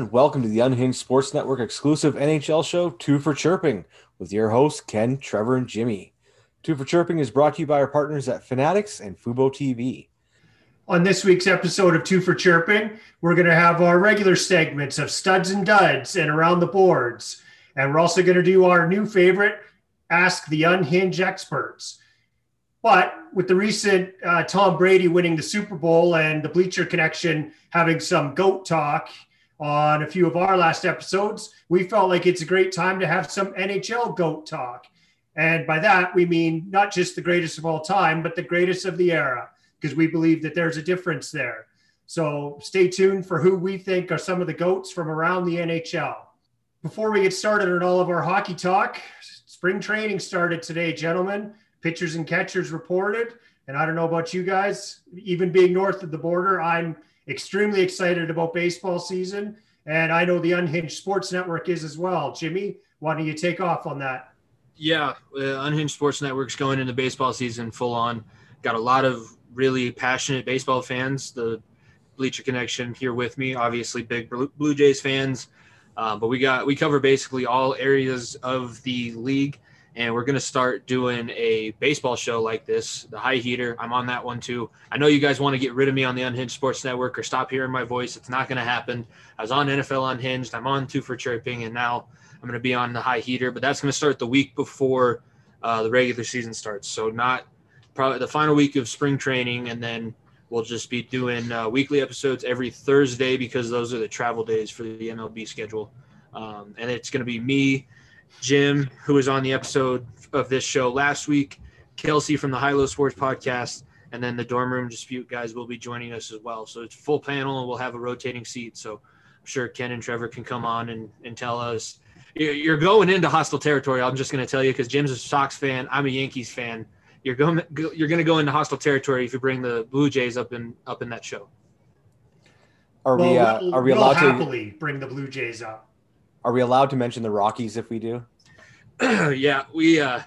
And welcome to the Unhinged Sports Network exclusive NHL show, Two for Chirping, with your hosts, Ken, Trevor, and Jimmy. Two for Chirping is brought to you by our partners at Fanatics and Fubo TV. On this week's episode of Two for Chirping, we're going to have our regular segments of studs and duds and around the boards. And we're also going to do our new favorite, Ask the Unhinged Experts. But with the recent uh, Tom Brady winning the Super Bowl and the Bleacher Connection having some GOAT talk, on a few of our last episodes, we felt like it's a great time to have some NHL GOAT talk. And by that, we mean not just the greatest of all time, but the greatest of the era, because we believe that there's a difference there. So stay tuned for who we think are some of the GOATs from around the NHL. Before we get started on all of our hockey talk, spring training started today, gentlemen. Pitchers and catchers reported. And I don't know about you guys, even being north of the border, I'm extremely excited about baseball season. And I know the Unhinged Sports Network is as well. Jimmy, why don't you take off on that? Yeah, uh, Unhinged Sports Network's going into baseball season full on. Got a lot of really passionate baseball fans. The Bleacher Connection here with me, obviously big Blue Jays fans. Uh, but we got we cover basically all areas of the league and we're going to start doing a baseball show like this, the High Heater. I'm on that one too. I know you guys want to get rid of me on the Unhinged Sports Network or stop hearing my voice. It's not going to happen. I was on NFL Unhinged. I'm on Two for Chirping, and now I'm going to be on the High Heater. But that's going to start the week before uh, the regular season starts. So not probably the final week of spring training, and then we'll just be doing uh, weekly episodes every Thursday because those are the travel days for the MLB schedule. Um, and it's going to be me Jim, who was on the episode of this show last week, Kelsey from the High Low Sports Podcast, and then the Dorm Room Dispute guys will be joining us as well. So it's full panel, and we'll have a rotating seat. So I'm sure Ken and Trevor can come on and, and tell us. You're going into hostile territory. I'm just going to tell you because Jim's a Sox fan. I'm a Yankees fan. You're going. You're going to go into hostile territory if you bring the Blue Jays up in up in that show. Are well, we? Uh, we'll, are we allowed we'll happily to bring the Blue Jays up? Are we allowed to mention the Rockies if we do? yeah, we. uh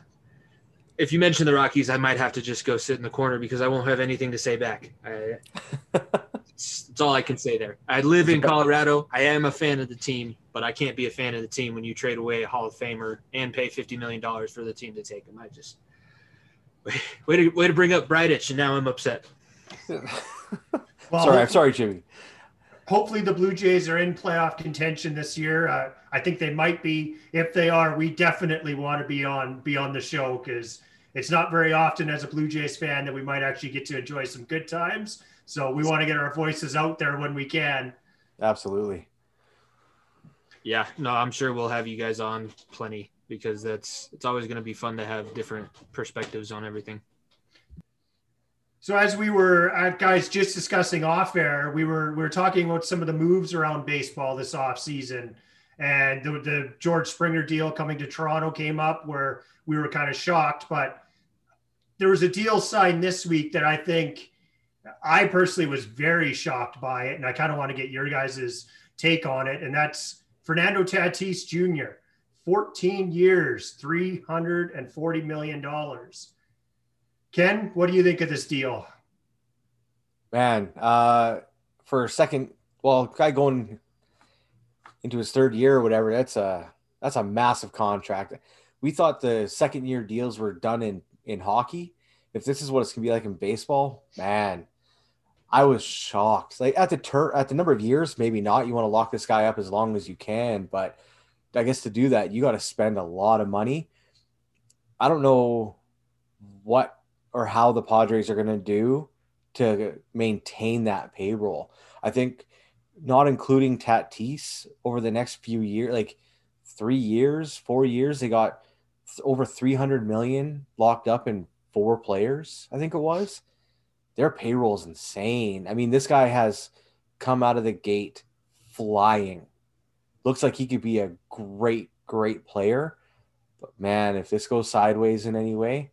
If you mention the Rockies, I might have to just go sit in the corner because I won't have anything to say back. I, it's, it's all I can say there. I live in Colorado. I am a fan of the team, but I can't be a fan of the team when you trade away a Hall of Famer and pay fifty million dollars for the team to take him. I just way to way to bring up Bridich, and now I'm upset. well, sorry, I'm sorry, Jimmy hopefully the Blue Jays are in playoff contention this year. Uh, I think they might be. If they are, we definitely want to be on be on the show because it's not very often as a Blue Jays fan that we might actually get to enjoy some good times. So we want to get our voices out there when we can. Absolutely. Yeah, no, I'm sure we'll have you guys on plenty because that's it's always going to be fun to have different perspectives on everything. So as we were uh, guys just discussing off air, we were we were talking about some of the moves around baseball this off season, and the, the George Springer deal coming to Toronto came up where we were kind of shocked, but there was a deal signed this week that I think I personally was very shocked by it, and I kind of want to get your guys' take on it, and that's Fernando Tatis Jr. 14 years, $340 million. Ken, what do you think of this deal? Man, uh, for a second, well, guy going into his third year or whatever, that's a that's a massive contract. We thought the second year deals were done in in hockey. If this is what it's gonna be like in baseball, man, I was shocked. Like at the turn at the number of years, maybe not. You want to lock this guy up as long as you can, but I guess to do that, you got to spend a lot of money. I don't know what or how the Padres are going to do to maintain that payroll. I think not including Tatis over the next few years, like three years, four years, they got over 300 million locked up in four players, I think it was. Their payroll is insane. I mean, this guy has come out of the gate flying. Looks like he could be a great, great player. But man, if this goes sideways in any way,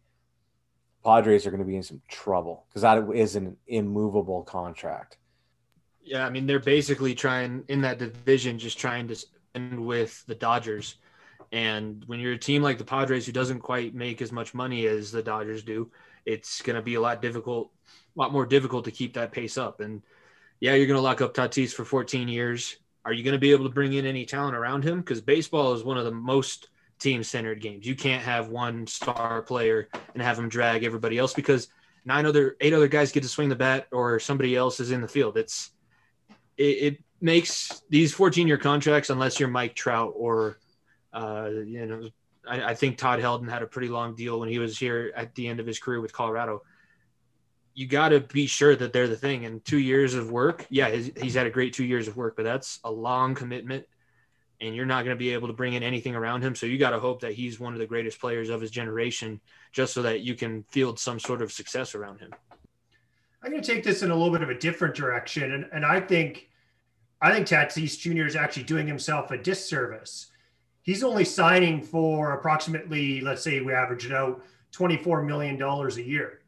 Padres are going to be in some trouble because that is an immovable contract. Yeah, I mean they're basically trying in that division, just trying to end with the Dodgers. And when you're a team like the Padres who doesn't quite make as much money as the Dodgers do, it's going to be a lot difficult, a lot more difficult to keep that pace up. And yeah, you're going to lock up Tatis for 14 years. are you going to be able to bring in any talent around him? Because baseball is one of the most team centered games. You can't have one star player and have him drag everybody else because nine other, eight other guys get to swing the bat or somebody else is in the field. It's, it, it makes these 14 year contracts, unless you're Mike Trout or, uh, you know, I, I think Todd Helton had a pretty long deal when he was here at the end of his career with Colorado you got to be sure that they're the thing. And two years of work, yeah, he's, he's had a great two years of work, but that's a long commitment, and you're not going to be able to bring in anything around him. So you got to hope that he's one of the greatest players of his generation, just so that you can field some sort of success around him. I'm going to take this in a little bit of a different direction, and and I think, I think Tatis Jr. is actually doing himself a disservice. He's only signing for approximately, let's say we average it out, $24 million a year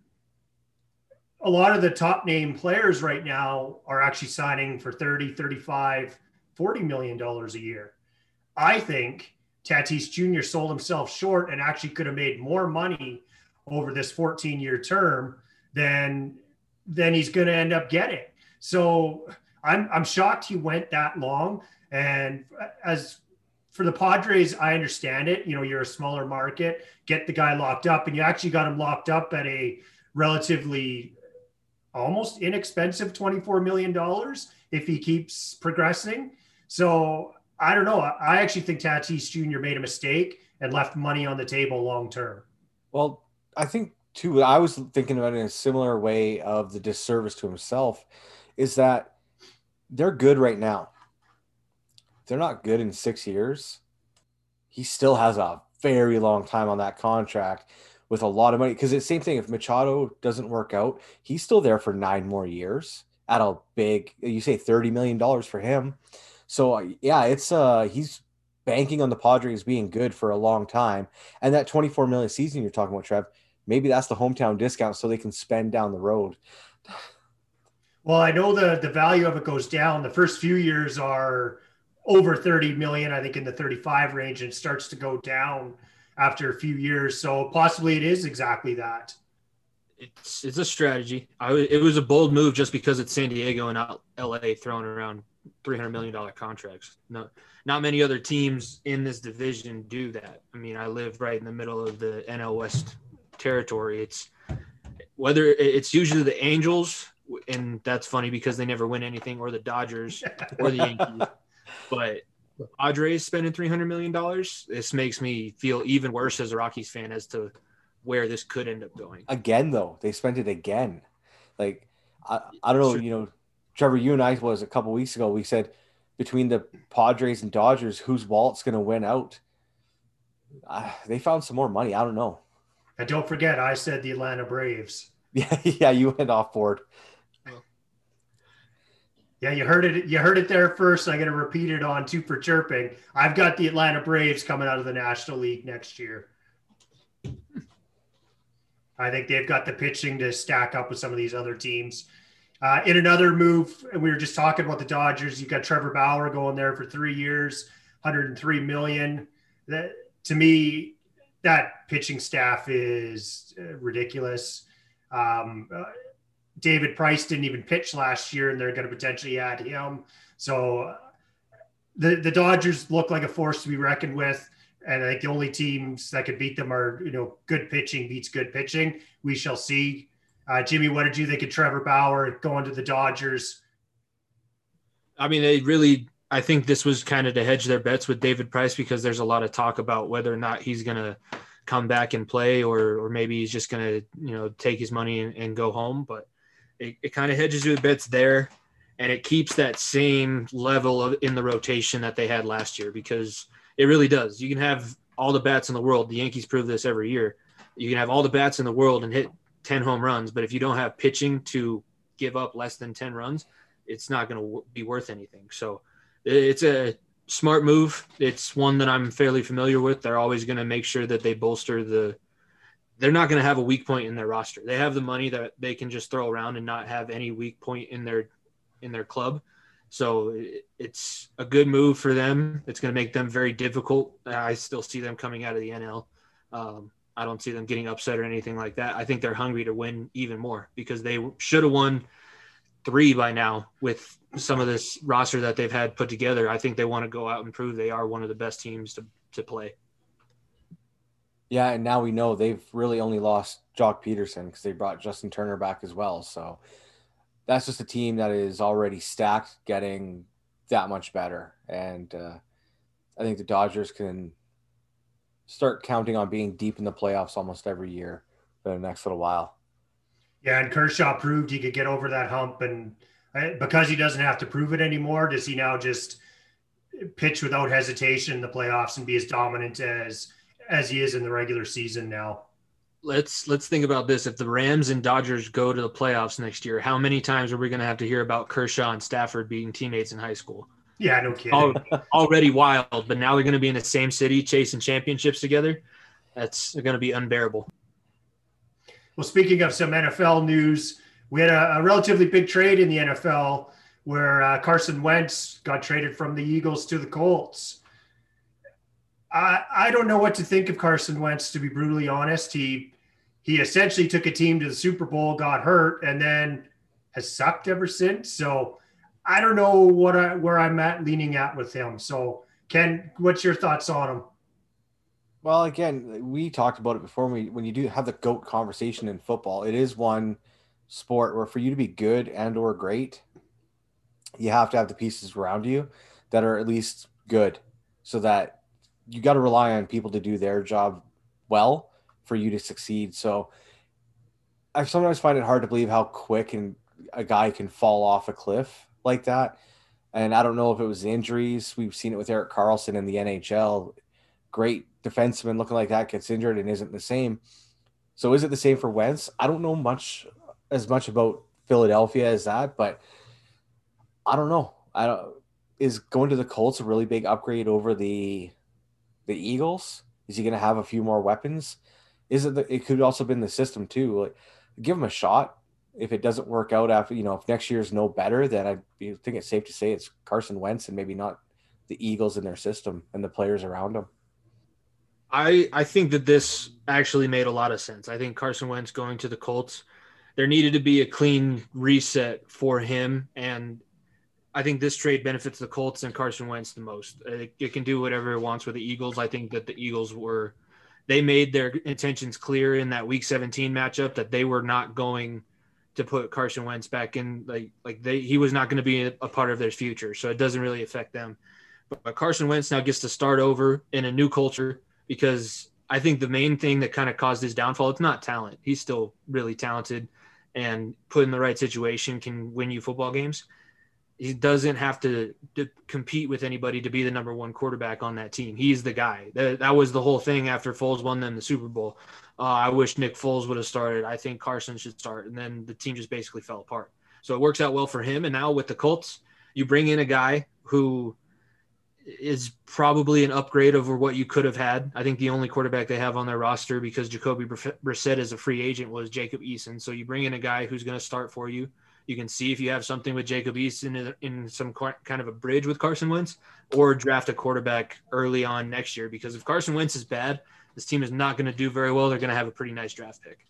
a lot of the top name players right now are actually signing for 30, 35, 40 million dollars a year. I think Tatis Jr. sold himself short and actually could have made more money over this 14 year term than than he's going to end up getting. So I'm I'm shocked he went that long. And as for the Padres, I understand it. You know, you're a smaller market, get the guy locked up, and you actually got him locked up at a relatively almost inexpensive $24 million if he keeps progressing. So I don't know. I actually think Tatis Jr. made a mistake and left money on the table long term. Well, I think too, I was thinking about it in a similar way of the disservice to himself is that they're good right now. they're not good in six years. He still has a very long time on that contract with a lot of money. Because it's the same thing. If Machado doesn't work out, he's still there for nine more years at a big. You say thirty million dollars for him. So yeah, it's uh he's banking on the Padres being good for a long time, and that twenty four million season you're talking about, Trev. Maybe that's the hometown discount, so they can spend down the road. Well, I know the the value of it goes down. The first few years are over 30 million, I think in the 35 range, and it starts to go down after a few years. So possibly it is exactly that. It's it's a strategy. I it was a bold move just because it's San Diego and not LA throwing around three hundred million dollar contracts. No, not many other teams in this division do that. I mean, I live right in the middle of the NL West territory. It's whether it's usually the Angels, and that's funny because they never win anything, or the Dodgers, or the Yankees. but Padres spending three hundred million dollars. This makes me feel even worse as a Rockies fan as to where this could end up going. Again, though, they spent it again. Like I, I don't know, you know, Trevor, you and I was a couple weeks ago. We said between the Padres and Dodgers, whose wallet's going to win out. Uh, they found some more money. I don't know. And don't forget, I said the Atlanta Braves. Yeah, yeah, you went off board. Yeah, you heard it. You heard it there first. I'm going to repeat it on two for chirping. I've got the Atlanta Braves coming out of the National League next year. I think they've got the pitching to stack up with some of these other teams. Uh, in another move, we were just talking about the Dodgers. You got Trevor Bauer going there for three years, 103 million. That to me, that pitching staff is uh, ridiculous. Um, uh, David Price didn't even pitch last year, and they're going to potentially add him. So the the Dodgers look like a force to be reckoned with, and I think the only teams that could beat them are you know good pitching beats good pitching. We shall see. Uh, Jimmy, what did you think of Trevor Bauer going to the Dodgers? I mean, they really. I think this was kind of to hedge their bets with David Price because there's a lot of talk about whether or not he's going to come back and play, or or maybe he's just going to you know take his money and, and go home. But it, it kind of hedges you bets there, and it keeps that same level of in the rotation that they had last year because it really does. You can have all the bats in the world. The Yankees prove this every year. You can have all the bats in the world and hit 10 home runs, but if you don't have pitching to give up less than 10 runs, it's not going to be worth anything. So it's a smart move. It's one that I'm fairly familiar with. They're always going to make sure that they bolster the they're not going to have a weak point in their roster. They have the money that they can just throw around and not have any weak point in their in their club. So it's a good move for them. It's going to make them very difficult. I still see them coming out of the NL. Um, I don't see them getting upset or anything like that. I think they're hungry to win even more because they should have won three by now with some of this roster that they've had put together, I think they want to go out and prove they are one of the best teams to, to play. Yeah, and now we know they've really only lost Joc Pederson because they brought Justin Turner back as well. So that's just a team that is already stacked, getting that much better. And uh, I think the Dodgers can start counting on being deep in the playoffs almost every year for the next little while. Yeah, and Kershaw proved he could get over that hump, and because he doesn't have to prove it anymore, does he now just pitch without hesitation in the playoffs and be as dominant as as he is in the regular season now? Let's let's think about this. If the Rams and Dodgers go to the playoffs next year, how many times are we going to have to hear about Kershaw and Stafford being teammates in high school? Yeah, no kidding. already wild, but now they're going to be in the same city chasing championships together. That's going to be unbearable. Well, speaking of some NFL news, we had a, a relatively big trade in the NFL where uh, Carson Wentz got traded from the Eagles to the Colts. I, I don't know what to think of Carson Wentz, to be brutally honest. He he essentially took a team to the Super Bowl, got hurt, and then has sucked ever since. So I don't know what I where I'm at leaning at with him. So Ken, what's your thoughts on him? Well, again, we talked about it before. We when you do have the goat conversation in football, it is one sport where for you to be good and or great, you have to have the pieces around you that are at least good, so that you got to rely on people to do their job well for you to succeed. So I sometimes find it hard to believe how quick and a guy can fall off a cliff like that. And I don't know if it was injuries. We've seen it with Erik Karlsson in the NHL. Great defenseman looking like that gets injured and isn't the same. So is it the same for Wentz? I don't know much as much about Philadelphia as that, but I don't know. I don't is going to the Colts a really big upgrade over the the Eagles? Is he going to have a few more weapons? Is it the, it could also been the system too? Like give him a shot if it doesn't work out after you know if next year's no better, then I think it's safe to say it's Carson Wentz and maybe not the Eagles in their system and the players around them. I I think that this actually made a lot of sense. I think Carson Wentz going to the Colts, there needed to be a clean reset for him, and I think this trade benefits the Colts and Carson Wentz the most. It, it can do whatever it wants with the Eagles. I think that the Eagles were they made their intentions clear in that Week 17 matchup that they were not going to put Carson Wentz back in like like they he was not going to be a, a, part of their future, so it doesn't really affect them. But, but Carson Wentz now gets to start over in a new culture because I think the main thing that kind of caused his downfall it's not talent. He's still really talented and put in the right situation can win you football games. He doesn't have to, to compete with anybody to be the number one quarterback on that team. He's the guy. That, that was the whole thing after Foles won them the Super Bowl uh, I wish Nick Foles would have started. I think Carson should start. And then the team just basically fell apart. So it works out well for him. And now with the Colts, you bring in a guy who is probably an upgrade over what you could have had. I think the only quarterback they have on their roster because Jacoby Brissett is a free agent was Jacob Eason. So you bring in a guy who's going to start for you. You can see if you have something with Jacob Eason in, some kind of a bridge with Carson Wentz, or draft a quarterback early on next year. Because if Carson Wentz is bad, this team is not going to do very well. They're going to have a pretty nice draft pick.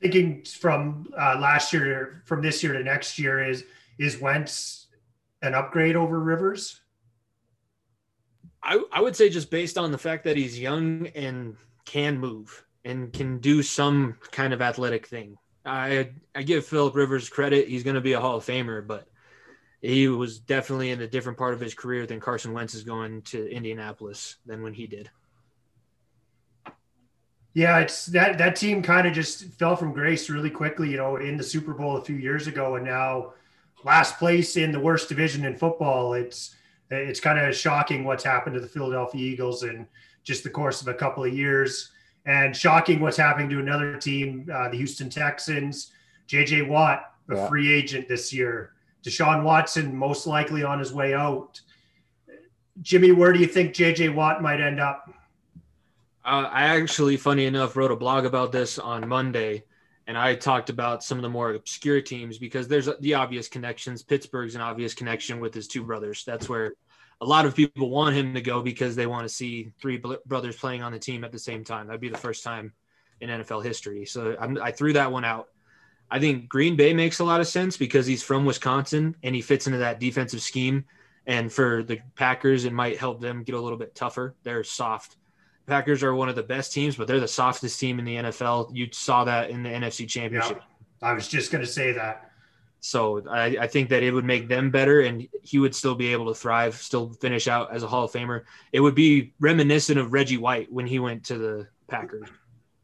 Thinking from uh, last year, from this year to next year, is is Wentz an upgrade over Rivers? I, I would say just based on the fact that he's young and can move and can do some kind of athletic thing. I I give Philip Rivers credit; he's going to be a Hall of Famer, but he was definitely in a different part of his career than Carson Wentz is going to Indianapolis than when he did. Yeah, it's that that team kind of just fell from grace really quickly, you know, in the Super Bowl a few years ago, and now last place in the worst division in football. It's it's kind of shocking what's happened to the Philadelphia Eagles in just the course of a couple of years, and shocking what's happening to another team, uh, the Houston Texans. J.J. Watt, a yeah. free agent this year. Deshaun Watson most likely on his way out. Jimmy, where do you think J.J. Watt might end up? Uh, I actually, funny enough, wrote a blog about this on Monday, and I talked about some of the more obscure teams because there's the obvious connections. Pittsburgh's an obvious connection with his two brothers. That's where a lot of people want him to go because they want to see three brothers playing on the team at the same time. That'd be the first time in NFL history. So I'm, i threw that one out. I think Green Bay makes a lot of sense because he's from Wisconsin and he fits into that defensive scheme. And for the Packers, it might help them get a little bit tougher. They're soft. Packers are one of the best teams, but they're the softest team in the NFL. You saw that in the NFC Championship. Yeah, I was just going to say that. So I, I, think that it would make them better, and he would still be able to thrive, still finish out as a Hall of Famer. It would be reminiscent of Reggie White when he went to the Packers,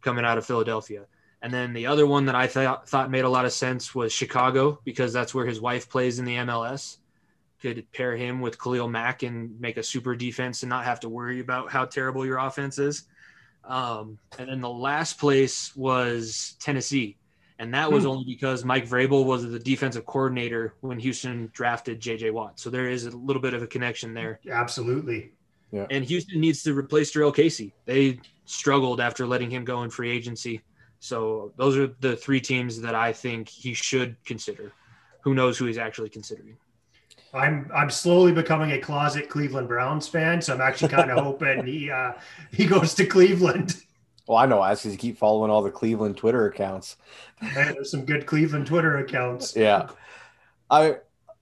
coming out of Philadelphia. And then the other one that I thought thought made a lot of sense was Chicago because that's where his wife plays in the MLS. Could pair him with Khalil Mack and make a super defense and not have to worry about how terrible your offense is. Um, and then the last place was Tennessee. And that was hmm. only because Mike Vrabel was the defensive coordinator when Houston drafted JJ Watt. So there is a little bit of a connection there. Absolutely. Yeah. And Houston needs to replace Jurrell Casey. They struggled after letting him go in free agency. So those are the three teams that I think he should consider. Who knows who he's actually considering? I'm I'm slowly becoming a closet Cleveland Browns fan, so I'm actually kind of hoping he uh, he goes to Cleveland. Well, I know as you keep following all the Cleveland Twitter accounts. there's some good Cleveland Twitter accounts. Yeah, I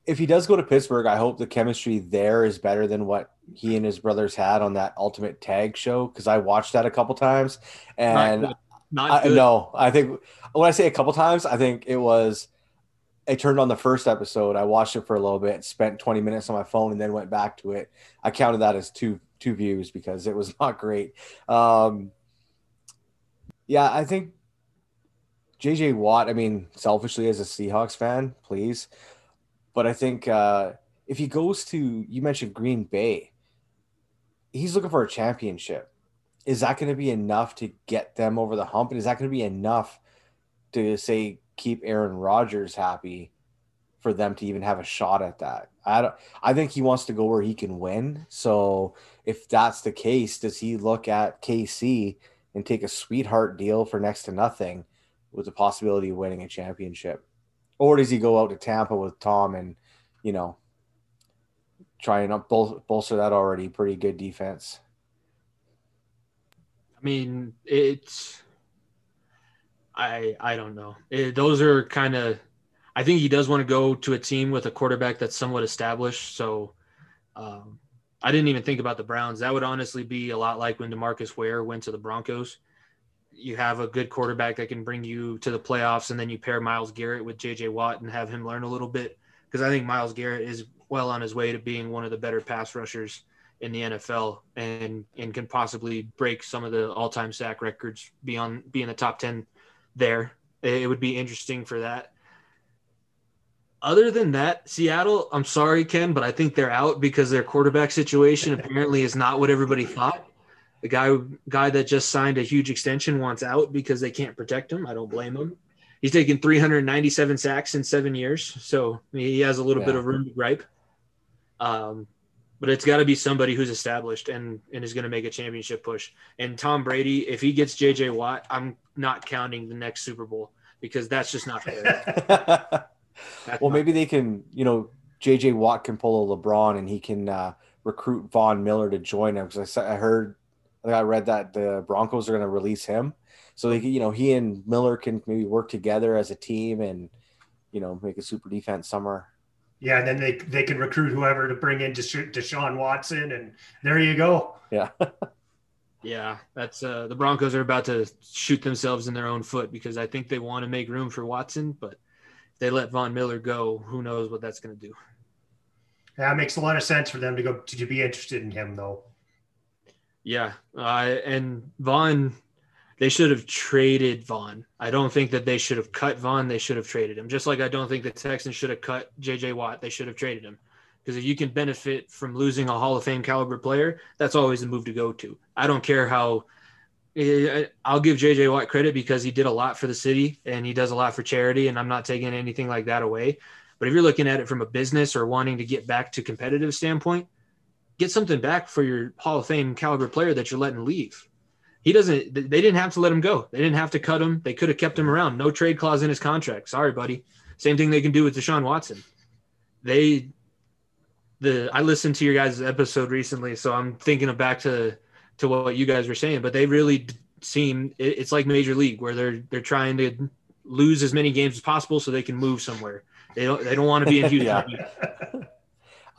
if he does go to Pittsburgh, I hope the chemistry there is better than what he and his brothers had on that Ultimate Tag show because I watched that a couple times and not I, no, I think when I say a couple times, I think it was. I turned on the first episode. I watched it for a little bit, spent 20 minutes on my phone, and then went back to it. I counted that as two two views because it was not great. Um, yeah, I think JJ Watt. I mean, selfishly as a Seahawks fan, please, but I think uh, if he goes to you mentioned Green Bay, he's looking for a championship is that going to be enough to get them over the hump? And is that going to be enough to say keep Aaron Rodgers happy for them to even have a shot at that? I don't. I think he wants to go where he can win. So if that's the case, does he look at KC and take a sweetheart deal for next to nothing with the possibility of winning a championship, or does he go out to Tampa with Tom and you know try and bol- bolster that already pretty good defense? I mean, it's I I don't know. It, those are kind of. I think he does want to go to a team with a quarterback that's somewhat established. So, um, I didn't even think about the Browns. That would honestly be a lot like when Demarcus Ware went to the Broncos. You have a good quarterback that can bring you to the playoffs, and then you pair Myles Garrett with J.J. Watt and have him learn a little bit. Because I think Myles Garrett is well on his way to being one of the better pass rushers in the NFL and and can possibly break some of the all-time sack records beyond being the top 10 there. It would be interesting for that. Other than that, Seattle, I'm sorry, Ken, but I think they're out because their quarterback situation apparently is not what everybody thought. The guy guy that just signed a huge extension wants out because they can't protect him. I don't blame him. He's taken 397 sacks in seven years, so he has a little yeah. bit of room to gripe. Um, but it's got to be somebody who's established and and is going to make a championship push. And Tom Brady, if he gets JJ Watt, I'm not counting the next Super Bowl because that's just not fair. well, maybe they can, you know, JJ Watt can pull a LeBron and he can uh, recruit Von Miller to join him because I, I heard, I read that the Broncos are going to release him, so they, you know, he and Miller can maybe work together as a team and, you know, make a super defense somewhere. Yeah, and then they they can recruit whoever to bring in Desha- Deshaun Watson, and there you go. Yeah. yeah, that's uh, the Broncos are about to shoot themselves in their own foot because I think they want to make room for Watson, but if they let Von Miller go, who knows what that's going to do. That makes a lot of sense for them to go to be interested in him, though. Yeah, uh, and Von they should have traded Von. I don't think that they should have cut Von. They should have traded him. Just like I don't think the Texans should have cut JJ Watt. They should have traded him. Because if you can benefit from losing a Hall of Fame caliber player, that's always the move to go to. I don't care how. I'll give JJ Watt credit because he did a lot for the city and he does a lot for charity, and I'm not taking anything like that away. But if you're looking at it from a business or wanting to get back to competitive standpoint, get something back for your Hall of Fame caliber player that you're letting leave he doesn't they didn't have to let him go they didn't have to cut him they could have kept him around no trade clause in his contract sorry buddy same thing they can do with deshaun watson they the i listened to your guys episode recently so i'm thinking of back to to what you guys were saying but they really seem it's like major league where they're they're trying to lose as many games as possible so they can move somewhere. They don't they don't want to be in Houston. Yeah.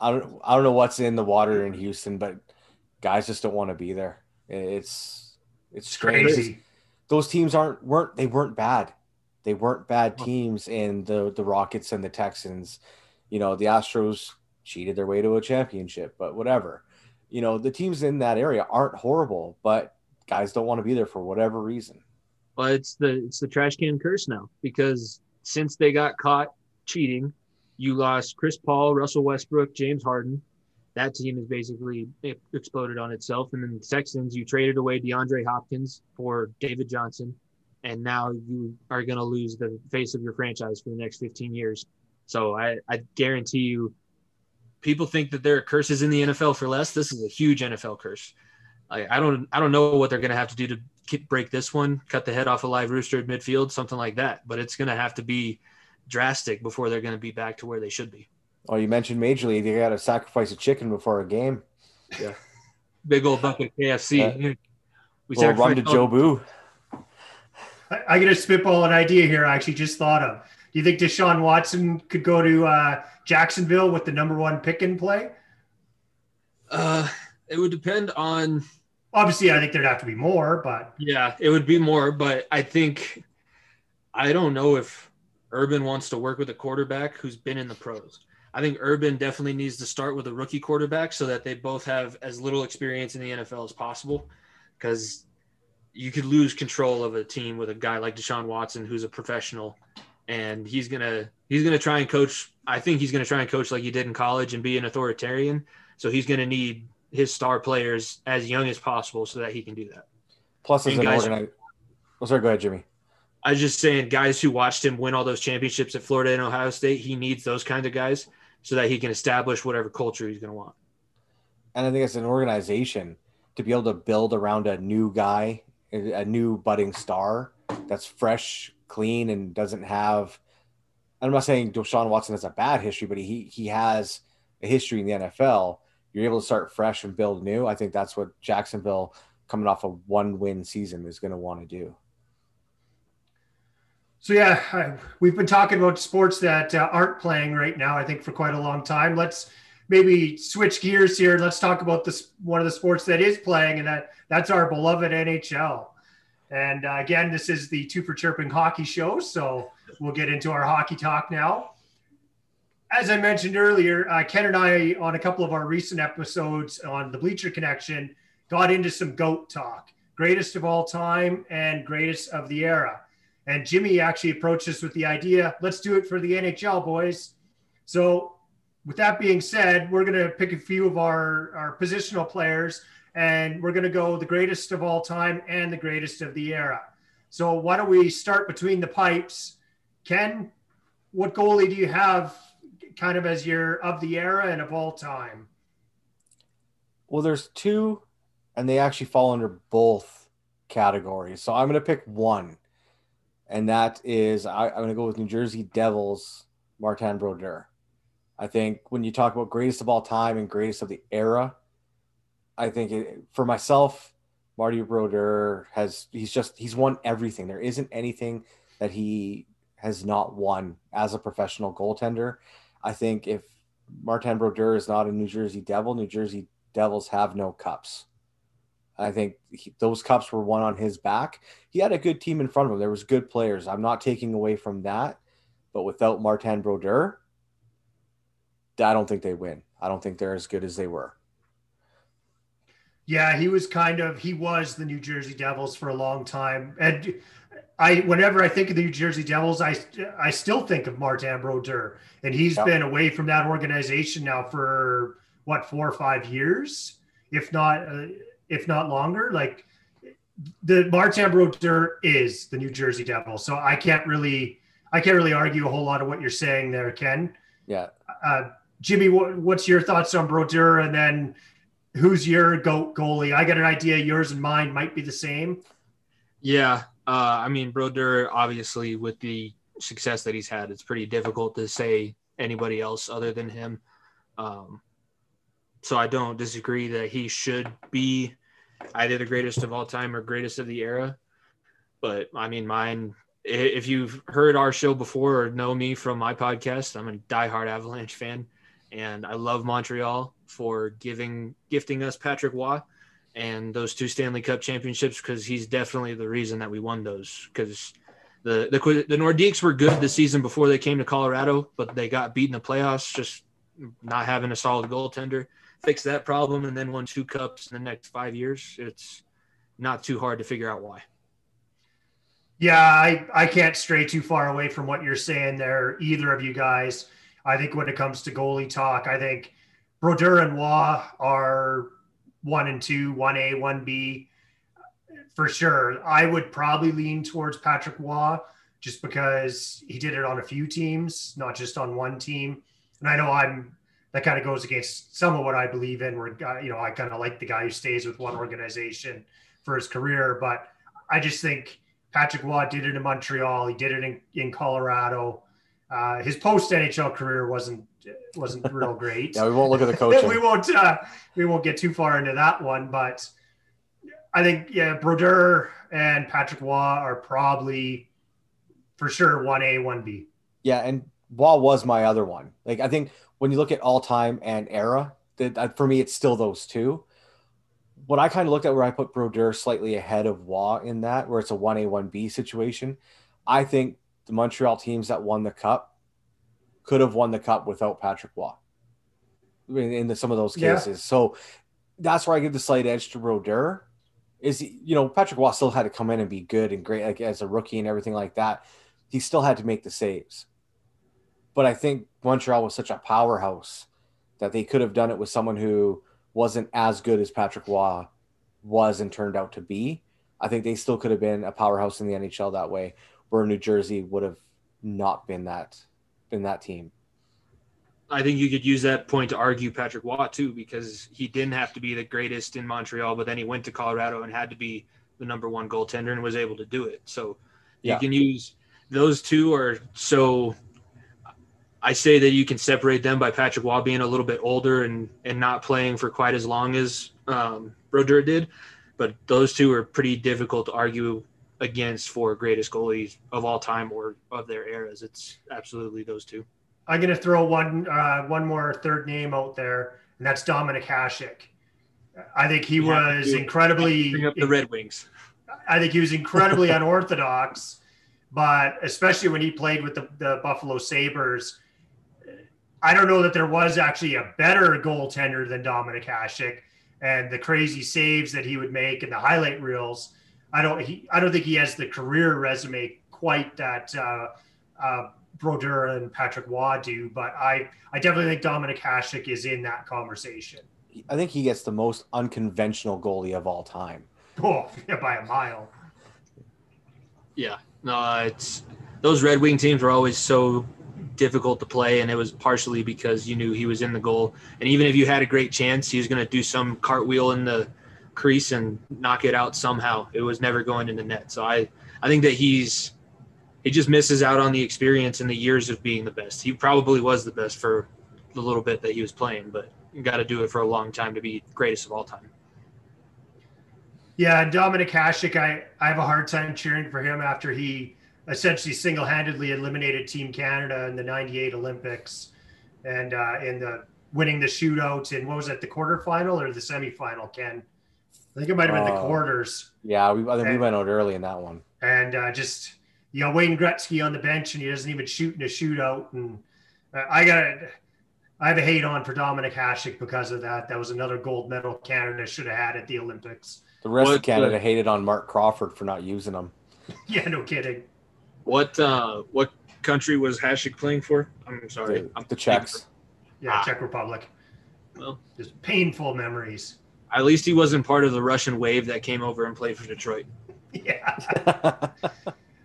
I don't I don't know what's in the water in Houston, but guys just don't want to be there. It's it's. Crazy. Those teams aren't weren't they weren't bad. They weren't bad teams in the the Rockets and the Texans. You know, the Astros cheated their way to a championship, but whatever. You know, the teams in that area aren't horrible, but guys don't want to be there for whatever reason. Well, it's the it's the trash can curse now because since they got caught cheating, you lost Chris Paul, Russell Westbrook, James Harden. That team is basically exploded on itself. And then the Texans, you traded away DeAndre Hopkins for David Johnson, and now you are going to lose the face of your franchise for the next 15 years. So I, I guarantee you, people think that there are curses in the NFL for less. This is a huge NFL curse. I, I don't I don't know what they're going to have to do to break this one, cut the head off a live rooster at midfield, something like that. But it's going to have to be drastic before they're going to be back to where they should be. Oh, you mentioned Major League. They got to sacrifice a chicken before a game. Yeah, big old bucket of KFC. Yeah. We well, run to Joe Boo. I, I get a spitball an idea here. I actually just thought of. Do you think Deshaun Watson could go to uh, Jacksonville with the number one pick and play? Uh, it would depend on. Obviously, I think there'd have to be more, but yeah, it would be more. But I think I don't know if Urban wants to work with a quarterback who's been in the pros. I think Urban definitely needs to start with a rookie quarterback so that they both have as little experience in the NFL as possible. Because you could lose control of a team with a guy like Deshaun Watson, who's a professional, and he's gonna he's gonna try and coach. I think he's gonna try and coach like he did in college and be an authoritarian. So he's gonna need his star players as young as possible so that he can do that. Plus, as and an guys, organized. Oh, sorry. Go ahead, Jimmy. I was just saying, guys who watched him win all those championships at Florida and Ohio State, he needs those kind of guys so that he can establish whatever culture he's going to want. And I think as an organization to be able to build around a new guy, a new budding star that's fresh, clean, and doesn't have. I'm not saying Deshaun Watson has a bad history, but he he has a history in the NFL. You're able to start fresh and build new. I think that's what Jacksonville, coming off a one win season, is going to want to do. So yeah, we've been talking about sports that uh, aren't playing right now. I think for quite a long time. Let's maybe switch gears here. Let's talk about this one of the sports that is playing, and that that's our beloved NHL. And uh, again, this is the Two for Chirping Hockey Show, so we'll get into our hockey talk now. As I mentioned earlier, uh, Ken and I, on a couple of our recent episodes on the Bleacher Connection, got into some GOAT talk, greatest of all time and greatest of the era. And Jimmy actually approached us with the idea let's do it for the NHL, boys. So, with that being said, we're going to pick a few of our, our positional players and we're going to go the greatest of all time and the greatest of the era. So, why don't we start between the pipes? Ken, what goalie do you have kind of as your of the era and of all time? Well, there's two, and they actually fall under both categories. So, I'm going to pick one and that is I, am going to go with New Jersey Devils, Martin Brodeur. I think when you talk about greatest of all time and greatest of the era, I think it, for myself, Marty Brodeur has he's just he's won everything. There isn't anything that he has not won as a professional goaltender. I think if Martin Brodeur is not a New Jersey Devil, New Jersey Devils have no cups. I think he, those cups were won on his back. He had a good team in front of him. There was good players. I'm not taking away from that, but without Martin Brodeur, I don't think they win. I don't think they're as good as they were. Yeah, he was kind of he was the New Jersey Devils for a long time. And I whenever I think of the New Jersey Devils, I I still think of Martin Brodeur. And he's yep. been away from that organization now for what, 4 or 5 years, if not uh, if not longer. Like the Martin Brodeur is the New Jersey Devil, so I can't really I can't really argue a whole lot of what you're saying there, Ken. Yeah. Uh, Jimmy, what, what's your thoughts on Brodeur, and then who's your goat goalie? I got an idea. Yours and mine might be the same. Yeah, uh, I mean Brodeur, obviously with the success that he's had, it's pretty difficult to say anybody else other than him. Um, so I don't disagree that he should be either the greatest of all time or greatest of the era. But I mean, mine if you've heard our show before or know me from my podcast, I'm a diehard Avalanche fan, and I love Montreal for giving gifting us Patrick Roy and those two Stanley Cup championships because he's definitely the reason that we won those. Because the the the Nordiques were good the season before they came to Colorado, but they got beat in the playoffs just not having a solid goaltender. Fix that problem and then won two cups in the next five years. It's not too hard to figure out why. Yeah, I, I can't stray too far away from what you're saying there, either of you guys. I think when it comes to goalie talk, I think Brodeur and Roy are one and two, one A, one B, for sure. I would probably lean towards Patrick Roy just because he did it on a few teams, not just on one team. And I know I'm that kind of goes against some of what I believe in. Where uh, you know I kind of like the guy who stays with one organization for his career, but I just think Patrick Roy did it in Montreal. He did it in, in Colorado. Uh, his post NHL career wasn't wasn't real great. yeah, we won't look at the coaching. we won't uh, we won't get too far into that one, but I think yeah, Brodeur and Patrick Roy are probably for sure one A, one B. Yeah, and Roy was my other one. Like I think when you look at all time and era, that for me it's still those two what I kind of looked at where I put Brodeur slightly ahead of Roy in that, where it's a 1A, 1B situation. I think the Montreal teams that won the cup could have won the cup without Patrick Roy in, in the, some of those cases. Yeah. So that's where I give the slight edge to Brodeur. Is you know Patrick Roy still had to come in and be good and great like as a rookie and everything like that. He still had to make the saves, but I think Montreal was such a powerhouse that they could have done it with someone who wasn't as good as Patrick Roy was and turned out to be. I think they still could have been a powerhouse in the NHL that way, where New Jersey would have not been that been that team. I think you could use that point to argue Patrick Roy too, because he didn't have to be the greatest in Montreal, but then he went to Colorado and had to be the number one goaltender and was able to do it. So yeah. you can use those two are so I say that you can separate them by Patrick Roy being a little bit older and and not playing for quite as long as um, Brodeur did, but those two are pretty difficult to argue against for greatest goalies of all time or of their eras. It's absolutely those two. I'm going to throw one uh, one more third name out there, and that's Dominik Hasek. I think he was incredibly bring up the Red Wings. I think he was incredibly unorthodox, but especially when he played with the, the Buffalo Sabres, I don't know that there was actually a better goaltender than Dominik Hasek and the crazy saves that he would make and the highlight reels. I don't he I don't think he has the career resume quite that uh, uh, Brodeur and Patrick Roy do, but I I definitely think Dominik Hasek is in that conversation. I think he gets the most unconventional goalie of all time. Oh, yeah, by a mile. Yeah, no, it's those Red Wing teams were always so difficult to play, and it was partially because you knew he was in the goal. And even if you had a great chance, he was going to do some cartwheel in the crease and knock it out somehow. It was never going in the net. So I, I think that he's he just misses out on the experience and the years of being the best. He probably was the best for the little bit that he was playing, but you got to do it for a long time to be greatest of all time. Yeah, Dominik Hasek, I, I have a hard time cheering for him after he essentially single-handedly eliminated Team Canada in the '98 Olympics, and uh, in the winning the shootout in what was it, the quarterfinal or the semifinal? Ken, I think it might have been uh, the quarters. Yeah, we I think and, we went out early in that one. And uh, just you know Wayne Gretzky on the bench, and he doesn't even shoot in a shootout. And uh, I got I have a hate on for Dominik Hasek because of that. That was another gold medal Canada should have had at the Olympics. The rest what, of Canada hated on Marc Crawford for not using him. yeah, no kidding. What uh, what country was Hasek playing for? I'm sorry, the, I'm the Czechs. Yeah, ah. Czech Republic. Well, just painful memories. At least he wasn't part of the Russian wave that came over and played for Detroit. Yeah.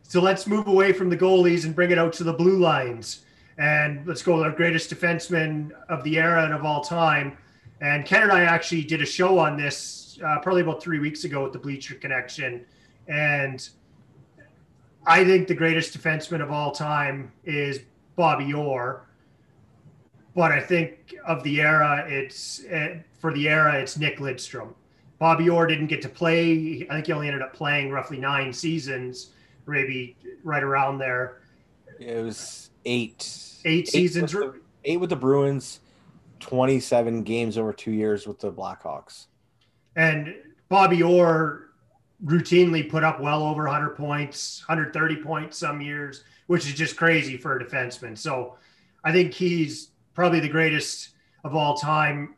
so let's move away from the goalies and bring it out to the blue lines. And let's go with our greatest defenseman of the era and of all time. And Ken and I actually did a show on this uh, probably about three weeks ago with the Bleacher Connection. And I think the greatest defenseman of all time is Bobby Orr. But I think of the era, it's uh, for the era, it's Nick Lidstrom. Bobby Orr didn't get to play. I think he only ended up playing roughly nine seasons. maybe right around there. It was eight. Eight seasons. With the, eight with the Bruins, 27 games over two years with the Blackhawks. And Bobby Orr routinely put up well over 100 points, 130 points some years, which is just crazy for a defenseman. So I think he's probably the greatest of all time.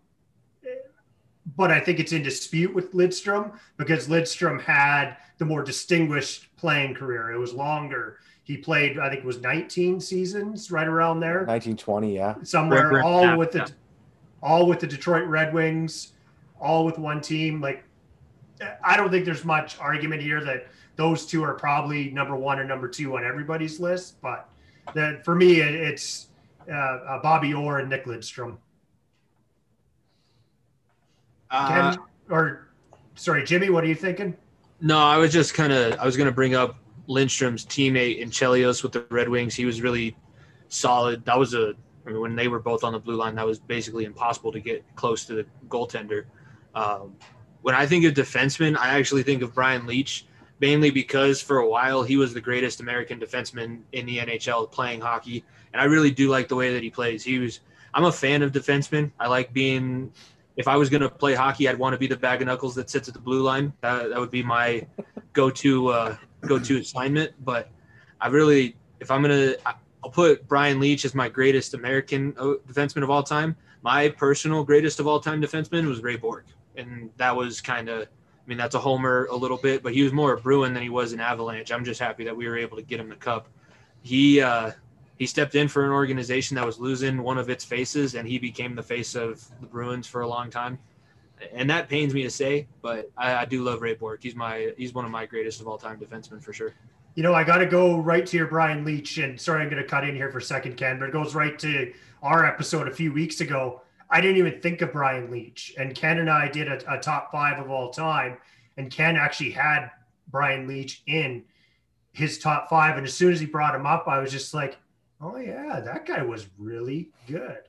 But I think it's in dispute with Lidstrom because Lidstrom had the more distinguished playing career. It was longer. He played, I think it was 19 seasons, right around there. 1920, yeah. Somewhere, all with the all with the Detroit Red Wings, all with one team. Like I don't think there's much argument here that those two are probably number one or number two on everybody's list. But that for me, it's uh, uh, Bobby Orr and Nick Lidstrom. Uh, Ken, or sorry, Jimmy, what are you thinking? No, I was just kind of I was going to bring up Lindstrom's teammate in Chelios with the Red Wings. He was really solid. That was a I mean, when they were both on the blue line, that was basically impossible to get close to the goaltender. Um, when I think of defensemen, I actually think of Brian Leetch, mainly because for a while he was the greatest American defenseman in the NHL playing hockey, and I really do like the way that he plays. He was. I'm a fan of defensemen. I like being. If I was going to play hockey, I'd want to be the bag of knuckles that sits at the blue line. That, that would be my go-to uh, go-to assignment. But I really, if I'm gonna, I'll put Brian Leetch as my greatest American uh, defenseman of all time. My personal greatest of all time defenseman was Ray Bourque and that was kind of. I mean, that's a homer a little bit, but he was more a Bruin than he was an Avalanche. I'm just happy that we were able to get him the cup. He uh, he stepped in for an organization that was losing one of its faces, and he became the face of the Bruins for a long time. And that pains me to say, but I, I do love Ray Bourque. He's my he's one of my greatest of all time defensemen for sure. You know, I got to go right to your Brian Leetch, and sorry, I'm going to cut in here for a second, Ken, but it goes right to our episode a few weeks ago I didn't even think of Brian Leetch. And Ken and I did a, a top five of all time. And Ken actually had Brian Leetch in his top five. And as soon as he brought him up, I was just like, oh yeah, that guy was really good.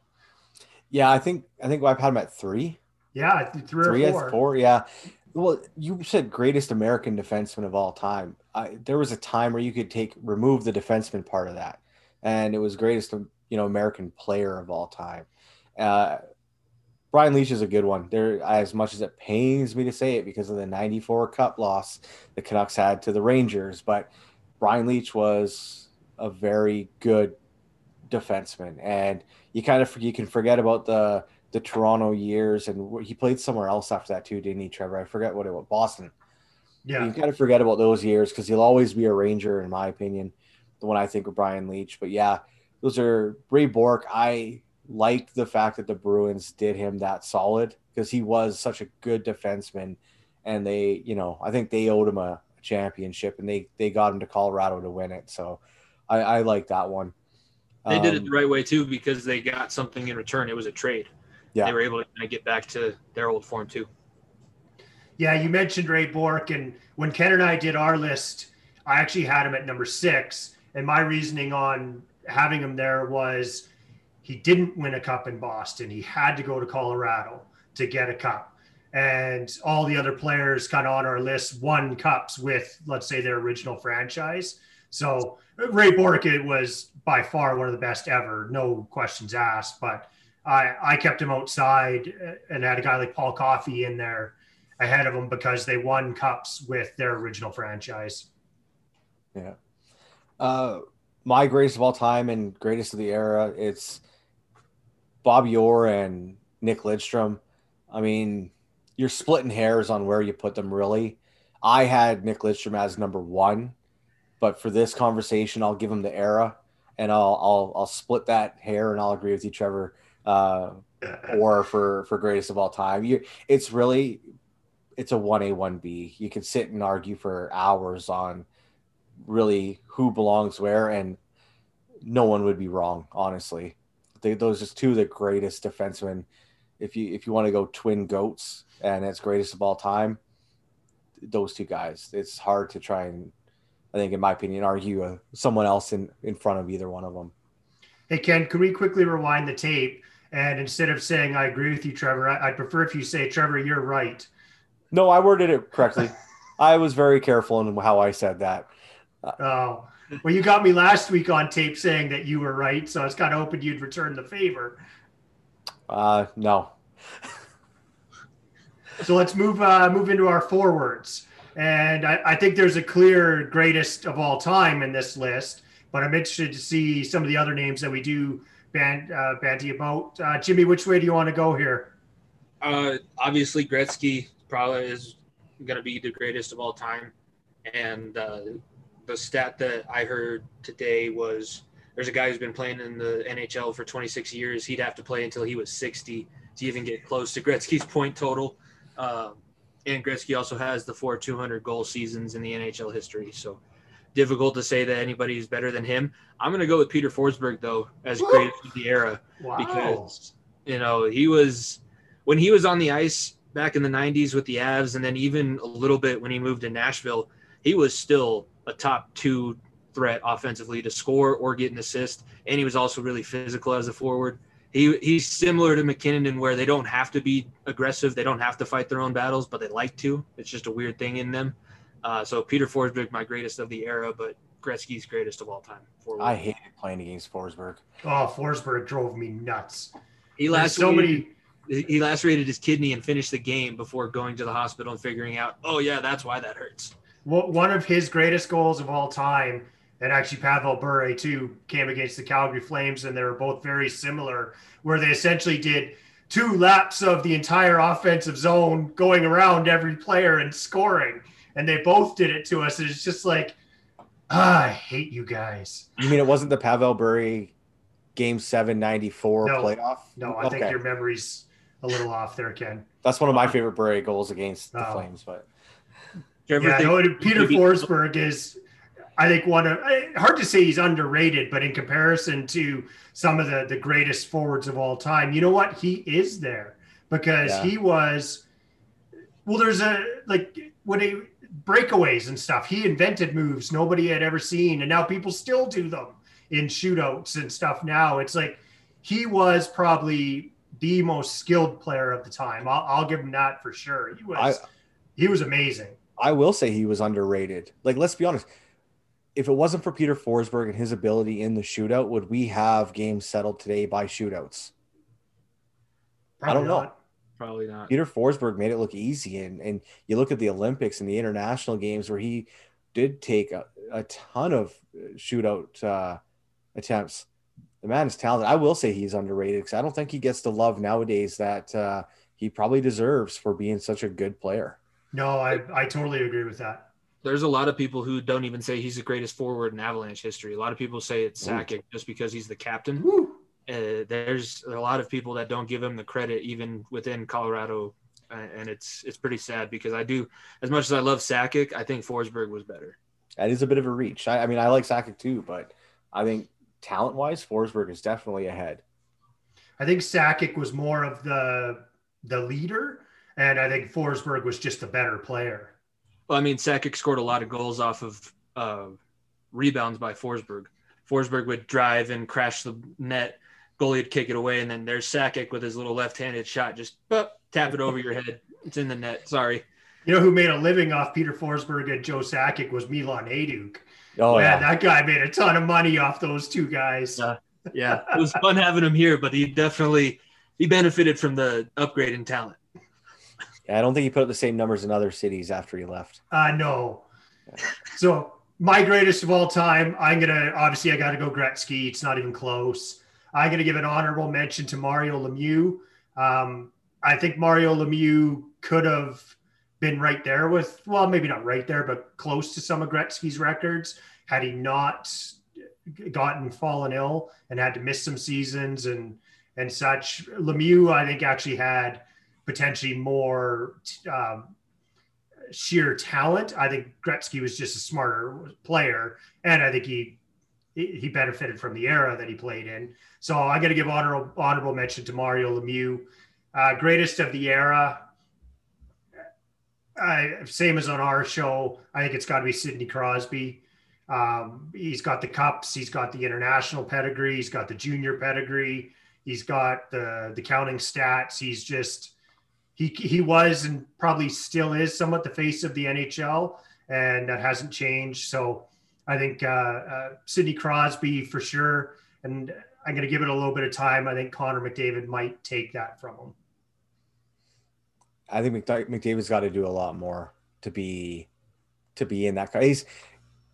Yeah, I think I think I've had him at three. Yeah, three, three or four. four. Yeah. Well, you said greatest American defenseman of all time. I, there was a time where you could take remove the defenseman part of that, and it was greatest you know American player of all time. Uh, Brian Leetch is a good one. There, as much as it pains me to say it because of the '94 Cup loss the Canucks had to the Rangers, but Brian Leetch was a very good defenseman, and you kind of you can forget about the the Toronto years, and he played somewhere else after that too, didn't he, Trevor? I forget what it was, Boston. Yeah, you kind of forget about those years because he'll always be a Ranger, in my opinion. The one I think of Brian Leetch, but yeah, those are Ray Bourque. I liked the fact that the Bruins did him that solid because he was such a good defenseman, and they, you know, I think they owed him a, championship, and they they got him to Colorado to win it. So I, I like that one. They um, did it um, the right way too because they got something in return. It was a trade. Yeah, they were able to kind of get back to their old form too. Yeah, you mentioned Ray Bourque, and when Ken and I did our list, I actually had him at number six, and my reasoning on having him there was he didn't win a cup in Boston. He had to go to Colorado to get a cup. And all the other players kind of on our list won cups with, let's say, their original franchise. So Ray Bourque was by far one of the best ever, no questions asked. But I, I kept him outside and had a guy like Paul Coffey in there ahead of him because they won cups with their original franchise. Yeah. Uh, my greatest of all time and greatest of the era, it's Bobby Orr and Nick Lidstrom, I mean, you're splitting hairs on where you put them, really. I had Nick Lidstrom as number one, but for this conversation, I'll give him the era, and I'll I'll I'll split that hair, and I'll agree with you, Trevor, uh, or for for greatest of all time. You, it's really, it's a one A one B. You can sit and argue for hours on really who belongs where, and no one would be wrong, honestly. They, those are two of the greatest defensemen. If you if you want to go twin goats and it's greatest of all time, those two guys. It's hard to try and, I think, in my opinion, argue uh, someone else in in front of either one of them. Hey Ken, can we quickly rewind the tape? And instead of saying I agree with you, Trevor, I, would prefer if you say Trevor, you're right. No, I worded it correctly. I was very careful in how I said that. Oh, well, you got me last week on tape saying that you were right, so I was kind of hoping you'd return the favor. Uh, no. so let's move uh, move into our forwards, and I, I think there's a clear greatest of all time in this list. But I'm interested to see some of the other names that we do band uh, banty about. Uh, Jimmy, which way do you want to go here? Uh, obviously, Gretzky probably is going to be the greatest of all time. And uh, the stat that I heard today was there's a guy who's been playing in the NHL for 26 years. He'd have to play until he was 60 to even get close to Gretzky's point total. Um, and Gretzky also has the four 200 goal seasons in the NHL history. So difficult to say that anybody is better than him. I'm going to go with Peter Forsberg, though, as great of the era. Wow. Because, you know, he was, when he was on the ice back in the 90s with the Avs, and then even a little bit when he moved to Nashville, he was still a top two threat offensively to score or get an assist. And he was also really physical as a forward. He, he's similar to MacKinnon in where they don't have to be aggressive. They don't have to fight their own battles, but they like to. It's just a weird thing in them. Uh, so Peter Forsberg, my greatest of the era, but Gretzky's greatest of all time. Forward. I hated playing against Forsberg. Oh, Forsberg drove me nuts. He last so many he lacerated his kidney and finished the game before going to the hospital and figuring out, oh yeah, that's why that hurts. One of his greatest goals of all time, and actually Pavel Bure too, came against the Calgary Flames, and they were both very similar, where they essentially did two laps of the entire offensive zone, going around every player and scoring, and they both did it to us. And it's just like, ah, I hate you guys. You mean it wasn't the Pavel Bure Game Seven '94 no, playoff? No, I okay. think your memory's a little off there, Ken. That's one of my favorite Bure goals against the oh. Flames. But yeah, no, Peter maybe, Forsberg is, I think, one of eh, hard to say he's underrated, but in comparison to some of the the greatest forwards of all time, you know what? He is there because yeah. he was. Well, there's a like when he breakaways and stuff. He invented moves nobody had ever seen, and now people still do them in shootouts and stuff. Now it's like he was probably the most skilled player of the time. I'll, I'll give him that for sure. He was I, he was amazing. I will say he was underrated. Like let's be honest, if it wasn't for Peter Forsberg and his ability in the shootout, would we have games settled today by shootouts? Probably I don't not. know. Probably not. Peter Forsberg made it look easy, and and you look at the Olympics and the international games where he did take a, a ton of shootout uh, attempts the man is talented. I will say he's underrated because I don't think he gets the love nowadays that uh, he probably deserves for being such a good player. No, I, I totally agree with that. There's a lot of people who don't even say he's the greatest forward in Avalanche history. A lot of people say it's Sakic just because he's the captain. Uh, there's a lot of people that don't give him the credit even within Colorado, uh, and it's it's pretty sad because I do as much as I love Sakic, I think Forsberg was better. That is a bit of a reach. I, I mean, I like Sakic too, but I think talent wise, Forsberg is definitely ahead. I think Sakic was more of the the leader, and I think Forsberg was just a better player. Well, I mean, Sakic scored a lot of goals off of uh, rebounds by Forsberg. Forsberg would drive and crash the net. Goalie would kick it away, and then there's Sakic with his little left-handed shot, just tap it over your head. It's in the net. Sorry. You know who made a living off Peter Forsberg and Joe Sakic was Milan Hejduk. Oh yeah, that guy made a ton of money off those two guys. Yeah, yeah. it was fun having him here, but he definitely he benefited from the upgrade in talent. I don't think he put up the same numbers in other cities after he left. Uh no. Yeah. So my greatest of all time, I'm gonna obviously I got to go Gretzky. It's not even close. I'm gonna give an honorable mention to Mario Lemieux. Um, I think Mario Lemieux could have been right there with, well, maybe not right there, but close to some of Gretzky's records had he not gotten fallen ill and had to miss some seasons and and such. Lemieux, I think, actually had potentially more um, sheer talent. I think Gretzky was just a smarter player, and I think he he benefited from the era that he played in. So I got to give honorable honorable mention to Mario Lemieux, uh, greatest of the era. I, same as on our show, I think it's got to be Sidney Crosby. Um, he's got the cups, he's got the international pedigree, he's got the junior pedigree, he's got the the counting stats. He's just he he was and probably still is somewhat the face of the NHL, and that hasn't changed. So I think uh, uh, Sidney Crosby for sure. And I'm going to give it a little bit of time. I think Connor McDavid might take that from him. I think McDavid's got to do a lot more to be to be in that. He's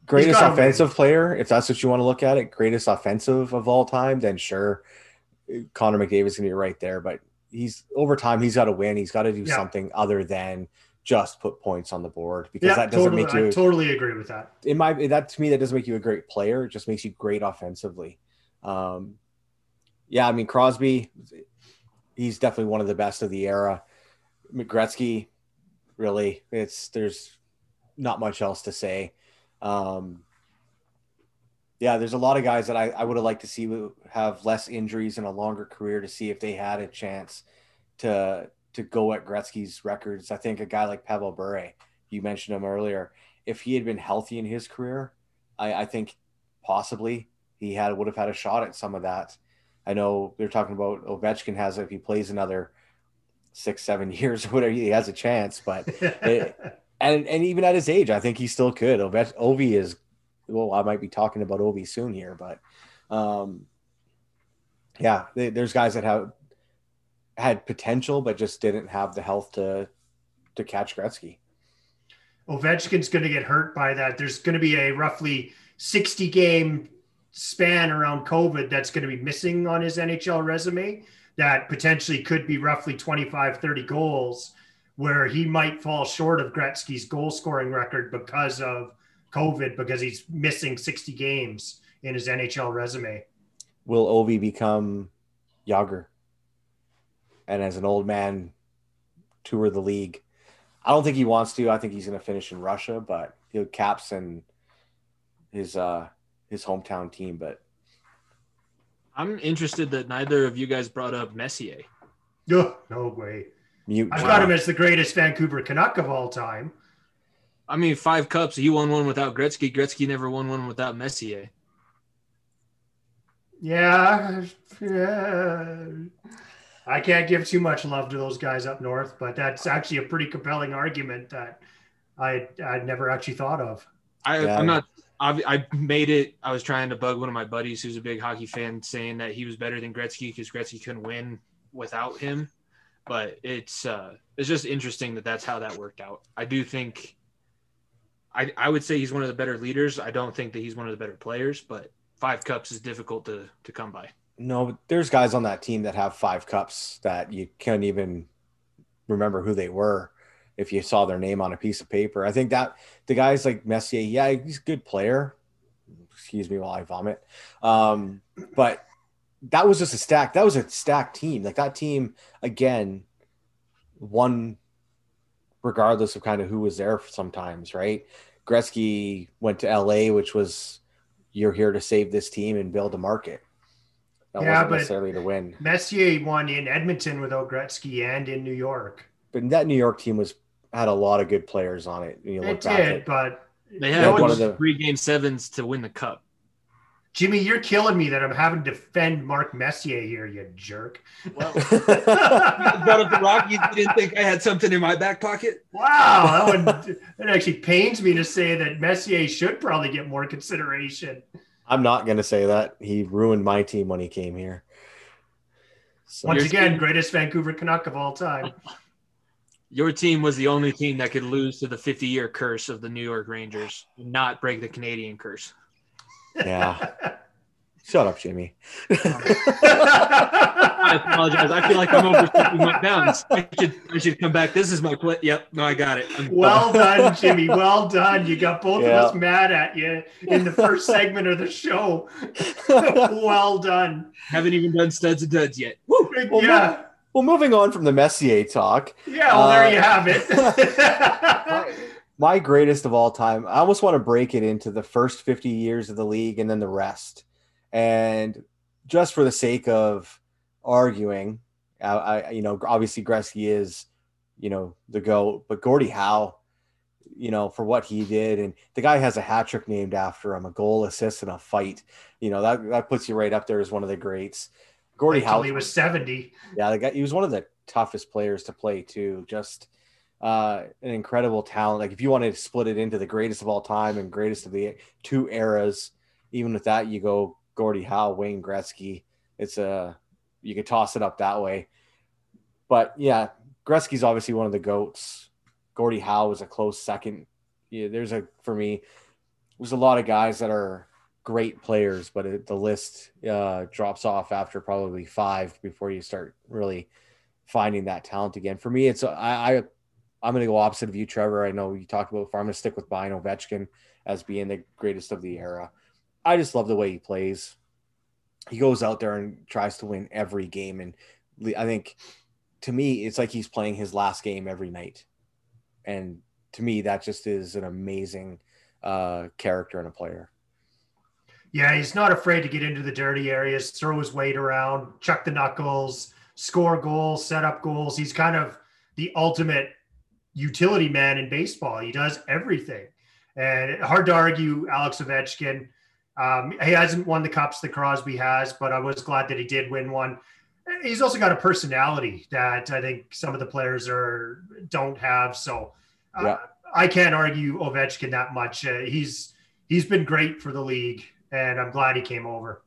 greatest he's offensive player. If that's what you want to look at it, greatest offensive of all time, then sure, Connor McDavid's gonna be right there. But he's over time, he's got to win. He's got to do yeah. something other than just put points on the board because yeah, that doesn't totally, make you. I totally agree with that. In my that to me, that doesn't make you a great player. It just makes you great offensively. Um, yeah, I mean Crosby, he's definitely one of the best of the era. McGretzky, really, it's there's not much else to say. Um, yeah, there's a lot of guys that I, I would have liked to see have less injuries and a longer career to see if they had a chance to to go at Gretzky's records. I think a guy like Pavel Bure, you mentioned him earlier, if he had been healthy in his career, I, I think possibly he had would have had a shot at some of that. I know they're talking about Ovechkin has if he plays another six, seven years or whatever, he has a chance. But it, and and even at his age, I think he still could. Ovech, Ovi is well, I might be talking about Ovi soon here, but um, yeah, they, there's guys that have had potential but just didn't have the health to to catch Gretzky. Ovechkin's going to get hurt by that. There's going to be a roughly 60 game span around COVID that's going to be missing on his NHL resume that potentially could be roughly 25, 30 goals, where he might fall short of Gretzky's goal scoring record because of COVID, because he's missing 60 games in his NHL resume. Will Ovi become Jagr? And as an old man, tour the league. I don't think he wants to. I think he's going to finish in Russia, but he'll caps and his uh his hometown team. But I'm interested that neither of you guys brought up Messier. No, no way. Mute I've got him as the greatest Vancouver Canuck of all time. I mean, five cups. He won one without Gretzky. Gretzky never won one without Messier. Yeah, yeah. I can't give too much love to those guys up north, but that's actually a pretty compelling argument that I I'd never actually thought of. I, yeah. I'm not I, I made it. I was trying to bug one of my buddies who's a big hockey fan, saying that he was better than Gretzky because Gretzky couldn't win without him. But it's uh, it's just interesting that that's how that worked out. I do think, I I would say he's one of the better leaders. I don't think that he's one of the better players, but five cups is difficult to to come by. No, there's guys on that team that have five cups that you can't even remember who they were if you saw their name on a piece of paper. I think that the guys like Messier, yeah, he's a good player. Excuse me while I vomit. Um, but that was just a stack. That was a stacked team. Like that team again won regardless of kind of who was there sometimes, right? Gretzky went to LA, which was you're here to save this team and build a market. That yeah, wasn't necessarily to win. Messier won in Edmonton without Gretzky and in New York. But that New York team was had a lot of good players on it. You look it did, but they had one of the three game sevens to win the cup. Jimmy, you're killing me that I'm having to defend Mark Messier here, you jerk. Well, brought up the rock. You didn't think I had something in my back pocket? Wow, that one it actually pains me to say that Messier should probably get more consideration. I'm not going to say that. He ruined my team when he came here. So Once again, greatest Vancouver Canuck of all time. Your team was the only team that could lose to the 50 year curse of the New York Rangers, not break the Canadian curse. Yeah. Shut up, Jimmy. I apologize. I feel like I'm overstepping my bounds. I should, I should come back. This is my play. Yep. No, I got it. I'm well done, Jimmy. Well done. You got both yeah. of us mad at you in the first segment of the show. well done. Haven't even done studs and duds yet. Woo. Well, yeah. Well, moving on from the Messier talk. Yeah, well, there uh, you have it. my, greatest of all time. I almost want to break it into the first 50 years of the league and then the rest. And just for the sake of arguing, I, I you know, obviously Gretzky is, you know, the goat, but Gordie Howe, you know, for what he did, and the guy has a hat trick named after him, a goal, assist, and a fight. You know that that puts you right up there as one of the greats. Gordie Howe. He was 70. Yeah, the guy, he was one of the toughest players to play too. Just uh, an incredible talent. Like if you wanted to split it into the greatest of all time and greatest of the two eras, even with that, you go Gordie Howe, Wayne Gretzky. It's a you could toss it up that way. But yeah, Gretzky's obviously one of the goats. Gordie Howe is a close second. Yeah, there's a for me. There's a lot of guys that are great players, but it, the list uh, drops off after probably five before you start really finding that talent again. For me, it's I, I I'm going to go opposite of you, Trevor. I know you talked about before. I'm going to stick with Brian Ovechkin as being the greatest of the era. I just love the way he plays. He goes out there and tries to win every game, and I think to me, it's like he's playing his last game every night. And to me, that just is an amazing uh, character and a player. Yeah, he's not afraid to get into the dirty areas, throw his weight around, chuck the knuckles, score goals, set up goals. He's kind of the ultimate utility man in baseball. He does everything. And hard to argue Alex Ovechkin. Um, he hasn't won the cups that Crosby has, but I was glad that he did win one. He's also got a personality that I think some of the players are don't have. So uh, yeah. I can't argue Ovechkin that much. Uh, he's he's been great for the league, and I'm glad he came over.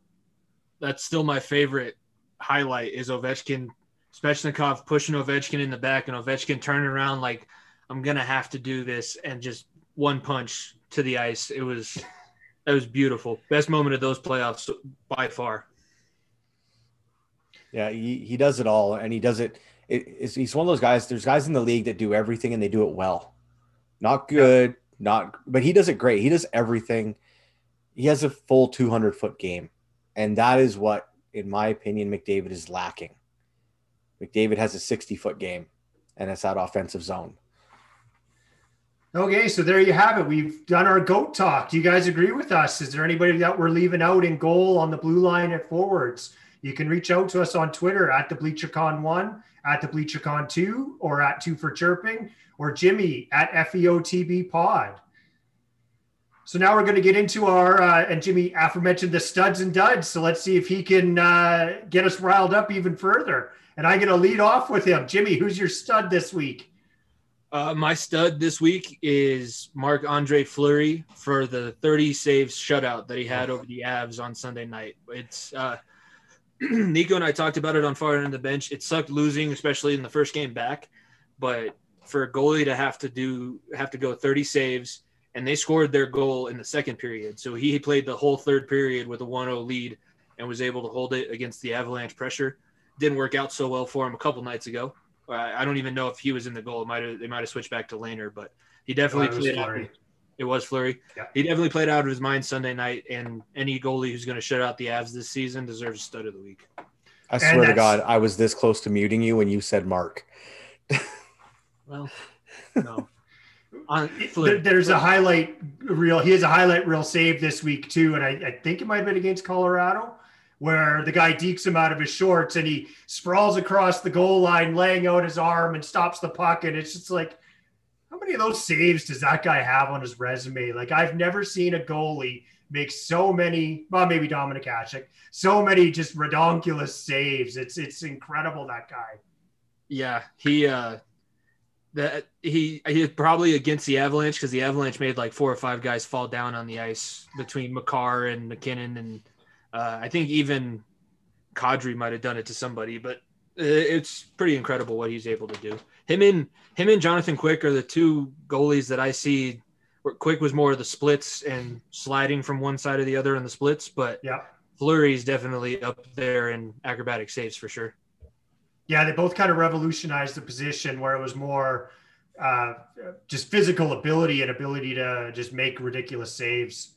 That's still my favorite highlight is Ovechkin, Svechnikov pushing Ovechkin in the back, and Ovechkin turning around like I'm gonna have to do this, and just one punch to the ice. It was that was beautiful. Best moment of those playoffs by far. Yeah, he, he does it all, and he does it. it he's one of those guys. There's guys in the league that do everything and they do it well. Not good, not, but he does it great. He does everything. He has a full 200 foot game, and that is what, in my opinion, McDavid is lacking. McDavid has a 60 foot game, and it's that offensive zone. Okay, so there you have it. We've done our goat talk. Do you guys agree with us? Is there anybody that we're leaving out in goal on the blue line at forwards? You can reach out to us on Twitter at the BleacherCon1, at the BleacherCon2, or at Two for Chirping, or Jimmy at FEOTB Pod. So now we're going to get into our, uh, and Jimmy aforementioned the studs and duds. So let's see if he can uh, get us riled up even further. And I'm going to lead off with him. Jimmy, who's your stud this week? Uh, my stud this week is Marc Andre Fleury for the 30 saves shutout that he had over the Avs on Sunday night. It's uh, Nico and I talked about it on far end of the bench. It sucked losing, especially in the first game back. But for a goalie to have to do have to go 30 saves, and they scored their goal in the second period, so he played the whole third period with a 1-0 lead and was able to hold it against the Avalanche pressure. Didn't work out so well for him a couple nights ago. I don't even know if he was in the goal. It might have they might have switched back to Lehner, but he definitely played out. It was Fleury. Yeah. He definitely played out of his mind Sunday night, and any goalie who's going to shut out the Avs this season deserves a stud of the week. I swear to God, I was this close to muting you when you said Mark. well, no. there's a highlight reel. He has a highlight reel save this week too, and I, I think it might have been against Colorado where the guy dekes him out of his shorts and he sprawls across the goal line, laying out his arm and stops the puck. And it's just like, how many of those saves does that guy have on his resume? Like, I've never seen a goalie make so many, well, maybe Dominik Hasek, so many just redonkulous saves. It's it's incredible that guy. Yeah, he uh that he he probably against the Avalanche because the Avalanche made like four or five guys fall down on the ice between Makar and MacKinnon and uh, I think even Kadri might have done it to somebody, but it's pretty incredible what he's able to do. Him and him and Jonathan Quick are the two goalies that I see. Where Quick was more of the splits and sliding from one side to the other in the splits, but yeah, Fleury's definitely up there in acrobatic saves for sure. Yeah, they both kind of revolutionized the position where it was more uh, just physical ability and ability to just make ridiculous saves.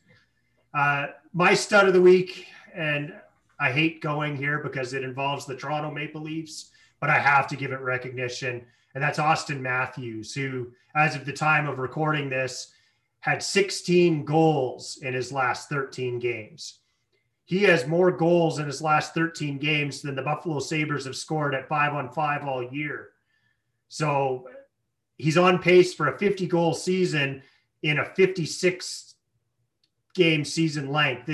Uh, my stud of the week and I hate going here because it involves the Toronto Maple Leafs, but I have to give it recognition. And that's Auston Matthews, who, as of the time of recording this, had 16 goals in his last 13 games. He has more goals in his last 13 games than the Buffalo Sabres have scored at five on five all year. So he's on pace for a 50 goal season in a 56 game season length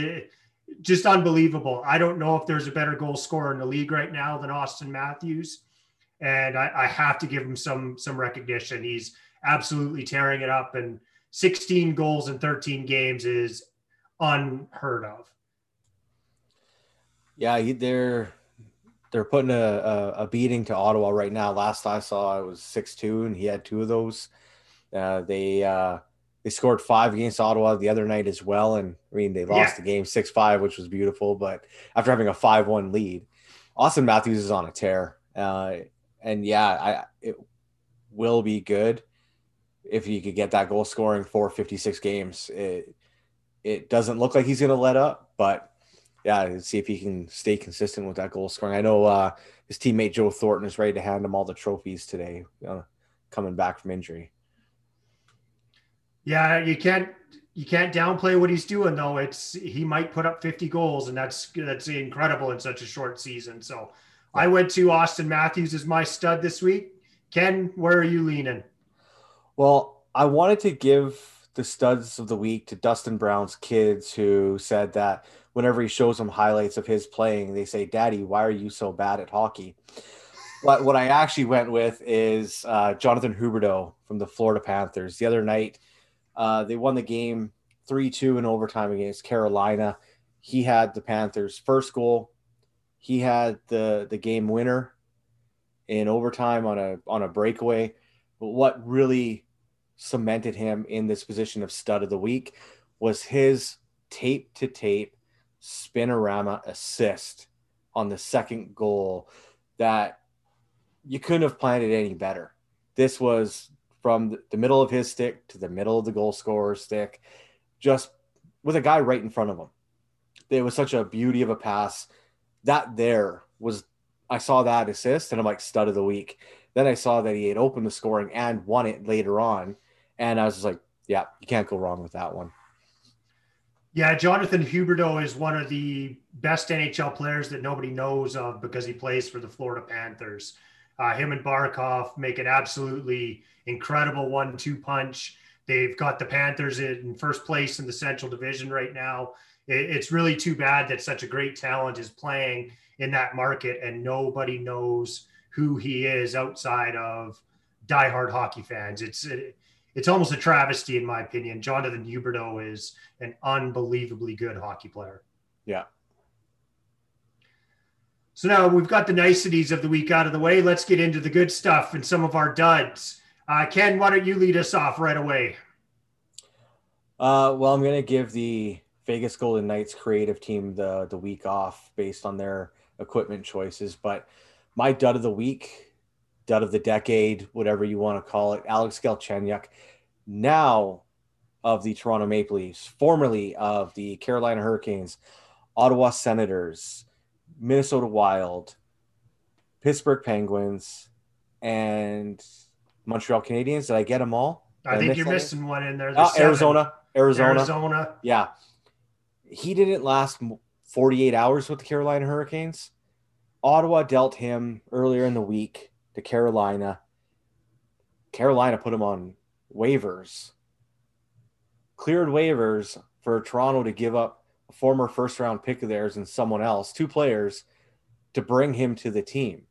just unbelievable. I don't know if there's a better goal scorer in the league right now than Auston Matthews. and I, I have to give him some some recognition. He's absolutely tearing it up, and 16 goals in 13 games is unheard of. Yeah, they're they're putting a, a, a, beating to Ottawa right now. Last I saw, it was six two, and he had two of those. Uh, they uh, they scored five against Ottawa the other night as well, and I mean they lost yeah. the game six five, which was beautiful. But after having a five one lead, Auston Matthews is on a tear, uh, and yeah, I it will be good if he could get that goal scoring for 56 games. It it doesn't look like he's going to let up, but yeah, see if he can stay consistent with that goal scoring. I know uh, his teammate Joe Thornton is ready to hand him all the trophies today, uh, coming back from injury. Yeah, you can't you can't downplay what he's doing though. It's he might put up 50 goals, and that's that's incredible in such a short season. So I went to Auston Matthews as my stud this week. Ken, where are you leaning? Well, I wanted to give the studs of the week to Dustin Brown's kids who said that whenever he shows them highlights of his playing, they say, Daddy, why are you so bad at hockey? But what I actually went with is uh, Jonathan Huberdeau from the Florida Panthers. The other night, uh, they won the game 3 2 in overtime against Carolina. He had the Panthers' first goal. He had the, the game winner in overtime on a on a breakaway. But what really cemented him in this position of stud of the week was his tape to tape spinorama assist on the second goal that you couldn't have planned it any better. This was from the middle of his stick to the middle of the goal scorer's stick, just with a guy right in front of him. It was such a beauty of a pass. That there was, I saw that assist and I'm like, stud of the week. Then I saw that he had opened the scoring and won it later on. And I was just like, yeah, you can't go wrong with that one. Yeah, Jonathan Huberdeau is one of the best NHL players that nobody knows of because he plays for the Florida Panthers. Uh, him and Barkov make an absolutely incredible one-two punch. They've got the Panthers in first place in the Central Division right now. It, it's really too bad that such a great talent is playing in that market and nobody knows who he is outside of diehard hockey fans. It's it, it's almost a travesty in my opinion. Jonathan Huberdeau is an unbelievably good hockey player. Yeah. So now we've got the niceties of the week out of the way. Let's get into the good stuff and some of our duds. Uh, Ken, why don't you lead us off right away? Uh, well, I'm going to give the Vegas Golden Knights creative team the the week off based on their equipment choices. But my dud of the week dud of the decade, whatever you want to call it, Alex Galchenyuk, now of the Toronto Maple Leafs, formerly of the Carolina Hurricanes, Ottawa Senators, Minnesota Wild, Pittsburgh Penguins, and Montreal Canadiens. Did I get them all? Did I think you're missing one in there. Oh, Arizona, Arizona, Arizona. Yeah, he didn't last 48 hours with the Carolina Hurricanes. Ottawa dealt him earlier in the week to Carolina. Carolina put him on waivers, cleared waivers for Toronto to give up former first round pick of theirs and someone else, two players, to bring him to the team.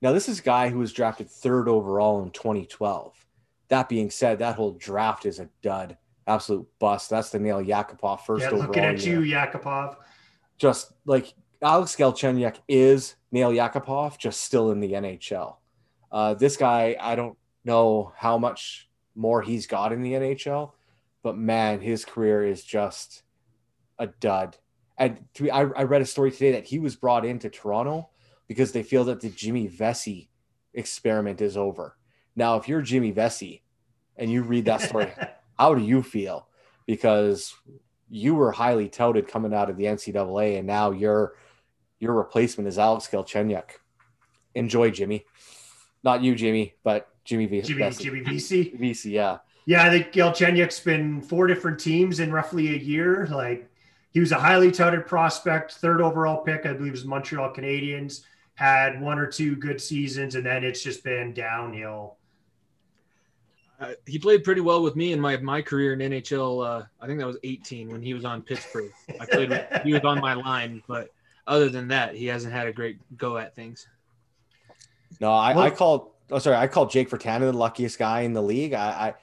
Now, this is a guy who was drafted third overall in 2012. That being said, that whole draft is a dud, absolute bust. That's the Nail Yakupov first yeah, overall. Looking at year. you, Yakupov. Just like Alex Galchenyuk is Nail Yakupov, just still in the NHL. Uh, this guy, I don't know how much more he's got in the NHL, but man, his career is just a dud. And to, I, I read a story today that he was brought into Toronto because they feel that the Jimmy Vesey experiment is over. Now, if you're Jimmy Vesey and you read that story, how do you feel? Because you were highly touted coming out of the NCAA, and now you're your replacement is Alex Galchenyuk. Enjoy, Jimmy. Not you, Jimmy, but Jimmy V. Jimmy, Jimmy VC. VC, yeah. Yeah, I think Galchenyuk's been four different teams in roughly a year. Like he was a highly touted prospect, third overall pick, I believe, was Montreal Canadiens. Had one or two good seasons, and then it's just been downhill. Uh, he played pretty well with me in my my career in NHL. Uh, I think that was 18 when he was on Pittsburgh. I played. With, he was on my line, but other than that, he hasn't had a great go at things. No, I, well, I called. Oh, sorry, I called Jake Virtanen the luckiest guy in the league. I, I,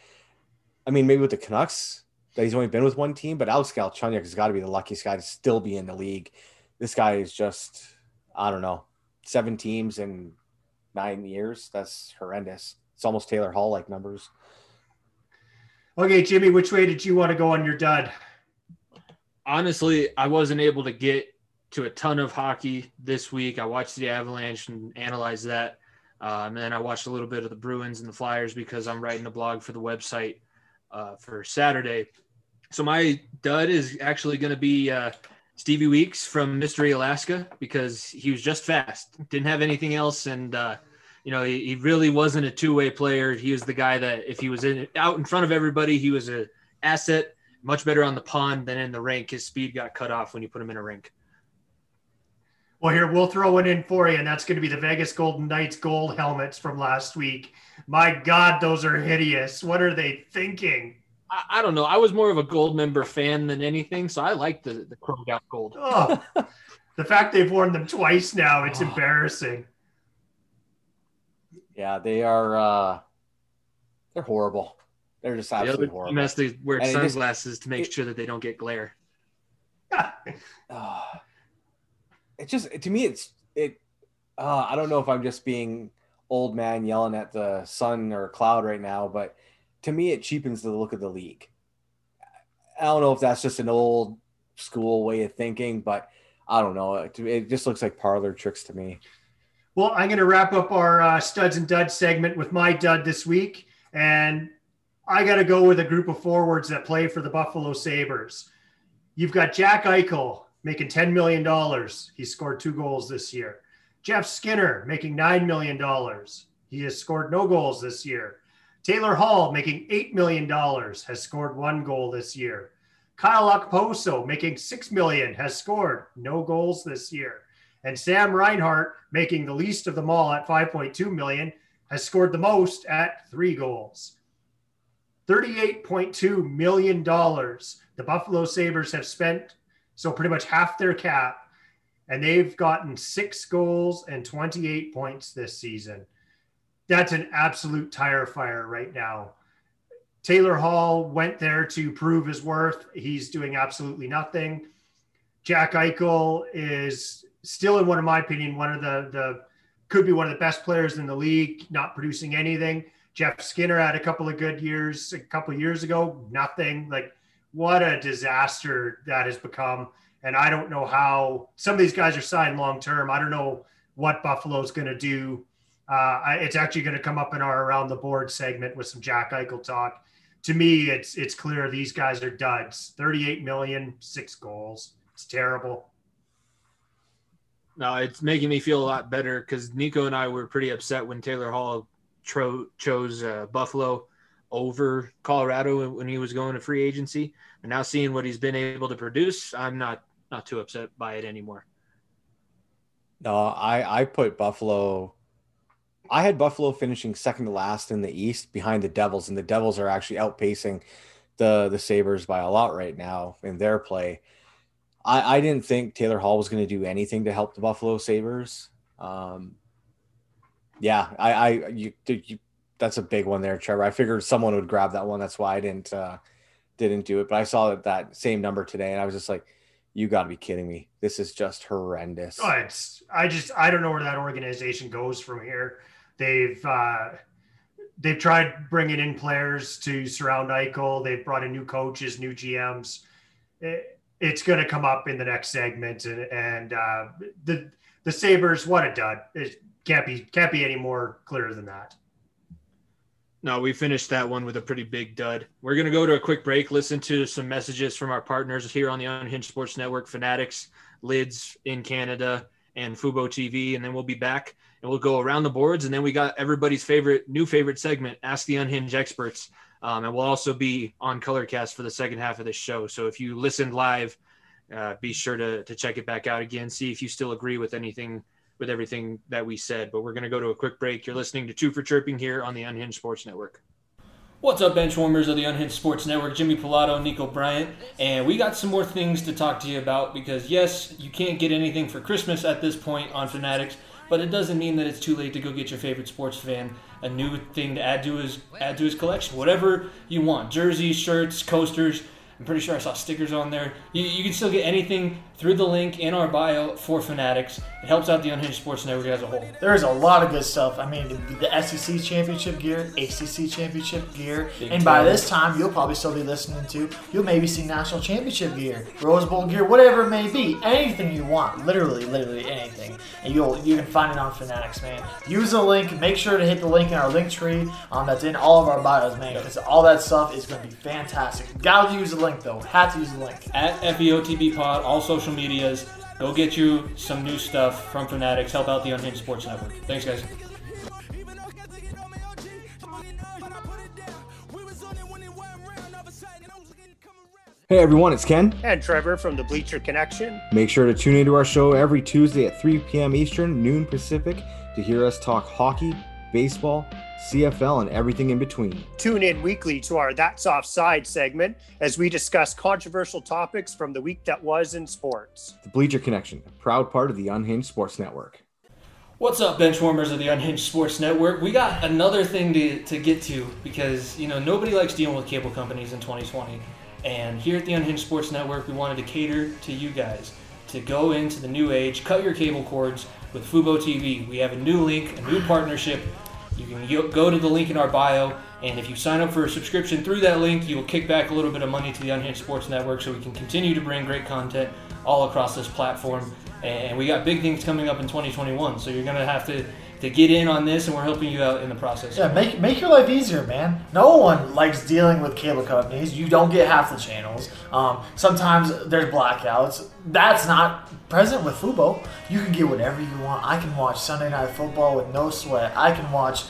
I mean, maybe with the Canucks that he's only been with one team, but Alex Galchenyuk has got to be the luckiest guy to still be in the league. This guy is just, I don't know, seven teams in nine years. That's horrendous. It's almost Taylor Hall like numbers. Okay, Jimmy, which way did you want to go on your dud? Honestly, I wasn't able to get to a ton of hockey this week. I watched the Avalanche and analyzed that. Um, and then I watched a little bit of the Bruins and the Flyers because I'm writing a blog for the website uh, for Saturday. So my dud is actually going to be uh, Stevie Weeks from Mystery Alaska because he was just fast, didn't have anything else, and uh, you know he, he, really wasn't a two-way player. He was the guy that if he was in out in front of everybody, he was an asset. Much better on the pond than in the rink. His speed got cut off when you put him in a rink. Well, here we'll throw one in for you, and that's going to be the Vegas Golden Knights gold helmets from last week. My God, those are hideous. What are they thinking? I, I don't know. I was more of a gold member fan than anything, so I like the the chromed out gold. Oh, the fact they've worn them twice now, it's oh. embarrassing. Yeah, they are. uh They're horrible. They're just absolutely the horrible. Mess they wear and sunglasses just, to make it, sure that they don't get glare. uh, it just to me it's it uh, I don't know if I'm just being old man yelling at the sun or cloud right now, but to me it cheapens the look of the league. I don't know if that's just an old school way of thinking, but I don't know. It, it just looks like parlor tricks to me. Well, I'm going to wrap up our uh, studs and duds segment with my dud this week, and I got to go with a group of forwards that play for the Buffalo Sabres. You've got Jack Eichel, making $10 million. He scored two goals this year. Jeff Skinner making $9 million. He has scored no goals this year. Taylor Hall making $8 million has scored one goal this year. Kyle Okposo making 6 million has scored no goals this year. And Sam Reinhart making the least of them all at 5.2 million has scored the most at three goals. $38.2 million the Buffalo Sabres have spent so pretty much half their cap. And they've gotten six goals and 28 points this season. That's an absolute tire fire right now. Taylor Hall went there to prove his worth. He's doing absolutely nothing. Jack Eichel is still, in one of my opinion, one of the the could be one of the best players in the league, not producing anything. Jeff Skinner had a couple of good years a couple of years ago, nothing. Like what a disaster that has become. And I don't know how some of these guys are signed long term. I don't know what Buffalo's going to do. Uh, I, it's actually going to come up in our around the board segment with some Jack Eichel talk. To me, it's it's clear these guys are duds. 38 million, six goals. It's terrible. No, it's making me feel a lot better because Nico and I were pretty upset when Taylor Hall tro- chose uh, Buffalo over Colorado when he was going to free agency. And now seeing what he's been able to produce, I'm not not too upset by it anymore. No, I I put Buffalo. I had Buffalo finishing second to last in the East behind the Devils, and the Devils are actually outpacing the the Sabres by a lot right now in their play. I, I didn't think Taylor Hall was going to do anything to help the Buffalo Sabres. Um, yeah, I, I you, you that's a big one there, Trevor. I figured someone would grab that one. That's why I didn't uh, didn't do it. But I saw that, that same number today, and I was just like, "You got to be kidding me! This is just horrendous." Oh, I just I don't know where that organization goes from here. They've uh, they've tried bringing in players to surround Eichel. They've brought in new coaches, new GMs. It, it's going to come up in the next segment, and, and uh, the the Sabres, what a dud! It can't be can't be any more clear than that. No, we finished that one with a pretty big dud. We're going to go to a quick break, listen to some messages from our partners here on the Unhinged Sports Network, Fanatics, Lids in Canada, and Fubo TV. And then we'll be back and we'll go around the boards. And then we got everybody's favorite, new favorite segment, Ask the Unhinged Experts. Um, and we'll also be on Colorcast for the second half of this show. So if you listened live, uh, be sure to, to check it back out again, see if you still agree with anything with everything that we said. But we're going to go to a quick break. You're listening to Two for Chirping here on the Unhinged Sports Network. What's up, benchwarmers of the Unhinged Sports Network? Jimmy Pilato, Nico Bryant, and we got some more things to talk to you about because, yes, you can't get anything for Christmas at this point on Fanatics, but it doesn't mean that it's too late to go get your favorite sports fan a new thing to add to his add to his collection. Whatever you want, jerseys, shirts, coasters. I'm pretty sure I saw stickers on there. You, you can still get anything through the link in our bio for Fanatics. It helps out the Unhinged Sports Network as a whole. There's a lot of good stuff. I mean, the, the SEC championship gear, ACC championship gear, Big and by this time, you'll probably still be listening to. You'll maybe see national championship gear, Rose Bowl gear, whatever it may be. Anything you want, literally, literally anything, and you'll you can find it on Fanatics, man. Use the link. Make sure to hit the link in our link tree. Um, that's in all of our bios, man, because all that stuff is going to be fantastic. Got to use the link though. Have to use the link. At FEOTB Pod, all social medias. Go get you some new stuff from Fanatics. Help out the Unhinged Sports Network. Thanks, guys. Hey everyone, it's Ken. And Trevor from the Bleacher Connection. Make sure to tune into our show every Tuesday at 3 p.m. Eastern, noon Pacific, to hear us talk hockey, baseball, CFL, and everything in between. Tune in weekly to our That's Offside segment as we discuss controversial topics from the week that was in sports. The Bleacher Connection, a proud part of the Unhinged Sports Network. What's up, benchwarmers of the Unhinged Sports Network? We got another thing to, to get to because, you know, nobody likes dealing with cable companies in 2020. And here at the Unhinged Sports Network, we wanted to cater to you guys to go into the new age, cut your cable cords with Fubo TV. We have a new link, a new partnership. You can go to the link in our bio, and if you sign up for a subscription through that link, you'll kick back a little bit of money to the Unhinged Sports Network so we can continue to bring great content all across this platform. And we got big things coming up in 2021, so you're going to have to, to get in on this, and we're helping you out in the process. Yeah, make make your life easier, man. No one likes dealing with cable companies. You don't get half the channels. Um, sometimes there's blackouts. That's not present with Fubo. You can get whatever you want. I can watch Sunday Night Football with no sweat. I can watch.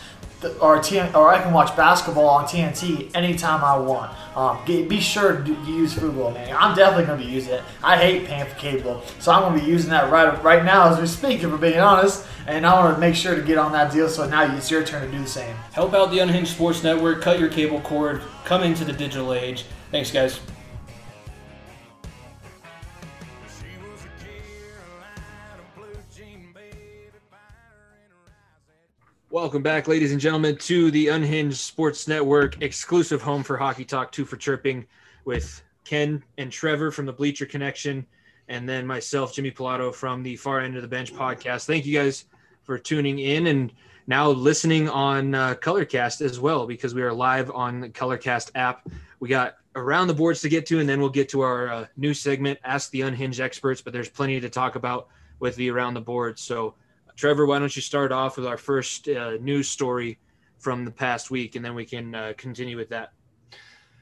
Or, TN, or I can watch basketball on TNT anytime I want. Um, get, be sure to use Fubo, man. I'm definitely going to be using it. I hate paying for cable, so I'm going to be using that right right now as we speak, if we're being honest. And I want to make sure to get on that deal, so now it's your turn to do the same. Help out the Unhinged Sports Network, cut your cable cord, come into the digital age. Thanks, guys. Welcome back, ladies and gentlemen, to the Unhinged Sports Network exclusive home for Hockey Talk 2 for Chirping with Ken and Trevor from the Bleacher Connection, and then myself, Jimmy Pilato from the Far End of the Bench podcast. Thank you guys for tuning in and now listening on uh, Colorcast as well, because we are live on the Colorcast app. We got around the boards to get to, and then we'll get to our uh, new segment, Ask the Unhinged Experts, but there's plenty to talk about with the around the board. So, Trevor, why don't you start off with our first uh, news story from the past week, and then we can uh, continue with that.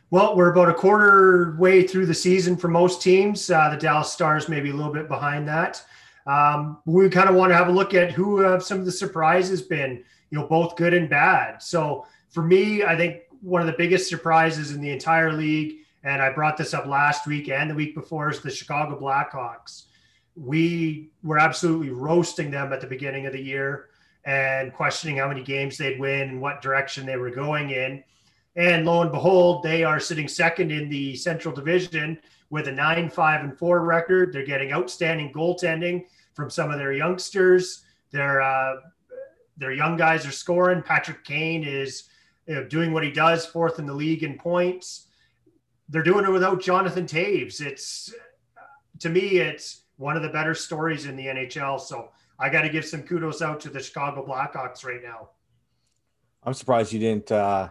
Well, we're about a quarter way through the season for most teams. Uh, the Dallas Stars may be a little bit behind that. Um, we kind of want to have a look at who have some of the surprises been, you know, both good and bad. So for me, I think one of the biggest surprises in the entire league, and I brought this up last week and the week before, is the Chicago Blackhawks. We were absolutely roasting them at the beginning of the year and questioning how many games they'd win and what direction they were going in. And lo and behold, they are sitting second in the Central Division with a 9 5 and 4 record. They're getting outstanding goaltending from some of their youngsters. Their, uh, their young guys are scoring. Patrick Kane is you know, doing what he does, fourth in the league in points. They're doing it without Jonathan Toews. It's to me, it's one of the better stories in the NHL. So I got to give some kudos out to the Chicago Blackhawks right now. I'm surprised you didn't uh,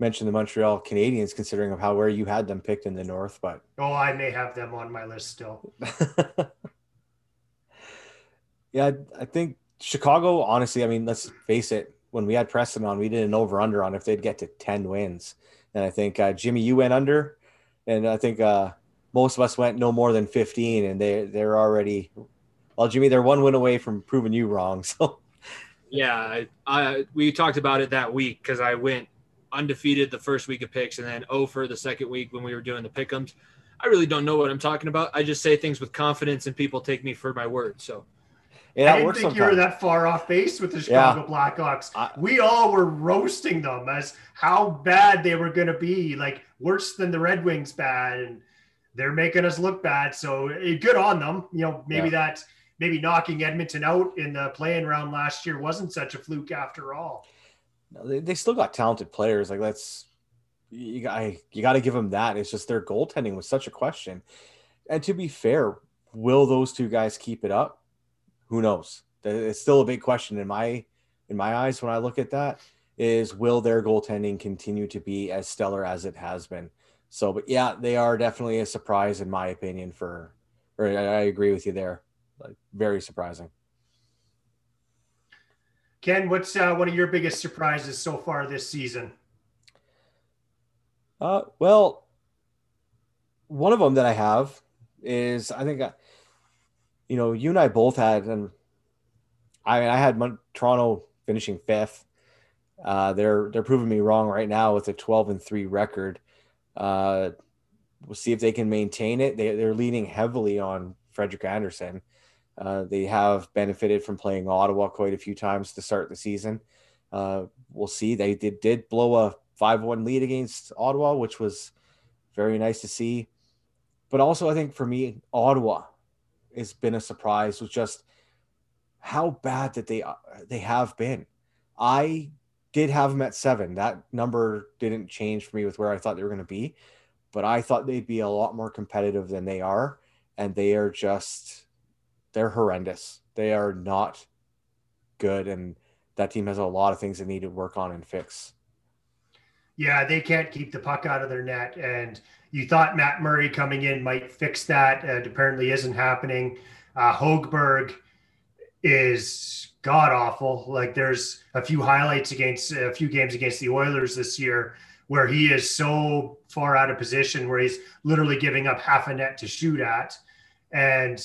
mention the Montreal Canadiens, considering of how where you had them picked in the North. But Oh, I may have them on my list still. yeah, I- I think Chicago. Honestly, I mean, let's face it. When we had Preston on, we did an over under on if they'd get to ten wins, and I think uh, Jimmy, you went under, and I think uh, most of us went no more than fifteen, and they they're already. Well, Jimmy, they're one win away from proving you wrong. So Yeah, I, I we talked about it that week because I went undefeated the first week of picks and then over the second week when we were doing the pickums. I really don't know what I'm talking about. I just say things with confidence and people take me for my word. So yeah, I that didn't works think you were that far off base with the Chicago Blackhawks. I- we all were roasting them as how bad they were going to be, like worse than the Red Wings bad, and they're making us look bad. So eh, good on them. You know, maybe that maybe knocking Edmonton out in the playing round last year wasn't such a fluke after all. No, they, they still got talented players. Like that's you got you got to give them that. It's just their goaltending was such a question. And to be fair, will those two guys keep it up? Who knows? It's still a big question in my in my eyes when I look at that. Is will their goaltending continue to be as stellar as it has been? So, but yeah, they are definitely a surprise in my opinion. For, or I agree with you there. Like very surprising. Ken, what's uh, one of your biggest surprises so far this season? Uh, well, one of them that I have is I think, uh, you know, you and I both had, and I I had Toronto finishing fifth. Uh, they're they're proving me wrong right now with a 12 and three record. Uh, we'll see if they can maintain it. They they're leaning heavily on Frederik Andersen. Uh, they have benefited from playing Ottawa quite a few times to start the season. Uh, we'll see. They did, did blow a 5 1 lead against Ottawa, which was very nice to see. But also, I think for me, Ottawa has been a surprise with just how bad that they they have been. I did have them at seven. That number didn't change for me with where I thought they were going to be, but I thought they'd be a lot more competitive than they are, and they are just they're horrendous. They are not good, and that team has a lot of things they need to work on and fix. Yeah, they can't keep the puck out of their net, and you thought Matt Murray coming in might fix that. It apparently isn't happening. Uh, Hogberg is god awful. Like there's a few highlights against a few games against the Oilers this year where he is so far out of position where he's literally giving up half a net to shoot at. And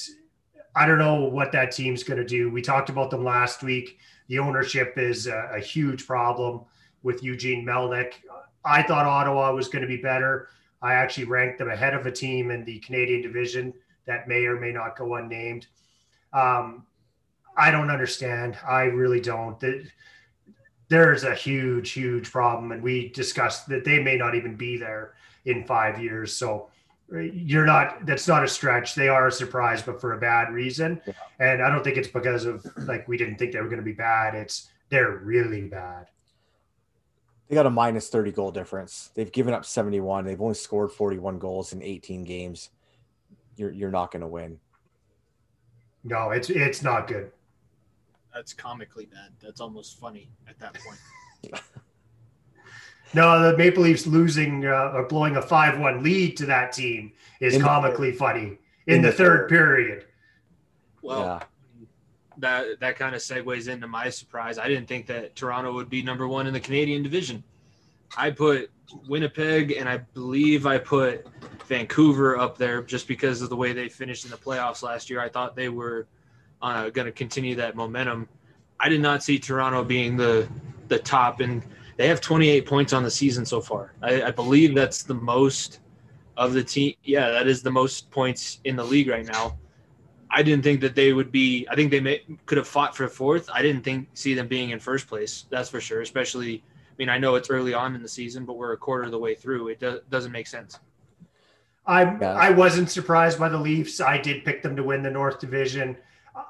I don't know what that team's going to do. We talked about them last week. The ownership is a, a huge problem with Eugene Melnyk. I thought Ottawa was going to be better. I actually ranked them ahead of a team in the Canadian division that may or may not go unnamed. Um, I don't understand. I really don't. There's a huge, huge problem, and we discussed that they may not even be there in five years. So you're not that's not a stretch. They are a surprise but for a bad reason. Yeah. and i don't think it's because of like we didn't think they were going to be bad. It's they're really bad. They got a minus 30 goal difference. They've given up 71 they've only scored 41 goals in 18 games. You're you're not going to win. No it's it's not good. That's comically bad. That's almost funny at that point No, the Maple Leafs losing uh, or blowing a five-one lead to that team is in comically the, funny in, in the, the, third, third period. Well, yeah. that that kind of segues into my surprise. I didn't think that Toronto would be number one in the Canadian division. I put Winnipeg and I believe I put Vancouver up there just because of the way they finished in the playoffs last year. I thought they were uh, going to continue that momentum. I did not see Toronto being the the top and they have 28 points on the season so far. I, I believe that's the most of the team. Yeah, that is the most points in the league right now. I didn't think that they would be. I think they may, could have fought for fourth. I didn't think see them being in first place. That's for sure. Especially, I mean, I know it's early on in the season, but we're a quarter of the way through. It do, doesn't make sense. I yeah. I wasn't surprised by the Leafs. I did pick them to win the North Division.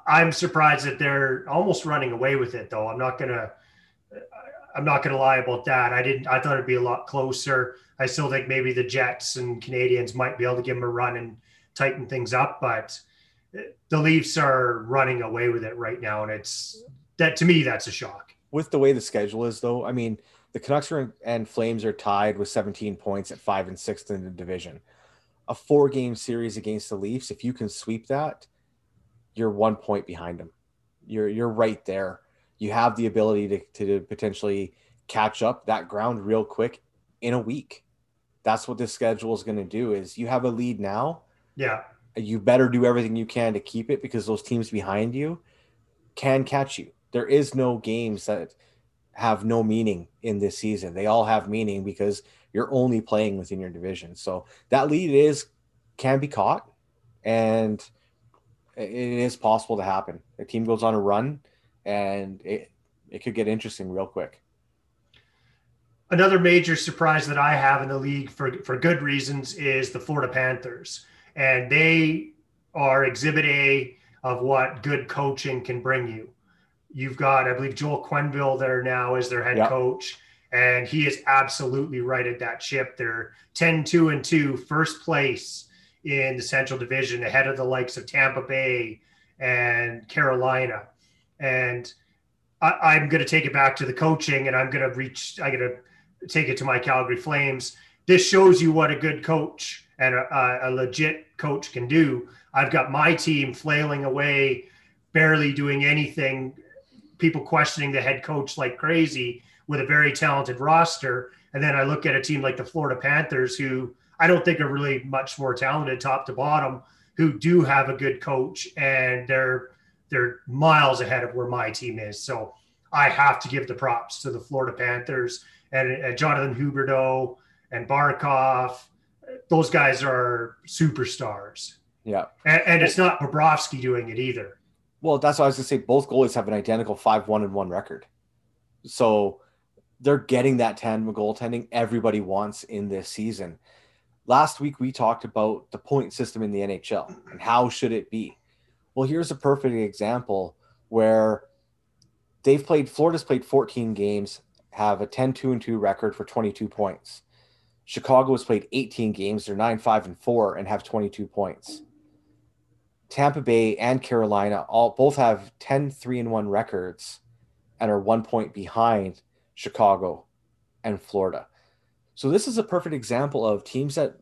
I'm surprised that they're almost running away with it, though. I'm not gonna I'm not going to lie about that. I didn't. I thought it'd be a lot closer. I still think maybe the Jets and Canadiens might be able to give them a run and tighten things up, but eh, the Leafs are running away with it right now, and it's that to me that's a shock. With the way the schedule is, though, I mean, the Canucks are, and Flames are tied with 17 points at five and sixth in the division. A four-game series against the Leafs, if you can sweep that, you're one point behind them. You're you're right there you have the ability to, to potentially catch up that ground real quick in a week. That's what this schedule is going to do is you have a lead now. Yeah. You better do everything you can to keep it because those teams behind you can catch you. There is no games that have no meaning in this season. They all have meaning because you're only playing within your division. So that lead is can be caught and it is possible to happen. A team goes on a run and it it could get interesting real quick. Another major surprise that I have in the league for for good reasons is the Florida Panthers, and they are Exhibit A of what good coaching can bring you. You've got, I believe, Joel Quenneville there now as their head coach, and he is absolutely right at that ship. They're 10 2 and 2, first place in the Central Division, ahead of the likes of Tampa Bay and Carolina. And I, am going to take it back to the coaching, and I'm going to reach. I'm going to take it to my Calgary Flames. This shows you what a good coach and a, a legit coach can do. I've got my team flailing away, barely doing anything. People questioning the head coach like crazy with a very talented roster. And then I look at a team like the Florida Panthers, who I don't think are really much more talented top to bottom, who do have a good coach and they're they're miles ahead of where my team is. So I have to give the props to the Florida Panthers and, and Jonathan Huberdeau and Barkov. Those guys are superstars. Yeah. And, and it's not Bobrovsky doing it either. Well, that's what I was going to say. Both goalies have an identical 5 1 and 1 record. So they're getting that tandem goaltending everybody wants in this season. Last week, we talked about the point system in the NHL and how should it be. Well, here's a perfect example where they've played Florida's played 14 games, have a 10 2 and 2 record for 22 points. Chicago has played 18 games, they're 9 5 and 4 and have 22 points. Tampa Bay and Carolina all both have 10 3 and 1 records and are 1 point behind Chicago and Florida. So this is a perfect example of teams that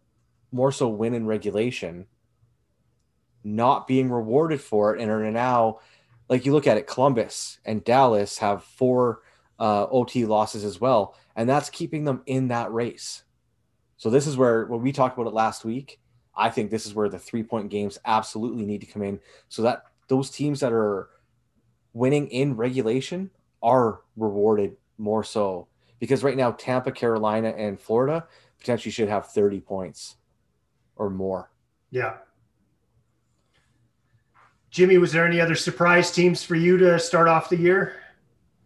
more so win in regulation not being rewarded for it and are now like you look at it columbus and dallas have four uh, ot losses as well and that's keeping them in that race. So this is where when we talked about it last week i think this is where the three point games absolutely need to come in so that those teams that are winning in regulation are rewarded more so because right now tampa carolina and florida potentially should have 30 points or more. Yeah Jimmy, was there any other surprise teams for you to start off the year?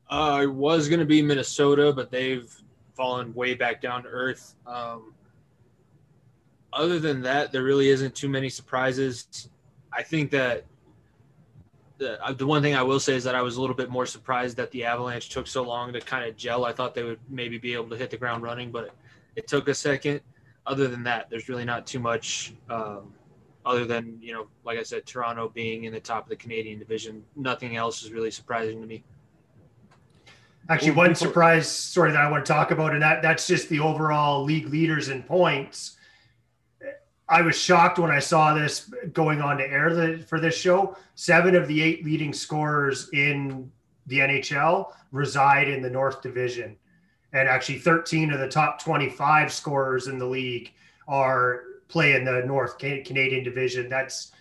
Uh, I was going to be Minnesota, but they've fallen way back down to earth. Um, other than that, there really isn't too many surprises. I think that the, uh, the one thing I will say is that I was a little bit more surprised that the Avalanche took so long to kind of gel. I thought they would maybe be able to hit the ground running, but it took a second. Other than that, there's really not too much um, other than you know, like I said, Toronto being in the top of the Canadian division. Nothing else is really surprising to me. Actually, one surprise story that I want to talk about, and that that's just the overall league leaders in points. I was shocked when I saw this going on to air the, for this show. Seven of the eight leading scorers in the NHL reside in the North Division. And actually, 13 of the top 25 scorers in the league are play in the North Canadian division. That's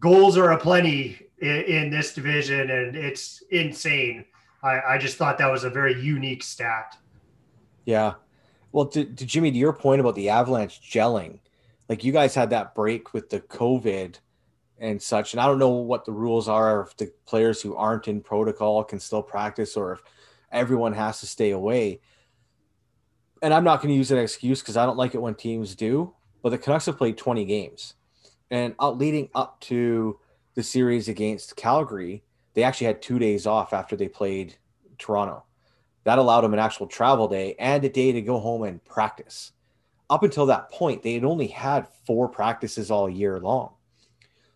goals are aplenty in, in this division, and it's insane. I, I, just thought that was a very unique stat. Yeah. Well, to, to Jimmy, to your point about the Avalanche gelling, like you guys had that break with the COVID and such, and I don't know what the rules are if the players who aren't in protocol can still practice or if everyone has to stay away. And I'm not going to use an excuse because I don't like it when teams do but the Canucks have played 20 games. And out leading up to the series against Calgary, they actually had two days off after they played Toronto. That allowed them an actual travel day and a day to go home and practice. Up until that point, they had only had four practices all year long.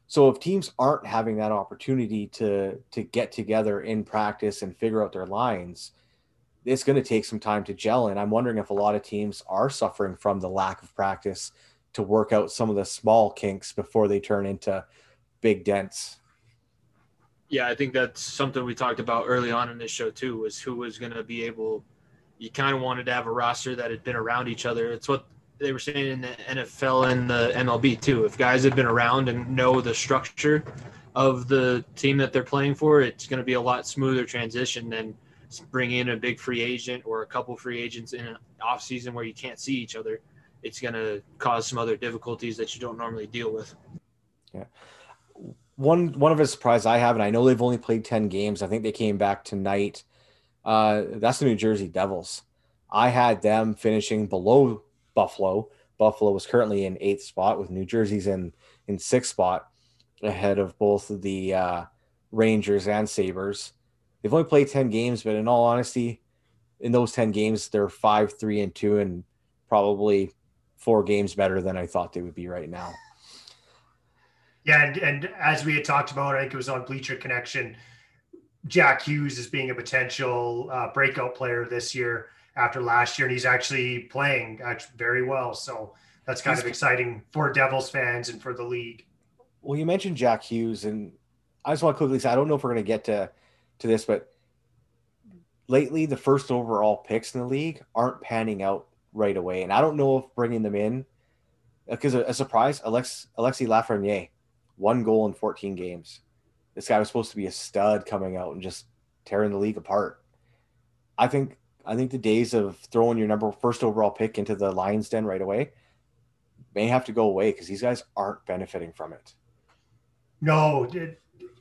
So if teams aren't having that opportunity to to get together in practice and figure out their lines, it's going to take some time to gel. And I'm wondering if a lot of teams are suffering from the lack of practice to work out some of the small kinks before they turn into big dents. Yeah, I think that's something we talked about early on in this show too. Was who was going to be able. You kind of wanted to have a roster that had been around each other. It's what they were saying in the NFL and the MLB too. If guys have been around and know the structure of the team that they're playing for, it's going to be a lot smoother transition than bringing in a big free agent or a couple free agents in an off season where you can't see each other it's going to cause some other difficulties that you don't normally deal with. Yeah. One one of the surprise I have, and I know they've only played 10 games. I think they came back tonight. Uh, that's the New Jersey Devils. I had them finishing below Buffalo. Buffalo was currently in eighth spot with New Jersey's in in sixth spot. ahead of both the uh, Rangers and Sabres. They've only played 10 games, but in all honesty, in those 10 games, they're five, three, and two, and probably four games better than I thought they would be right now. Yeah, and, and as we had talked about, I think it was on Bleacher Connection, Jack Hughes is being a potential uh, breakout player this year after last year, and he's actually playing actually very well. So that's kind he's, of exciting for Devils fans and for the league. Well, you mentioned Jack Hughes, and I just want to quickly say I don't know if we're going to get to to this, but lately the first overall picks in the league aren't panning out right away, and I don't know if bringing them in because a, a surprise, Alex Alexi Lafreniere one goal in 14 games. This guy was supposed to be a stud coming out and just tearing the league apart. I think I think the days of throwing your number first overall pick into the Lions den right away may have to go away because these guys aren't benefiting from it. No,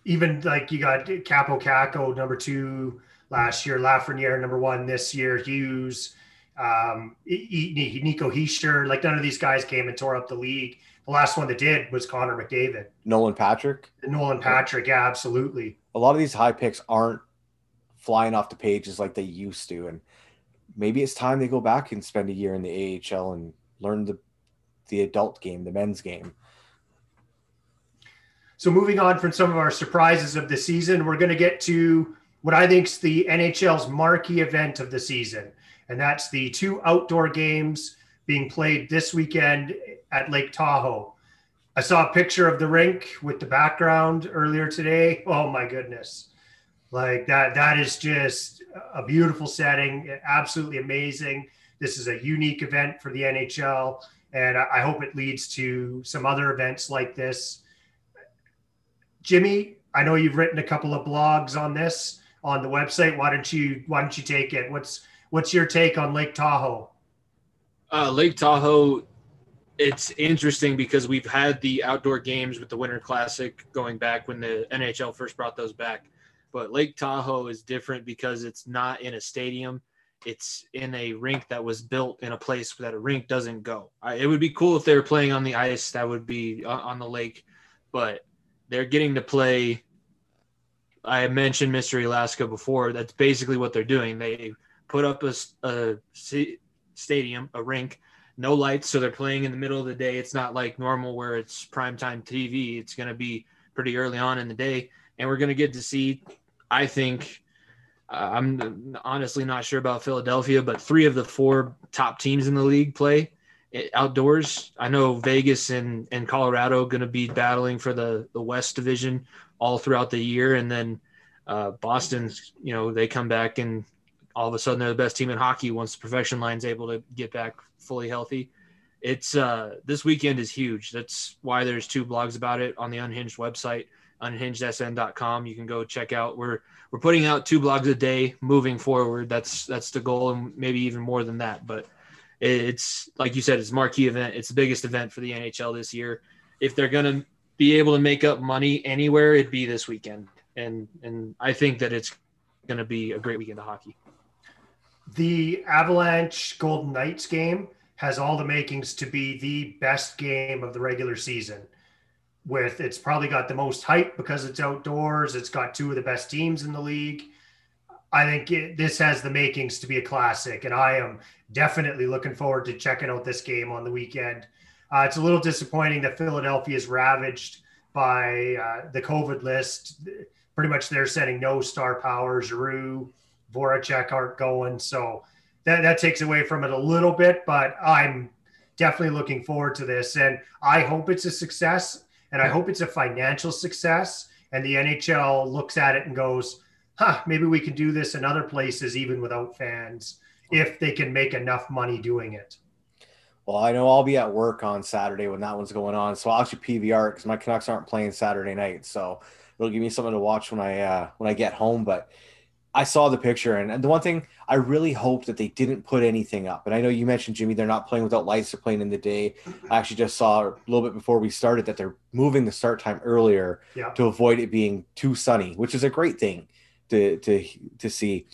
even like you got Kaapo Kakko number two last year, Lafreniere number one this year, Hughes, um, Nico Hischier, like none of these guys came and tore up the league. The last one that did was Connor McDavid. Nolan Patrick. Nolan Patrick, yeah, absolutely. A lot of these high picks aren't flying off the pages like they used to, and maybe it's time they go back and spend a year in the AHL and learn the the adult game, the men's game. So moving on from some of our surprises of the season, we're going to get to what I think is the NHL's marquee event of the season, and that's the two outdoor games being played this weekend at Lake Tahoe. I saw a picture of the rink with the background earlier today. Oh my goodness. Like that that is just a beautiful setting, absolutely amazing. This is a unique event for the NHL and I hope it leads to some other events like this. Jimmy, I know you've written a couple of blogs on this on the website. Why don't you why don't you take it? What's what's your take on Lake Tahoe? Uh, Lake Tahoe, it's interesting because we've had the outdoor games with the Winter Classic going back when the NHL first brought those back. But Lake Tahoe is different because it's not in a stadium. It's in a rink that was built in a place that a rink doesn't go. I, it would be cool if they were playing on the ice. That would be on, on the lake, but they're getting to play. I mentioned Mystery Alaska before. That's basically what they're doing. They put up a, a stadium, a rink, no lights, so they're playing in the middle of the day. It's not like normal where it's primetime TV. It's going to be pretty early on in the day, and we're going to get to see. I think uh, I'm honestly not sure about Philadelphia, but three of the four top teams in the league play outdoors. I know Vegas and, and Colorado going to be battling for the, the West Division all throughout the year. And then uh, Boston's, you know, they come back and all of a sudden they're the best team in hockey once the perfection line's able to get back fully healthy. It's uh, this weekend is huge. That's why there's two blogs about it on the Unhinged website, unhingedsn.com. You can go check out. We're we're putting out two blogs a day moving forward. That's that's the goal, and maybe even more than that. But it's like you said, it's marquee event. It's the biggest event for the NHL this year. If they're gonna be able to make up money anywhere, it'd be this weekend. And and I think that it's gonna be a great weekend of hockey the Avalanche Golden Knights game has all the makings to be the best game of the regular season. With it's probably got the most hype because it's outdoors. It's got two of the best teams in the league. I think it, this has the makings to be a classic, and I am definitely looking forward to checking out this game on the weekend. Uh, it's a little disappointing that Philadelphia is ravaged by uh, the COVID list. Pretty much, they're sending no star power. Giroux, Voracek aren't going. So that, that takes away from it a little bit, but I'm definitely looking forward to this. And I hope it's a success and I hope it's a financial success. And the NHL looks at it and goes, huh, maybe we can do this in other places even without fans if they can make enough money doing it. Well, I know I'll be at work on Saturday when that one's going on, so I'll actually PVR because my Canucks aren't playing Saturday night, so it'll give me something to watch when I uh, when I get home. But I saw the picture, and, and the one thing I really hope that they didn't put anything up. And I know you mentioned Jimmy, they're not playing without lights; they're playing in the day. I actually just saw a little bit before we started that they're moving the start time earlier yeah. to avoid it being too sunny, which is a great thing to to to see.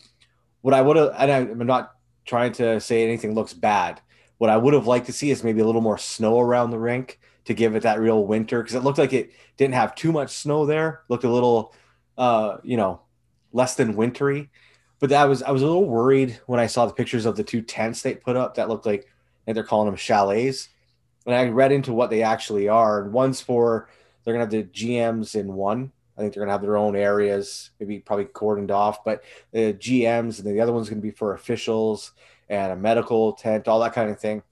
What I would have, and I'm not trying to say anything looks bad. What I would have liked to see is maybe a little more snow around the rink to give it that real winter because it looked like it didn't have too much snow there. Looked a little, uh, you know, less than wintry. But that was I was a little worried when I saw the pictures of the two tents they put up that looked like and they're calling them chalets. And I read into what they actually are. And one's for they're gonna have the GMs in one. I think they're gonna have their own areas, maybe probably cordoned off, but the GMs and then the other one's gonna be for officials and a medical tent, all that kind of thing.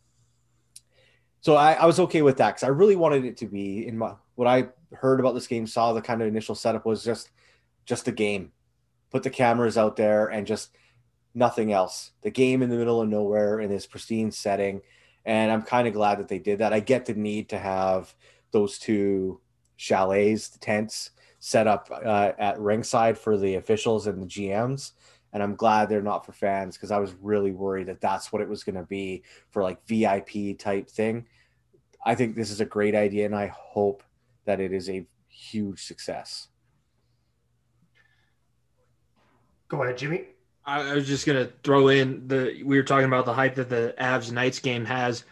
So I, I was okay with that because I really wanted it to be in my what I heard about this game, saw the kind of initial setup was just just the game. Put the cameras out there and just nothing else. The game in the middle of nowhere in this pristine setting. And I'm kind of glad that they did that. I get the need to have those two chalets, the tents set up uh, at ringside for the officials and the GMs. And I'm glad they're not for fans because I was really worried that that's what it was going to be for like VIP type thing. I think this is a great idea and I hope that it is a huge success. Go ahead, Jimmy. I, was just gonna throw in the we were talking about the hype that the Avs Knights game has.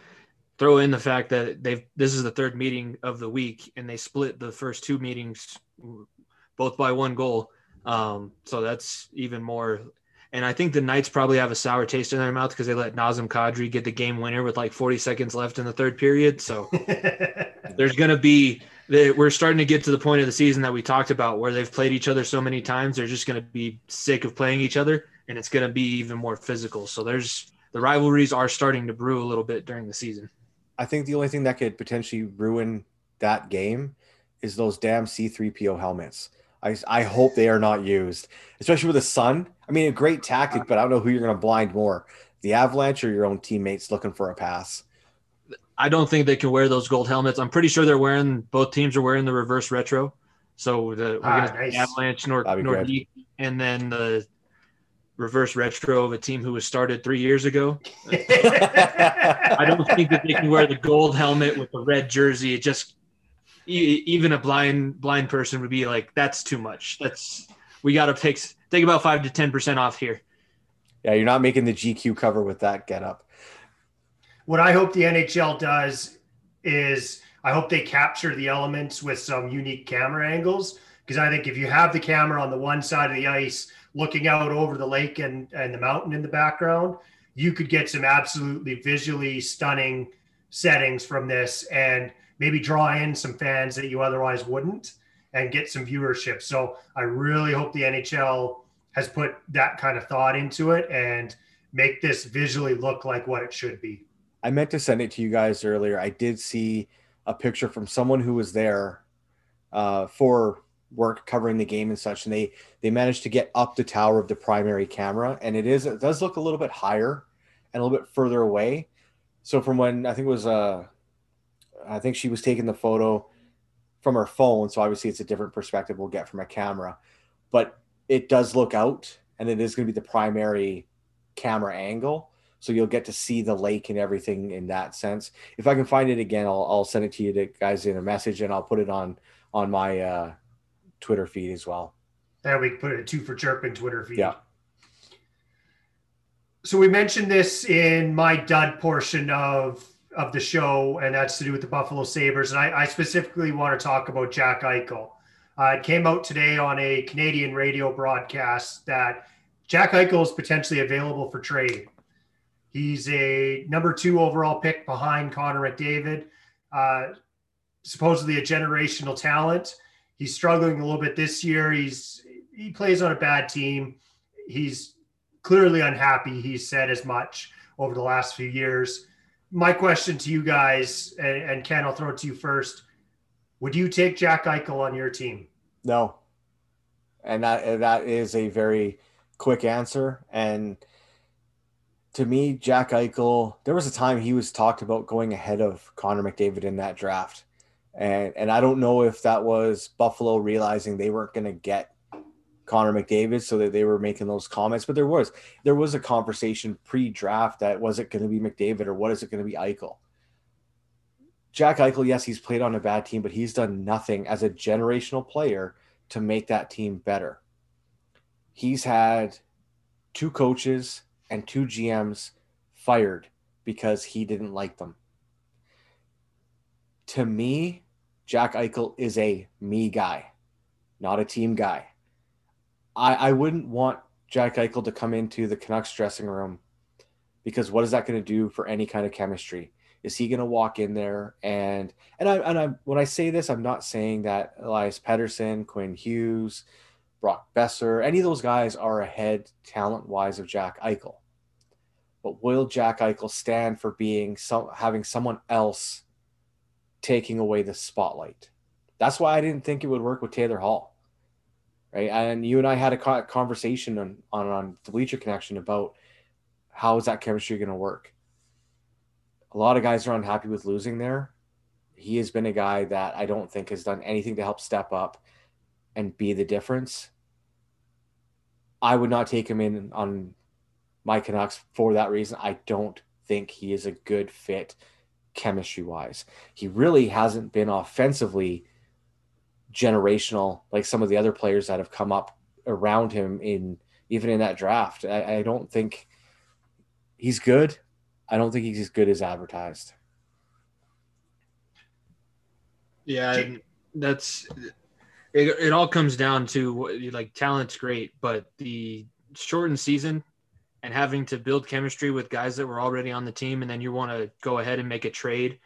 Throw in the fact that they've this is the third meeting of the week and they split the first two meetings both by one goal. Um, so that's even more. And I think the Knights probably have a sour taste in their mouth because they let Nazem Kadri get the game winner with like 40 seconds left in the third period. So there's going to be they, we're starting to get to the point of the season that we talked about where they've played each other so many times they're just going to be sick of playing each other and it's going to be even more physical. So there's the rivalries are starting to brew a little bit during the season. I think the only thing that could potentially ruin that game is those damn c3po helmets. I, I hope they are not used especially with the sun. I mean a great tactic but i don't know who you're going to blind more the avalanche or your own teammates looking for a pass I don't think they can wear those gold helmets. I'm pretty sure they're wearing both teams are wearing the reverse retro. So the we're ah, gonna nice. Avalanche Nord Nordique, and then the reverse retro of a team who was started three years ago. I don't think that they can wear the gold helmet with the red jersey. It just even a blind blind person would be like, that's too much. That's we got to take take about five to ten percent off here. Yeah, you're not making the GQ cover with that get up what I hope the NHL does is I hope they capture the elements with some unique camera angles. Because I think if you have the camera on the one side of the ice looking out over the lake and, and the mountain in the background, you could get some absolutely visually stunning settings from this and maybe draw in some fans that you otherwise wouldn't and get some viewership. So I really hope the NHL has put that kind of thought into it and make this visually look like what it should be. I meant to send it to you guys earlier. I did see a picture from someone who was there uh, for work covering the game and such, and they they managed to get up the tower of the primary camera, and it is it does look a little bit higher and a little bit further away. So from when I think it was uh, I think she was taking the photo from her phone, so obviously it's a different perspective we'll get from a camera, but it does look out, and it is going to be the primary camera angle so you'll get to see the lake and everything in that sense. If I can find it again, I'll, I'll send it to you to guys in a message and I'll put it on on my uh, Twitter feed as well. And we put it two for chirp chirping Twitter feed. Yeah. So we mentioned this in my dud portion of of the show, and that's to do with the Buffalo Sabres. And I, I specifically want to talk about Jack Eichel. Uh, it came out today on a Canadian radio broadcast that Jack Eichel is potentially available for trade. He's a number two overall pick behind Connor McDavid. Uh, supposedly a generational talent. He's struggling a little bit this year. He's he plays on a bad team. He's clearly unhappy. He said as much over the last few years. My question to you guys, and, and Ken, I'll throw it to you first. Would you take Jack Eichel on your team? No. And that that is a very quick answer. And to me, Jack Eichel, there was a time he was talked about going ahead of Connor McDavid in that draft. And and I don't know if that was Buffalo realizing they weren't going to get Connor McDavid so that they were making those comments, but there was there was a conversation pre-draft that was it going to be McDavid or what is it going to be Eichel? Jack Eichel, yes, he's played on a bad team, but he's done nothing as a generational player to make that team better. He's had two coaches and two GMs fired because he didn't like them. to me, Jack Eichel is a me guy, not a team guy. I, I wouldn't want Jack Eichel to come into the Canucks dressing room because what is that going to do for any kind of chemistry? Is he going to walk in there and and I and I when I say this, I'm not saying that Elias Pettersson, Quinn Hughes, Brock Boeser, any of those guys are ahead talent wise of Jack Eichel. But will Jack Eichel stand for being some having someone else taking away the spotlight? That's why I didn't think it would work with Taylor Hall. Right. And you and I had a conversation on, on, on the Bleacher Connection about how is that chemistry going to work? A lot of guys are unhappy with losing there. He has been a guy that I don't think has done anything to help step up and be the difference. I would not take him in on my Canucks for that reason. I don't think he is a good fit chemistry wise. He really hasn't been offensively generational like some of the other players that have come up around him in even in that draft. I, I don't think he's good. I don't think he's as good as advertised. Yeah, that's it, it all comes down to like talent's great, but the shortened season and having to build chemistry with guys that were already on the team, and then you want to go ahead and make a trade.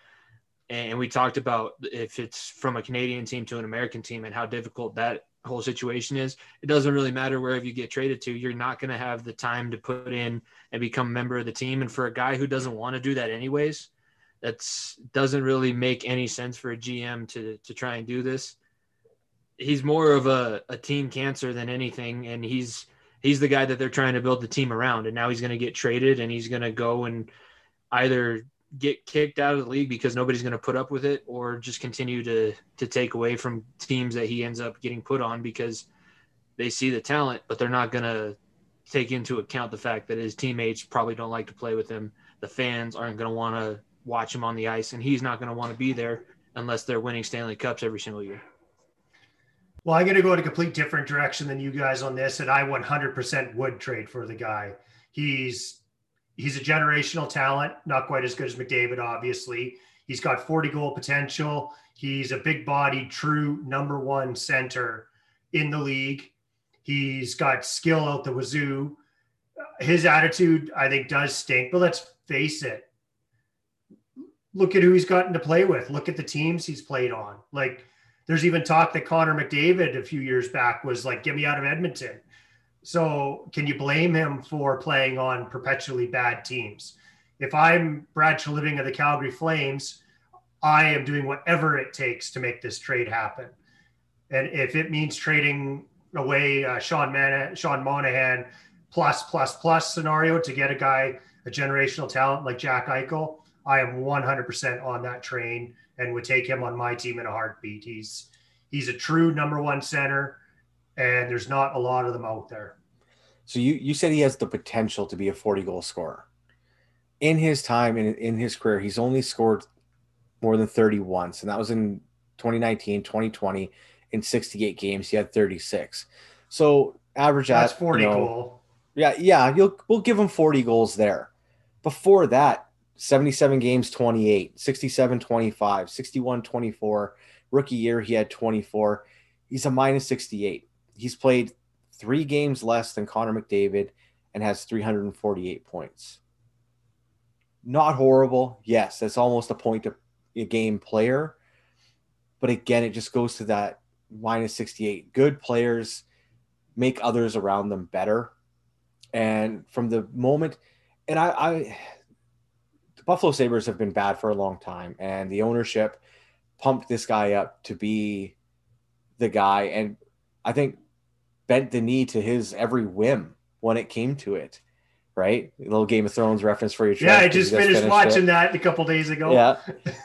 And we talked about if it's from a Canadian team to an American team and how difficult that whole situation is. It doesn't really matter wherever you get traded to. You're not going to have the time to put in and become a member of the team. And for a guy who doesn't want to do that anyways, that's doesn't really make any sense for a GM to to try and do this he's more of a, a team cancer than anything, and he's he's the guy that they're trying to build the team around. And now he's going to get traded, and he's going to go and either get kicked out of the league because nobody's going to put up with it, or just continue to to take away from teams that he ends up getting put on because they see the talent, but they're not going to take into account the fact that his teammates probably don't like to play with him. The fans aren't going to want to watch him on the ice, and he's not going to want to be there unless they're winning Stanley Cups every single year. Well, I'm going to go in a complete different direction than you guys on this, and I 100% would trade for the guy. He's he's a generational talent, not quite as good as McDavid, obviously. He's got 40 goal potential. He's a big body, true number one center in the league. He's got skill out the wazoo. His attitude, I think, does stink, but let's face it. Look at who he's gotten to play with. Look at the teams he's played on. Like, there's even talk that Connor McDavid a few years back was like, get me out of Edmonton. So can you blame him for playing on perpetually bad teams? If I'm Brad Treliving of the Calgary Flames, I am doing whatever it takes to make this trade happen. And if it means trading away uh, Sean, Man- Sean Monahan plus, plus, plus scenario to get a guy, a generational talent like Jack Eichel, I am 100% on that train and would take him on my team in a heartbeat. He's he's a true number one center, and there's not a lot of them out there. So you you said he has the potential to be a 40 goal scorer. In his time in in his career, he's only scored more than 30 once, and that was in 2019, 2020. In 68 games, he had 36. So average that's at 40 you know, goal. Yeah, yeah, you'll we'll give him 40 goals there. Before that, 77 games, 28, 67, 25, 61, 24. Rookie year, he had 24. He's a minus 68. He's played three games less than Connor McDavid and has 348 points. Not horrible. Yes, that's almost a point a game player. But again, it just goes to that minus 68. Good players make others around them better. And from the moment, and I, I the Buffalo Sabres have been bad for a long time, and the ownership pumped this guy up to be the guy, and I think bent the knee to his every whim when it came to it. Right, a little Game of Thrones reference for you. Yeah, I just finished, finished, watching it. that a couple days ago. Yeah,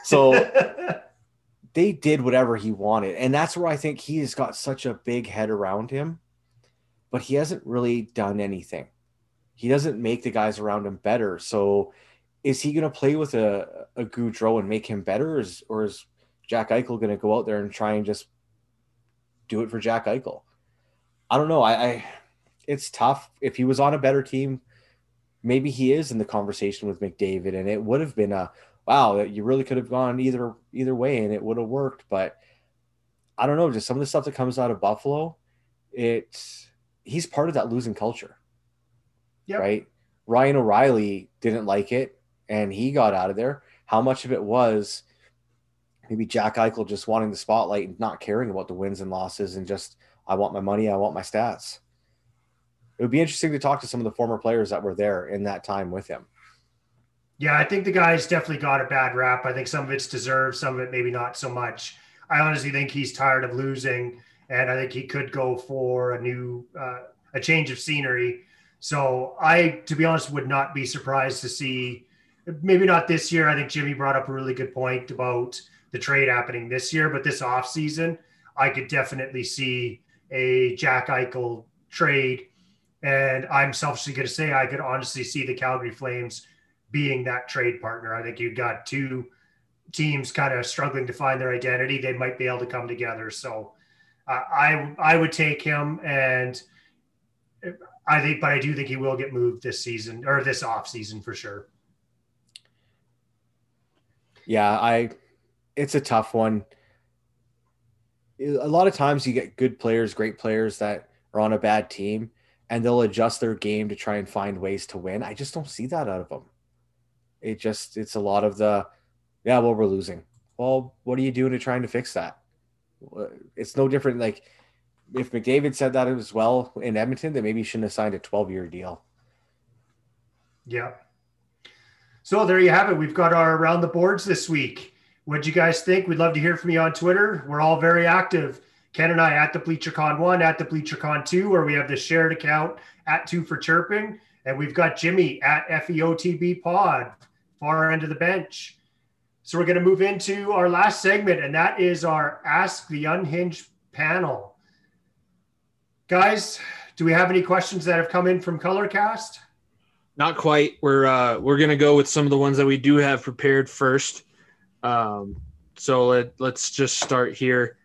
so they did whatever he wanted, and that's where I think he has got such a big head around him, but he hasn't really done anything. He doesn't make the guys around him better. So is he going to play with a, a Gaudreau and make him better, or is, or is Jack Eichel going to go out there and try and just do it for Jack Eichel? I don't know. I, I it's tough. If he was on a better team, maybe he is in the conversation with McDavid, and it would have been a wow, that you really could have gone either either way and it would have worked. But I don't know, just some of the stuff that comes out of Buffalo, it's he's part of that losing culture. Yep. Right. Ryan O'Reilly didn't like it and he got out of there. How much of it was maybe Jack Eichel just wanting the spotlight and not caring about the wins and losses and just I want my money, I want my stats. It would be interesting to talk to some of the former players that were there in that time with him. Yeah, I think the guy's definitely got a bad rap. I think some of it's deserved, some of it maybe not so much. I honestly think he's tired of losing, and I think he could go for a new, uh, a change of scenery. So I, to be honest, would not be surprised to see, maybe not this year. I think Jimmy brought up a really good point about the trade happening this year, but this off season, I could definitely see a Jack Eichel trade. And I'm selfishly going to say I could honestly see the Calgary Flames being that trade partner. I think you've got two teams kind of struggling to find their identity. They might be able to come together. So uh, I I would take him, and I think, but I do think he will get moved this season or this off season for sure. Yeah, I. It's a tough one. A lot of times you get good players, great players that are on a bad team, and they'll adjust their game to try and find ways to win. I just don't see that out of them. It just it's a lot of the yeah, well, we're losing. Well, what are you doing to trying to fix that? It's no different. Like if McDavid said that as well in Edmonton, then maybe he shouldn't have signed a 12 year deal. Yeah. So there you have it. We've got our around the boards this week. What'd you guys think? We'd love to hear from you on Twitter. We're all very active. Ken and I at the BleacherCon one, at the BleacherCon two, where we have the shared account at two for chirping. And we've got Jimmy at FEOTB pod far end of the bench. So we're going to move into our last segment, and that is our Ask the Unhinged panel. Guys, do we have any questions that have come in from Colorcast? Not quite. We're uh, we're to go with some of the ones that we do have prepared first. Um, so let, let's just start here.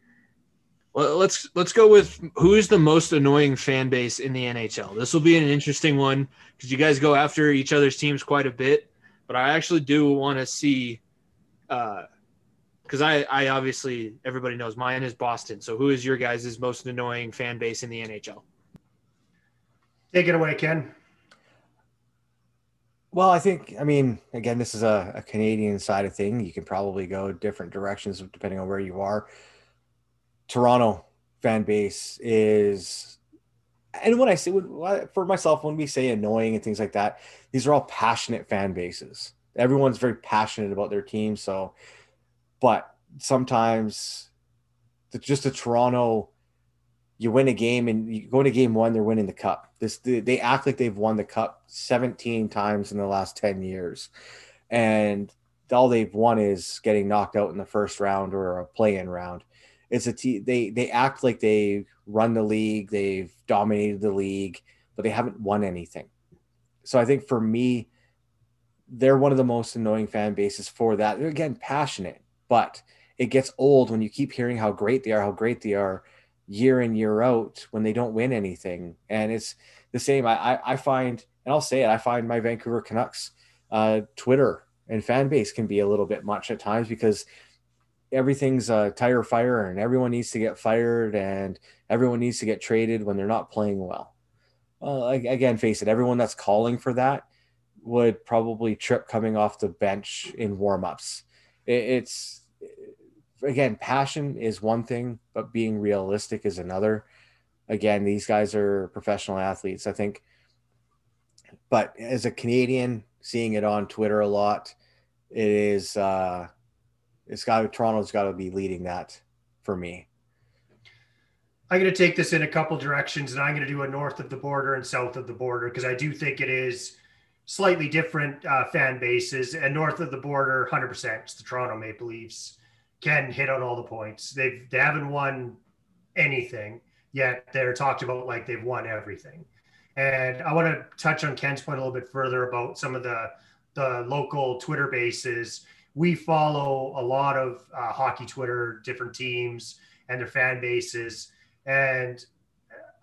Let's let's go with who is the most annoying fan base in the NHL. This will be an interesting one because you guys go after each other's teams quite a bit but I actually do want to see, because uh, I, I obviously everybody knows mine is Boston. So who is your guys' most annoying fan base in the NHL? Take it away, Ken. Well, I think, I mean, again, this is a, a, Canadian side of thing. You can probably go different directions depending on where you are. Toronto fan base is and when I say for myself, when we say annoying and things like that, these are all passionate fan bases. Everyone's very passionate about their team. So, but sometimes the, just a Toronto, you win a game and you go into game one, they're winning the cup. This they act like they've won the cup 17 times in the last 10 years, and all they've won is getting knocked out in the first round or a play-in round. It's a team they they act like they run the league they've dominated the league but they haven't won anything. So i think for me they're one of the most annoying fan bases for that. They're again passionate but it gets old when you keep hearing how great they are how great they are year in year out when they don't win anything and it's the same i i, find and i'll say it i find my vancouver canucks uh, twitter and fan base can be a little bit much at times because everything's a tire fire and everyone needs to get fired and everyone needs to get traded when they're not playing well. Well, again, face it, everyone that's calling for that would probably trip coming off the bench in warmups. It's again, passion is one thing, but being realistic is another. Again, these guys are professional athletes, I think. But as a Canadian, seeing it on Twitter a lot, it is uh, it's got Toronto's got to be leading that for me. I'm going to take this in a couple directions, and I'm going to do a north of the border and south of the border because I do think it is slightly different uh, fan bases. And north of the border, 100%, it's the Toronto Maple Leafs can hit on all the points. They've they haven't won anything yet. They're talked about like they've won everything. And I want to touch on Ken's point a little bit further about some of the the local Twitter bases we follow a lot of uh, hockey Twitter, different teams and their fan bases. And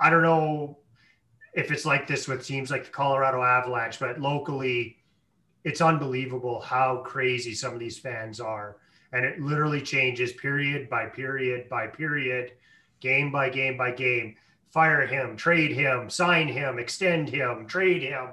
I don't know if it's like this with teams like the Colorado Avalanche, but locally, it's unbelievable how crazy some of these fans are. And it literally changes period by period by period, game by game by game. Fire him, trade him, sign him, extend him, trade him,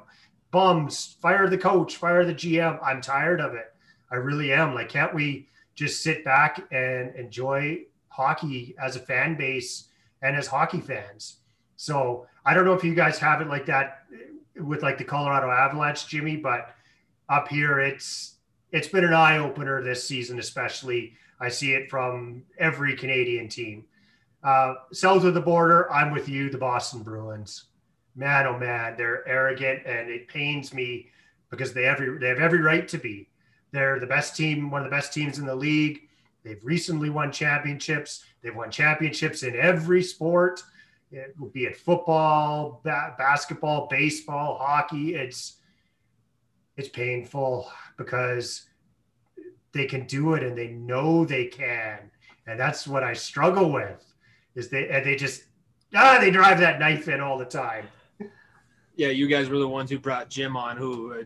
bums, fire the coach, fire the GM. I'm tired of it. I really am. Like, can't we just sit back and enjoy hockey as a fan base and as hockey fans? So I don't know if you guys have it like that with like the Colorado Avalanche, Jimmy, but up here it's it's been an eye opener this season, especially. I see it from every Canadian team. Uh, south of the border, I'm with you, the Boston Bruins. Man, oh man, they're arrogant, and it pains me because they every they have every right to be. They're the best team, one of the best teams in the league. They've recently won championships. They've won championships in every sport, it, be it football, ba- basketball, baseball, hockey. It's it's painful because they can do it and they know they can, and that's what I struggle with. Is they and they just ah they drive that knife in all the time. Yeah, you guys were the ones who brought Jim on. Who uh,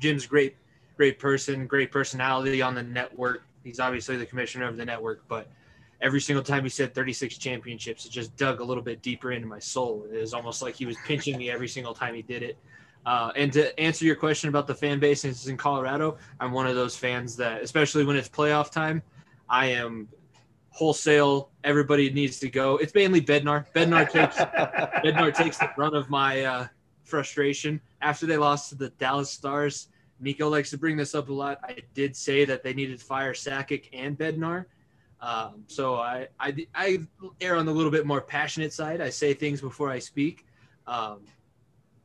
Jim's great, great person, great personality on the network. He's obviously the commissioner of the network, but every single time he said 36 championships, it just dug a little bit deeper into my soul. It was almost like he was pinching me every single time he did it. Uh, and to answer your question about the fan base, since it's in Colorado, I'm one of those fans that, especially when it's playoff time, I am wholesale. Everybody needs to go. It's mainly Bednar. Bednar takes Bednar takes the brunt of my uh, frustration after they lost to the Dallas Stars. Nico likes to bring this up a lot. I did say that they needed to fire Sakic and Bednar. Um, so I, I, I err on the little bit more passionate side. I say things before I speak. Um,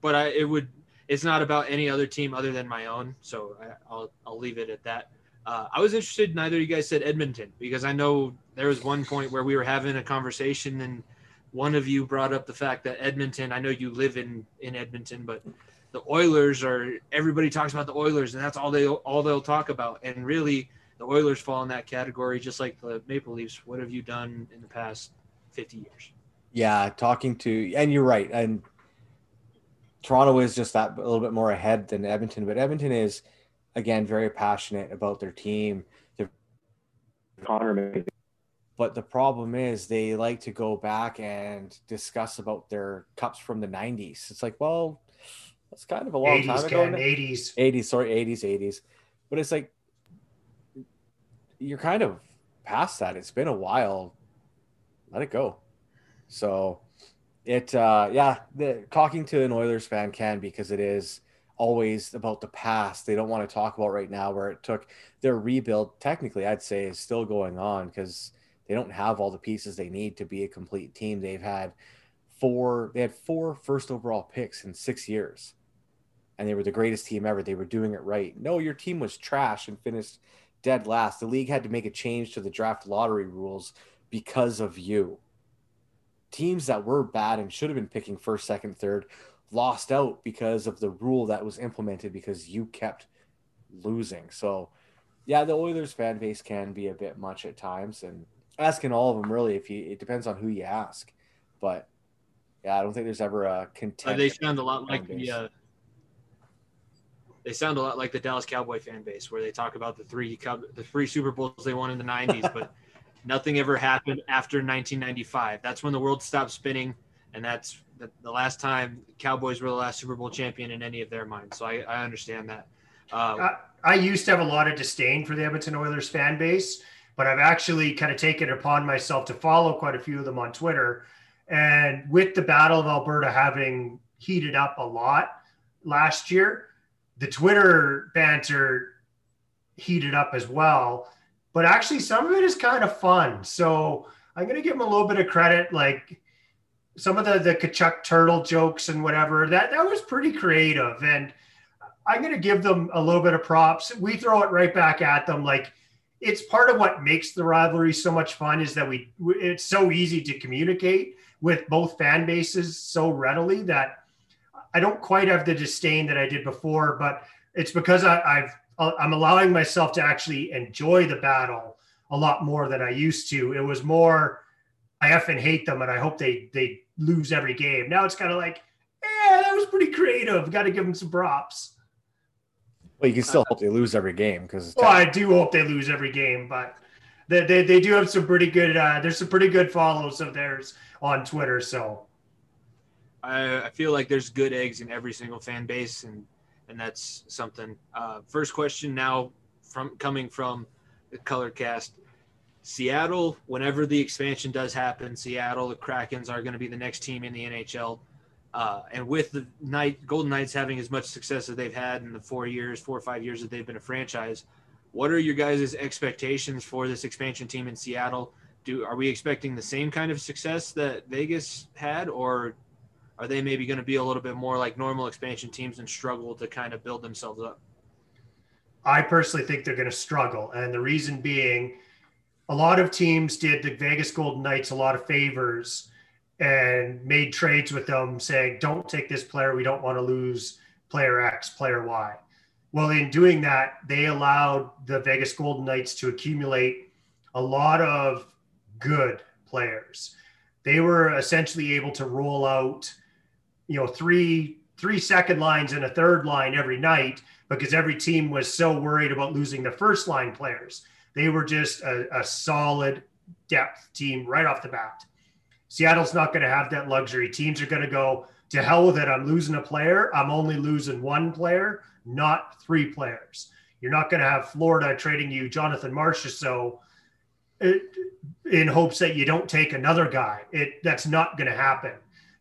but I, it would it's not about any other team other than my own. So I, will I'll leave it at that. Uh, I was interested. Neither of you guys said Edmonton because I know there was one point where we were having a conversation and one of you brought up the fact that Edmonton. I know you live in in Edmonton, but the Oilers are everybody talks about the Oilers and that's all they all they'll talk about. And really, the Oilers fall in that category, just like the Maple Leafs. What have you done in the past fifty years? Yeah, talking to and you're right, and Toronto is just that a little bit more ahead than Edmonton, but Edmonton is again very passionate about their team. Connor but the problem is they like to go back and discuss about their cups from the 90s. It's like, well, that's kind of a long 80s, time ago. Ken, 80s. 80s, sorry, 80s, 80s. But it's like you're kind of past that. It's been a while. Let it go. So it uh yeah the talking to an oilers fan can because it is always about the past. They don't want to talk about right now where it took their rebuild technically i'd say is still going on because they don't have all the pieces they need to be a complete team. They've had four they had four first overall picks in six years and they were the greatest team ever. They were doing it right. No your team was trash and finished dead last. The league had to make a change to the draft lottery rules because of you teams that were bad and should have been picking first, second, third lost out because of the rule that was implemented because you kept losing. So, yeah, the Oilers fan base can be a bit much at times, and asking all of them really, if you it depends on who you ask, but yeah, I don't think there's ever a content. Uh, they sound a lot like the. Uh, they sound a lot like the Dallas Cowboy fan base, where they talk about the three the three Super Bowls they won in the '90s, but Nothing ever happened after 1995. That's when the world stopped spinning, and that's the, the last time Cowboys were the last Super Bowl champion in any of their minds. So I, I understand that. Uh, I, I used to have a lot of disdain for the Edmonton Oilers fan base, but I've actually kind of taken it upon myself to follow quite a few of them on Twitter. And with the Battle of Alberta having heated up a lot last year, the Twitter banter heated up as well but actually some of it is kind of fun. So I'm going to give him a little bit of credit. Like some of the, the Tkachuk turtle jokes and whatever that, that was pretty creative. And I'm going to give them a little bit of props. We throw it right back at them. Like it's part of what makes the rivalry so much fun is that we, it's so easy to communicate with both fan bases so readily that I don't quite have the disdain that I did before, but it's because I, I've Uh, I'm allowing myself to actually enjoy the battle a lot more than I used to. It was more, I effing hate them and I hope they they lose every game. Now it's kind of like, yeah, that was pretty creative. Got to give them some props. Well, you can still uh, hope they lose every game because. Well, oh, I do hope they lose every game, but they, they, they do have some pretty good. Uh, there's some pretty good follows of theirs on Twitter. So I, I feel like there's good eggs in every single fan base, and and that's something. Uh, first question now from coming from the color cast. Seattle, whenever the expansion does happen, Seattle, the Krakens are going to be the next team in the NHL. Uh, and with the night Golden Knights having as much success as they've had in the four years, four or five years that they've been a franchise, what are your guys' expectations for this expansion team in Seattle? Do are we expecting the same kind of success that Vegas had, or are they maybe going to be a little bit more like normal expansion teams and struggle to kind of build themselves up? I personally think they're going to struggle, and the reason being, a lot of teams did the Vegas Golden Knights a lot of favors and made trades with them saying, don't take this player. We don't want to lose player X, player Y. Well, in doing that, they allowed the Vegas Golden Knights to accumulate a lot of good players. They were essentially able to roll out, you know, three three second lines and a third line every night because every team was so worried about losing the first line players. They were just a, a solid depth team right off the bat. Seattle's not going to have that luxury. Teams are going to go to hell with it. I'm losing a player. I'm only losing one player, not three players. You're not going to have Florida trading you Jonathan Marchessault eh, in hopes that you don't take another guy. It that's not going to happen.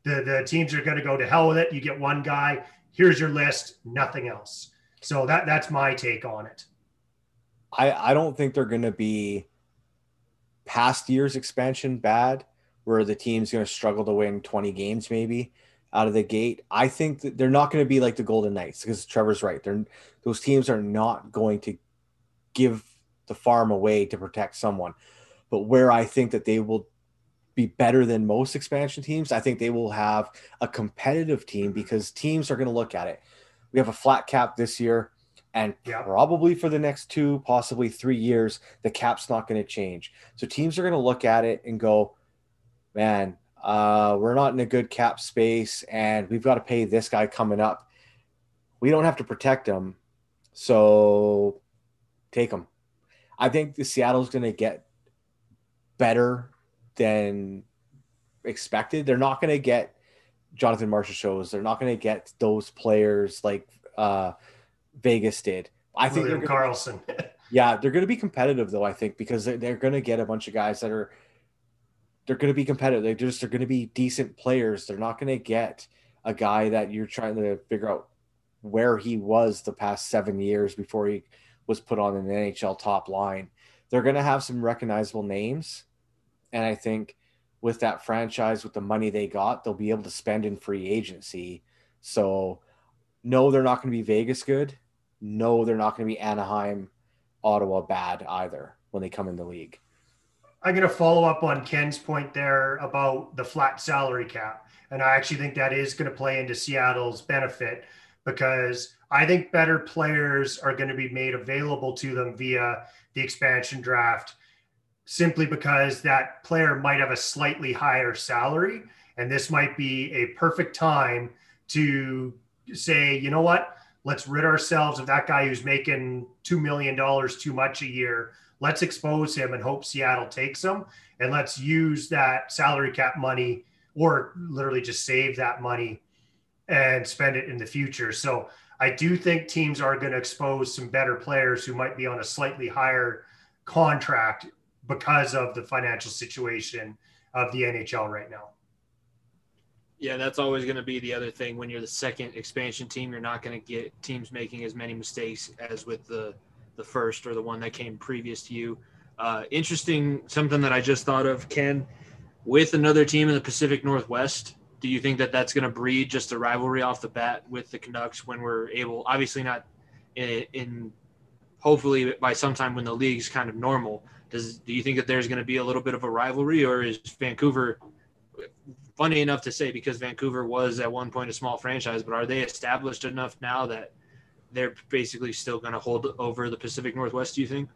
The the teams are going to go to hell with it. You get one guy. Here's your list. Nothing else. So that that's my take on it. I I don't think they're going to be past year's expansion bad where the team's going to struggle to win 20 games maybe out of the gate. I think that they're not going to be like the Golden Knights because Trevor's right. They're those teams are not going to give the farm away to protect someone. But where I think that they will be better than most expansion teams, I think they will have a competitive team because teams are going to look at it. We have a flat cap this year and yep. probably for the next two, possibly three years, the cap's not going to change. So teams are going to look at it and go, man, uh, we're not in a good cap space and we've got to pay this guy coming up. We don't have to protect him. So take him. I think the Seattle's going to get better than expected. They're not going to get Jonathan Marchessault. They're not going to get those players like uh, Vegas did. I think William they're Karlsson. yeah, they're going to be competitive though. I think because they're, they're going to get a bunch of guys that are they're going to be competitive. They're just they're going to be decent players. They're not going to get a guy that you're trying to figure out where he was the past seven years before he was put on an NHL top line. They're going to have some recognizable names, and I think with that franchise, with the money they got, they'll be able to spend in free agency. So, no, they're not going to be Vegas good. No, they're not going to be Anaheim, Ottawa bad either when they come in the league. I'm going to follow up on Ken's point there about the flat salary cap. And I actually think that is going to play into Seattle's benefit because I think better players are going to be made available to them via the expansion draft simply because that player might have a slightly higher salary. And this might be a perfect time to say, you know what? Let's rid ourselves of that guy who's making $2 million too much a year let's expose him and hope Seattle takes him. And let's use that salary cap money or literally just save that money and spend it in the future. So I do think teams are going to expose some better players who might be on a slightly higher contract because of the financial situation of the NHL right now. Yeah, that's always going to be the other thing. When you're the second expansion team, you're not going to get teams making as many mistakes as with the the first or the one that came previous to you. Uh, interesting, something that I just thought of, Ken, with another team in the Pacific Northwest. Do you think that that's going to breed just a rivalry off the bat with the Canucks when we're able, obviously not in, in hopefully by sometime when the league's kind of normal. Does do you think that there's going to be a little bit of a rivalry, or is Vancouver? Funny enough to say, because Vancouver was at one point a small franchise, but are they established enough now that they're basically still going to hold over the Pacific Northwest. Do you think?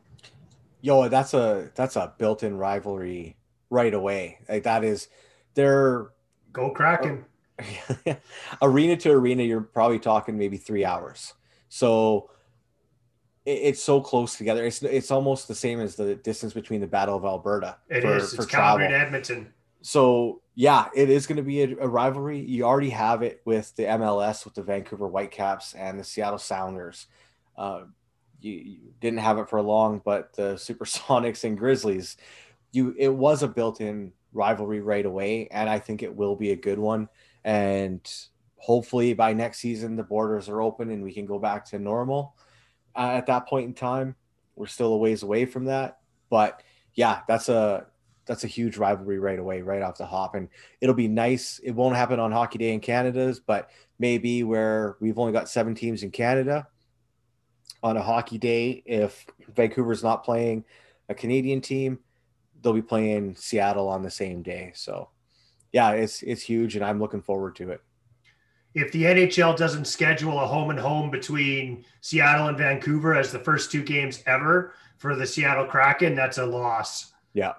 Yo, that's a that's a built-in rivalry right away. Like that is, they're go Kraken. arena to arena, you're probably talking maybe three hours. So it's so close together. It's it's almost the same as the distance between the Battle of Alberta. It for, is. It's Calgary and Edmonton. So yeah, it is going to be a, a, rivalry. You already have it with the MLS, with the Vancouver Whitecaps and the Seattle Sounders. Uh, you, you, didn't have it for long, but the Supersonics and Grizzlies, you it was a built-in rivalry right away, and I think it will be a good one. And hopefully by next season, the borders are open and we can go back to normal. Uh, at that point in time, we're still a ways away from that, but yeah, that's a that's a huge rivalry right away, right off the hop. And it'll be nice. It won't happen on Hockey Day in Canada's, but maybe where we've only got seven teams in Canada on a hockey day, if Vancouver's not playing a Canadian team, they'll be playing Seattle on the same day. So yeah, it's it's huge and I'm looking forward to it. If the NHL doesn't schedule a home and home between Seattle and Vancouver as the first two games ever for the Seattle Kraken, that's a loss. Yeah.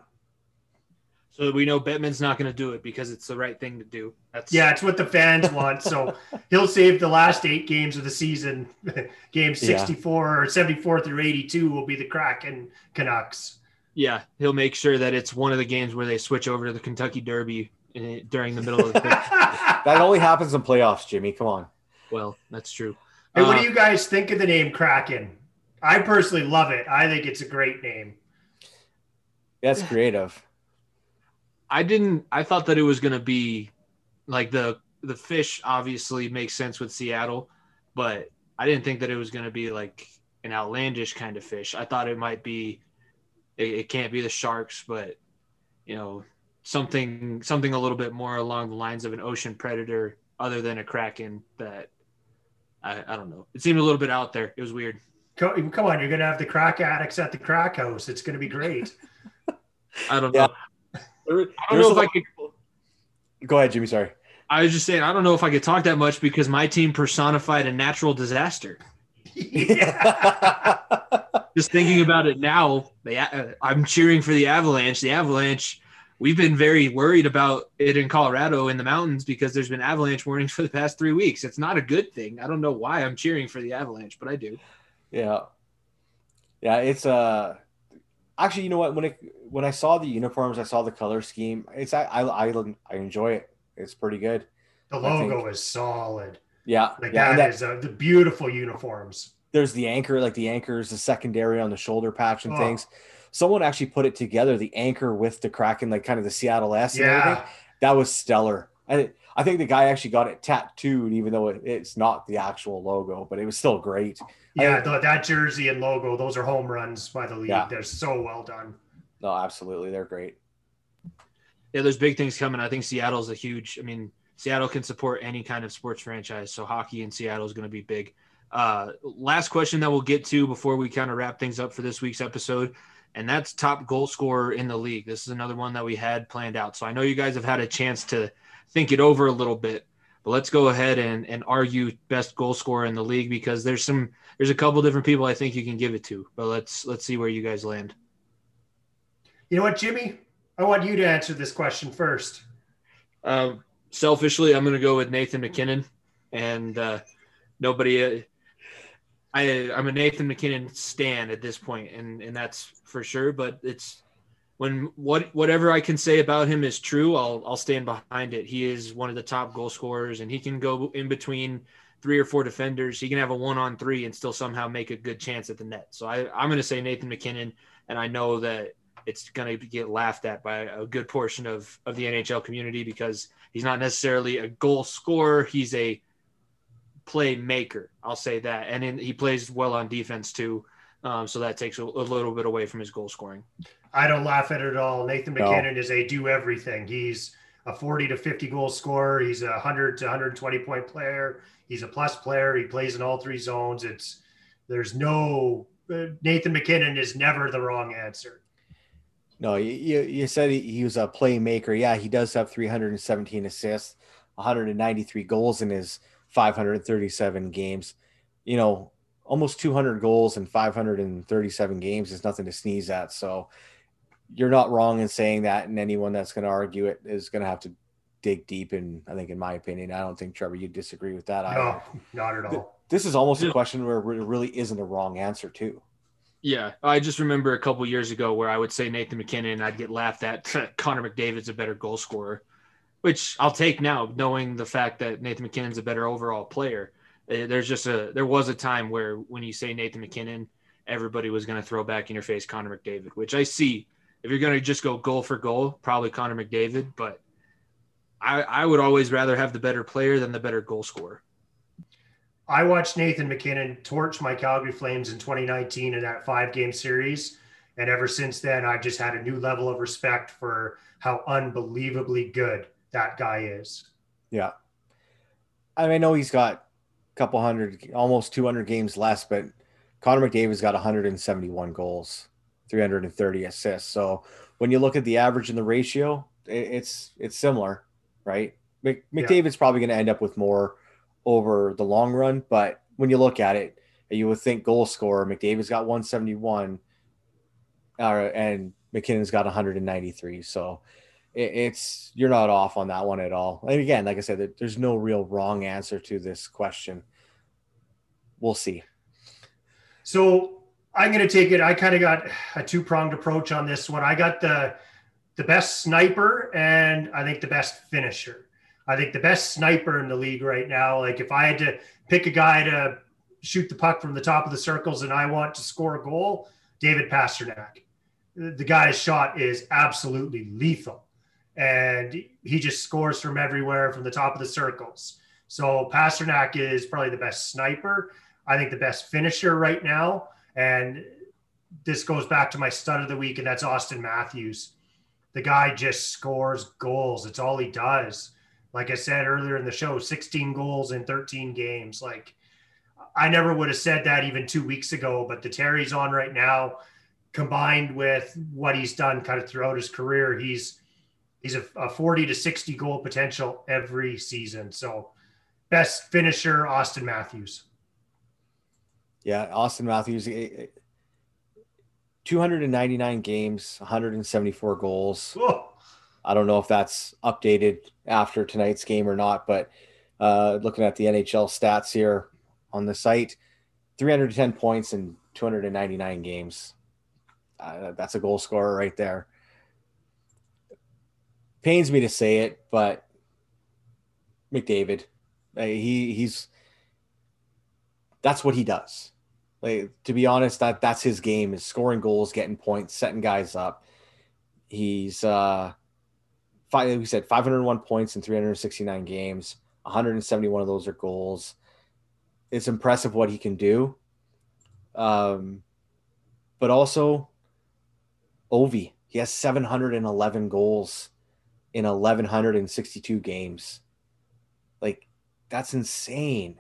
So we know Bettman's not going to do it because it's the right thing to do. That's yeah, it's what the fans want. So he'll save the last eight games of the season. Game 64 yeah. or 74 through 82 will be the Kraken Canucks. Yeah, he'll make sure that it's one of the games where they switch over to the Kentucky Derby in, during the middle of the. that only happens in playoffs, Jimmy. Come on. Well, that's true. Hey, uh, what do uh, you guys think of the name Kraken? I personally love it. I think it's a great name. That's creative. I didn't. I thought that it was going to be like the the fish. Obviously, makes sense with Seattle, but I didn't think that it was going to be like an outlandish kind of fish. I thought it might be. It, it can't be the sharks, but you know something something a little bit more along the lines of an ocean predator, other than a kraken. That I, I don't know. It seemed a little bit out there. It was weird. Come on, you're gonna have the crack addicts at the crack house. It's gonna be great. I don't know. There, I don't know if I could. Go ahead, Jimmy. Sorry. I was just saying, I don't know if I could talk that much because my team personified a natural disaster. Yeah. just thinking about it now, uh, I'm cheering for the Avalanche. The Avalanche, we've been very worried about it in Colorado in the mountains because there's been avalanche warnings for the past three weeks. It's not a good thing. I don't know why I'm cheering for the Avalanche, but I do. Yeah. Yeah, it's uh actually, you know what? When it when I saw the uniforms, I saw the color scheme. It's I I I, enjoy it. It's pretty good. The logo is solid. Yeah, like yeah, that, that is uh, the beautiful uniforms. There's the anchor, like the anchor is the secondary on the shoulder patch and oh. things. Someone actually put it together, the anchor with the Kraken, like kind of the Seattle S. And yeah, everything. that was stellar. I I think the guy actually got it tattooed, even though it, it's not the actual logo, but it was still great. Yeah, the, that jersey and logo, those are home runs by the league. Yeah. They're so well done. No, absolutely. They're great. Yeah, there's big things coming. I think Seattle's a huge, I mean, Seattle can support any kind of sports franchise. So hockey in Seattle is going to be big. Uh, last question that we'll get to before we kind of wrap things up for this week's episode. And that's top goal scorer in the league. This is another one that we had planned out. So I know you guys have had a chance to think it over a little bit. But let's go ahead and, and argue best goal scorer in the league because there's some there's a couple different people I think you can give it to. But let's let's see where you guys land. You know what, Jimmy? I want you to answer this question first. Um, selfishly, I'm going to go with Nathan MacKinnon, and uh, nobody. Uh, I I'm a Nathan MacKinnon stan at this point, and and that's for sure. But it's when what whatever I can say about him is true, I'll I'll stand behind it. He is one of the top goal scorers, and he can go in between three or four defenders. He can have a one on three and still somehow make a good chance at the net. So I, I'm going to say Nathan MacKinnon, and I know that it's going to get laughed at by a good portion of of the NHL community because he's not necessarily a goal scorer. He's a playmaker. I'll say that, and in, he plays well on defense too. Um, so that takes a, a, little bit away from his goal scoring. I don't laugh at it at all. Nathan MacKinnon no. is a do everything. He's a 40 to 50 goal scorer. He's a 100 to 120 point player. He's a plus player. He plays in all three zones. It's there's no Nathan MacKinnon is never the wrong answer. No, you, you said he, he was a playmaker. Yeah, he does have 317 assists, 193 goals in his 537 games. You know, almost 200 goals in 537 games is nothing to sneeze at. So you're not wrong in saying that, and anyone that's going to argue it is going to have to dig deep. And I think, in my opinion, I don't think Trevor, you disagree with that. No, not at all. this is almost a question where it really isn't a wrong answer too. Yeah, I just remember a couple years ago where I would say Nathan MacKinnon, I'd get laughed at. Connor McDavid's a better goal scorer, which I'll take now, knowing the fact that Nathan MacKinnon's a better overall player. Uh, there's just a there was a time where when you say Nathan MacKinnon, everybody was going to throw back in your face Connor McDavid, which I see. If you're going to just go goal for goal, probably Connor McDavid, but I, I would always rather have the better player than the better goal scorer. I watched Nathan MacKinnon torch my Calgary Flames in 2019 in that five game series. And ever since then, I've just had a new level of respect for how unbelievably good that guy is. Yeah. I mean, I know he's got a couple hundred, almost 200 games less, but Connor McDavid's got 171 goals, 330 assists. So when you look at the average and the ratio, it's it's similar, right? McDavid's yeah. probably going to end up with more over the long run. But when you look at it, you would think goal scorer McDavid's got 171, uh, and MacKinnon's got 193. So it's you're not off on that one at all. And again, like I said, there's no real wrong answer to this question. We'll see. So I'm going to take it. I kind of got a two pronged approach on this one. I got the the best sniper and I think the best finisher. I think the best sniper in the league right now. Like if I had to pick a guy to shoot the puck from the top of the circles and I want to score a goal, David Pastrnak. The guy's shot is absolutely lethal. And he just scores from everywhere from the top of the circles. So Pastrnak is probably the best sniper. I think the best finisher right now. And this goes back to my stud of the week, and that's Auston Matthews. The guy just scores goals. It's all he does like I said earlier in the show, 16 goals in 13 games. Like I never would have said that even two weeks ago, but the Terry's on right now, combined with what he's done kind of throughout his career, he's he's a, a 40 to 60 goal potential every season. So best finisher, Auston Matthews. Yeah, Auston Matthews, 299 games, 174 goals. Oh I don't know if that's updated after tonight's game or not, but uh, looking at the NHL stats here on the site, 310 points in 299 games. Uh, that's a goal scorer right there. Pains me to say it, but McDavid, uh, he he's that's what he does. Like to be honest, that that's his game is scoring goals, getting points, setting guys up. He's uh five, we said 501 points in 369 games. 171 of those are goals. It's impressive what he can do. Um, but also, Ovi, he has 711 goals in 1,162 games. Like, that's insane.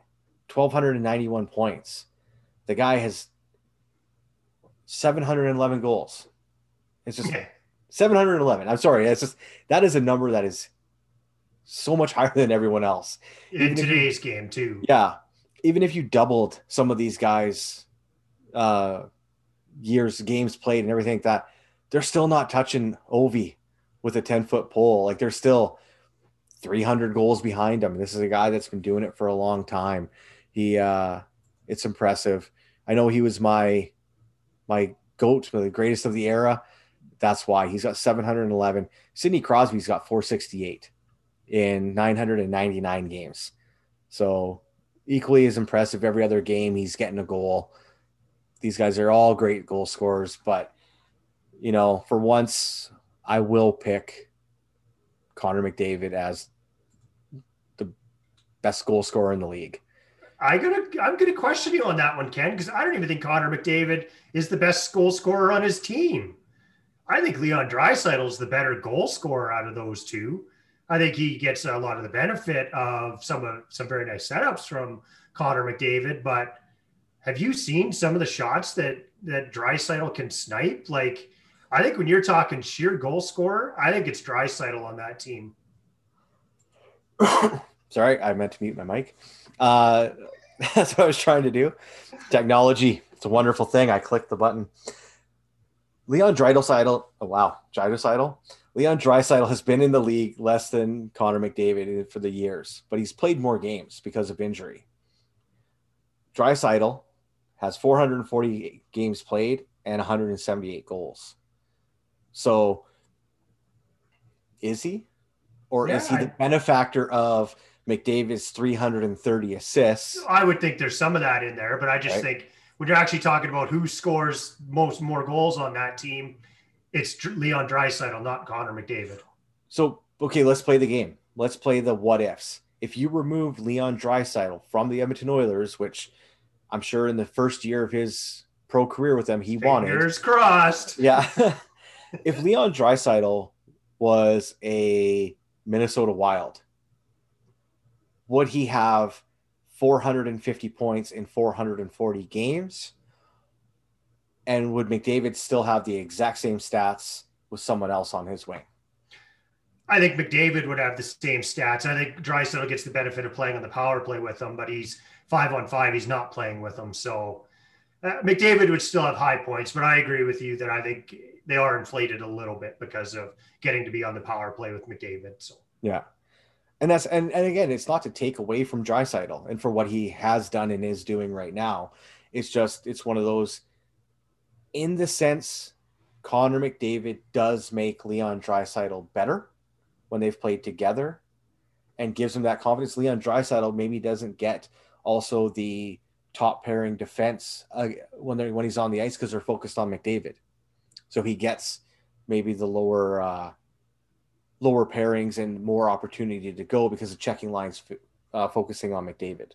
1,291 points. The guy has 711 goals. It's just 711. I'm sorry. It's just that is a number that is so much higher than everyone else. In even today's you, game, too. Yeah. Even if you doubled some of these guys' uh, years, games played, and everything like that, they're still not touching Ovi with a 10 foot pole. Like they're still 300 goals behind him. This is a guy that's been doing it for a long time. He, uh, it's impressive. I know he was my, my goat, the greatest of the era. That's why he's got 711. Sidney Crosby's got 468 in 999 games. So equally as impressive every other game he's getting a goal. These guys are all great goal scorers, but you know, for once I will pick Connor McDavid as the best goal scorer in the league. I gonna I'm gonna question you on that one, Ken, because I don't even think Connor McDavid is the best goal scorer on his team. I think Leon Draisaitl is the better goal scorer out of those two. I think he gets a lot of the benefit of some of some very nice setups from Connor McDavid. But have you seen some of the shots that that Draisaitl can snipe? Like, I think when you're talking sheer goal scorer, I think it's Draisaitl on that team. Sorry, I meant to mute my mic. Uh, that's what I was trying to do. Technology, it's a wonderful thing. I clicked the button. Leon Draisaitl, oh wow, Draisaitl. Leon Draisaitl has been in the league less than Connor McDavid for the years, but he's played more games because of injury. Draisaitl has 440 games played and 178 goals. So is he? Or yeah, is he the benefactor of McDavid's 330 assists? I would think there's some of that in there, but I just right. think when you're actually talking about who scores most more goals on that team, it's Leon Draisaitl, not Connor McDavid. So, okay, let's play the game. Let's play the what ifs. If you remove Leon Draisaitl from the Edmonton Oilers, which I'm sure in the first year of his pro career with them, he Fingers wanted. Fingers crossed. Yeah. if Leon Draisaitl was a Minnesota Wild, would he have 450 points in 440 games? And would McDavid still have the exact same stats with someone else on his wing? I think McDavid would have the same stats. I think Draisaitl gets the benefit of playing on the power play with them, but he's five on five. He's not playing with them. So uh, McDavid would still have high points, but I agree with you that I think they are inflated a little bit because of getting to be on the power play with McDavid. So yeah. And that's and, and again, it's not to take away from Draisaitl and for what he has done and is doing right now. It's just it's one of those in the sense Connor McDavid does make Leon Draisaitl better when they've played together and gives him that confidence. Leon Draisaitl maybe doesn't get also the top pairing defense uh, when they when he's on the ice because they're focused on McDavid. So he gets maybe the lower uh, lower pairings and more opportunity to go because the checking lines uh, focusing on McDavid.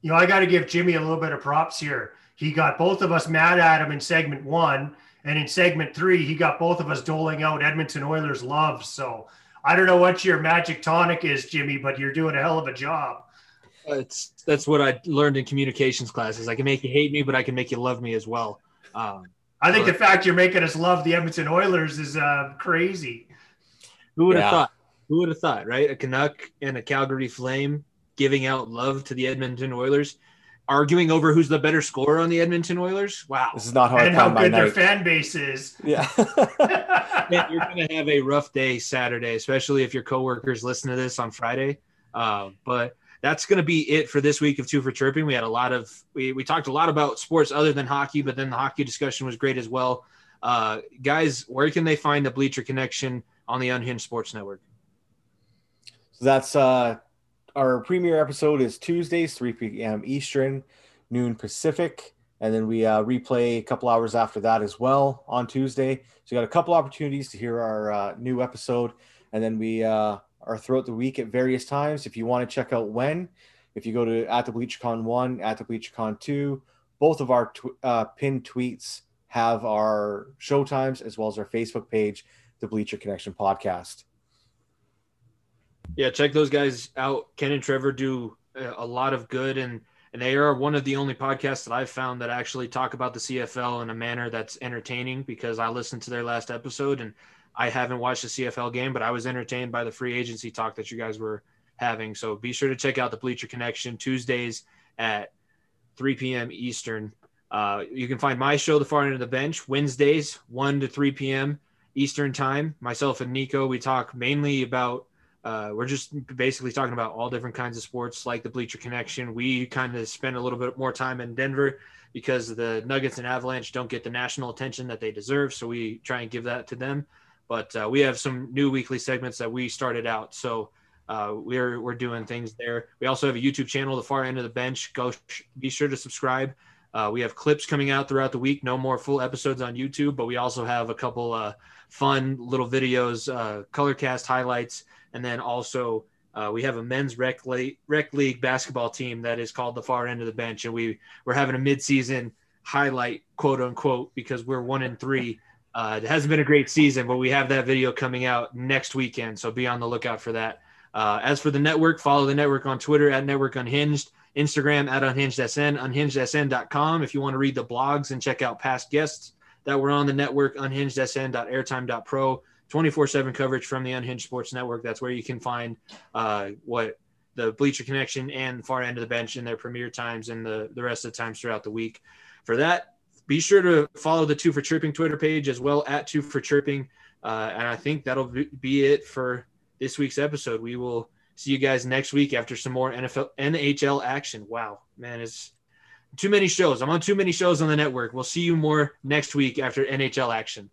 You know, I got to give Jimmy a little bit of props here. He got both of us mad at him in segment one, and in segment three, he got both of us doling out Edmonton Oilers love. So I don't know what your magic tonic is, Jimmy, but you're doing a hell of a job. It's that's what I learned in communications classes. I can make you hate me, but I can make you love me as well. Um, I think but, the fact you're making us love the Edmonton Oilers is uh, crazy. Who would have yeah. thought? Who would have thought? Right, a Canuck and a Calgary Flame giving out love to the Edmonton Oilers, arguing over who's the better scorer on the Edmonton Oilers. Wow, this is not hard. And how good their fan base is. Yeah, Man, you're gonna have a rough day Saturday, especially if your coworkers listen to this on Friday. Uh, but that's going to be it for this week of Two for Chirping. We had a lot of we, we talked a lot about sports other than hockey, but then the hockey discussion was great as well. Uh, guys, where can they find the Bleacher Connection on the Unhinged Sports Network? So that's uh, our premiere episode is Tuesdays, 3 p.m. Eastern, noon Pacific. And then we uh, replay a couple hours after that as well on Tuesday. So you got a couple opportunities to hear our uh, new episode. And then we uh, are throughout the week at various times. If you want to check out when, if you go to at the BleacherCon one, at the BleacherCon two, both of our tw- uh, pinned tweets have our show times as well as our Facebook page, the Bleacher Connection podcast. Yeah, check those guys out. Ken and Trevor do a lot of good, and and they are one of the only podcasts that I've found that actually talk about the CFL in a manner that's entertaining. Because I listened to their last episode, and I haven't watched the CFL game, but I was entertained by the free agency talk that you guys were having. So be sure to check out the Bleacher Connection Tuesdays at 3 p.m. Eastern. Uh, you can find my show, The Far End of the Bench, Wednesdays, 1 to 3 p.m. Eastern Time. Myself and Nico, we talk mainly about, uh, we're just basically talking about all different kinds of sports like the Bleacher Connection. We kind of spend a little bit more time in Denver because the Nuggets and Avalanche don't get the national attention that they deserve. So we try and give that to them. But uh, we have some new weekly segments that we started out. So uh, we're we're doing things there. We also have a YouTube channel, The Far End of the Bench. Go sh- be sure to subscribe. Uh, we have clips coming out throughout the week. No more full episodes on YouTube, but we also have a couple uh, fun little videos, uh, color cast highlights, and then also uh, we have a men's rec, rec league basketball team that is called the Far End of the Bench, and we we're having a midseason highlight, quote unquote, because we're one in three. Uh, it hasn't been a great season, but we have that video coming out next weekend, so be on the lookout for that. Uh, as for the network, follow the network on Twitter at Network Unhinged, Instagram at UnhingedSN, UnhingedSN.com. If you want to read the blogs and check out past guests that were on the network, UnhingedSN.airtime.pro, 24 7 coverage from the Unhinged Sports Network. That's where you can find uh, what the Bleacher Connection and Far End of the Bench in their premiere times and the, the rest of the times throughout the week. For that, be sure to follow the Two for Chirping Twitter page as well at Two for Chirping. Uh, and I think that'll be it for this week's episode. We will see you guys next week after some more NFL NHL action. Wow, man, it's too many shows. I'm on too many shows on the network. We'll see you more next week after NHL action.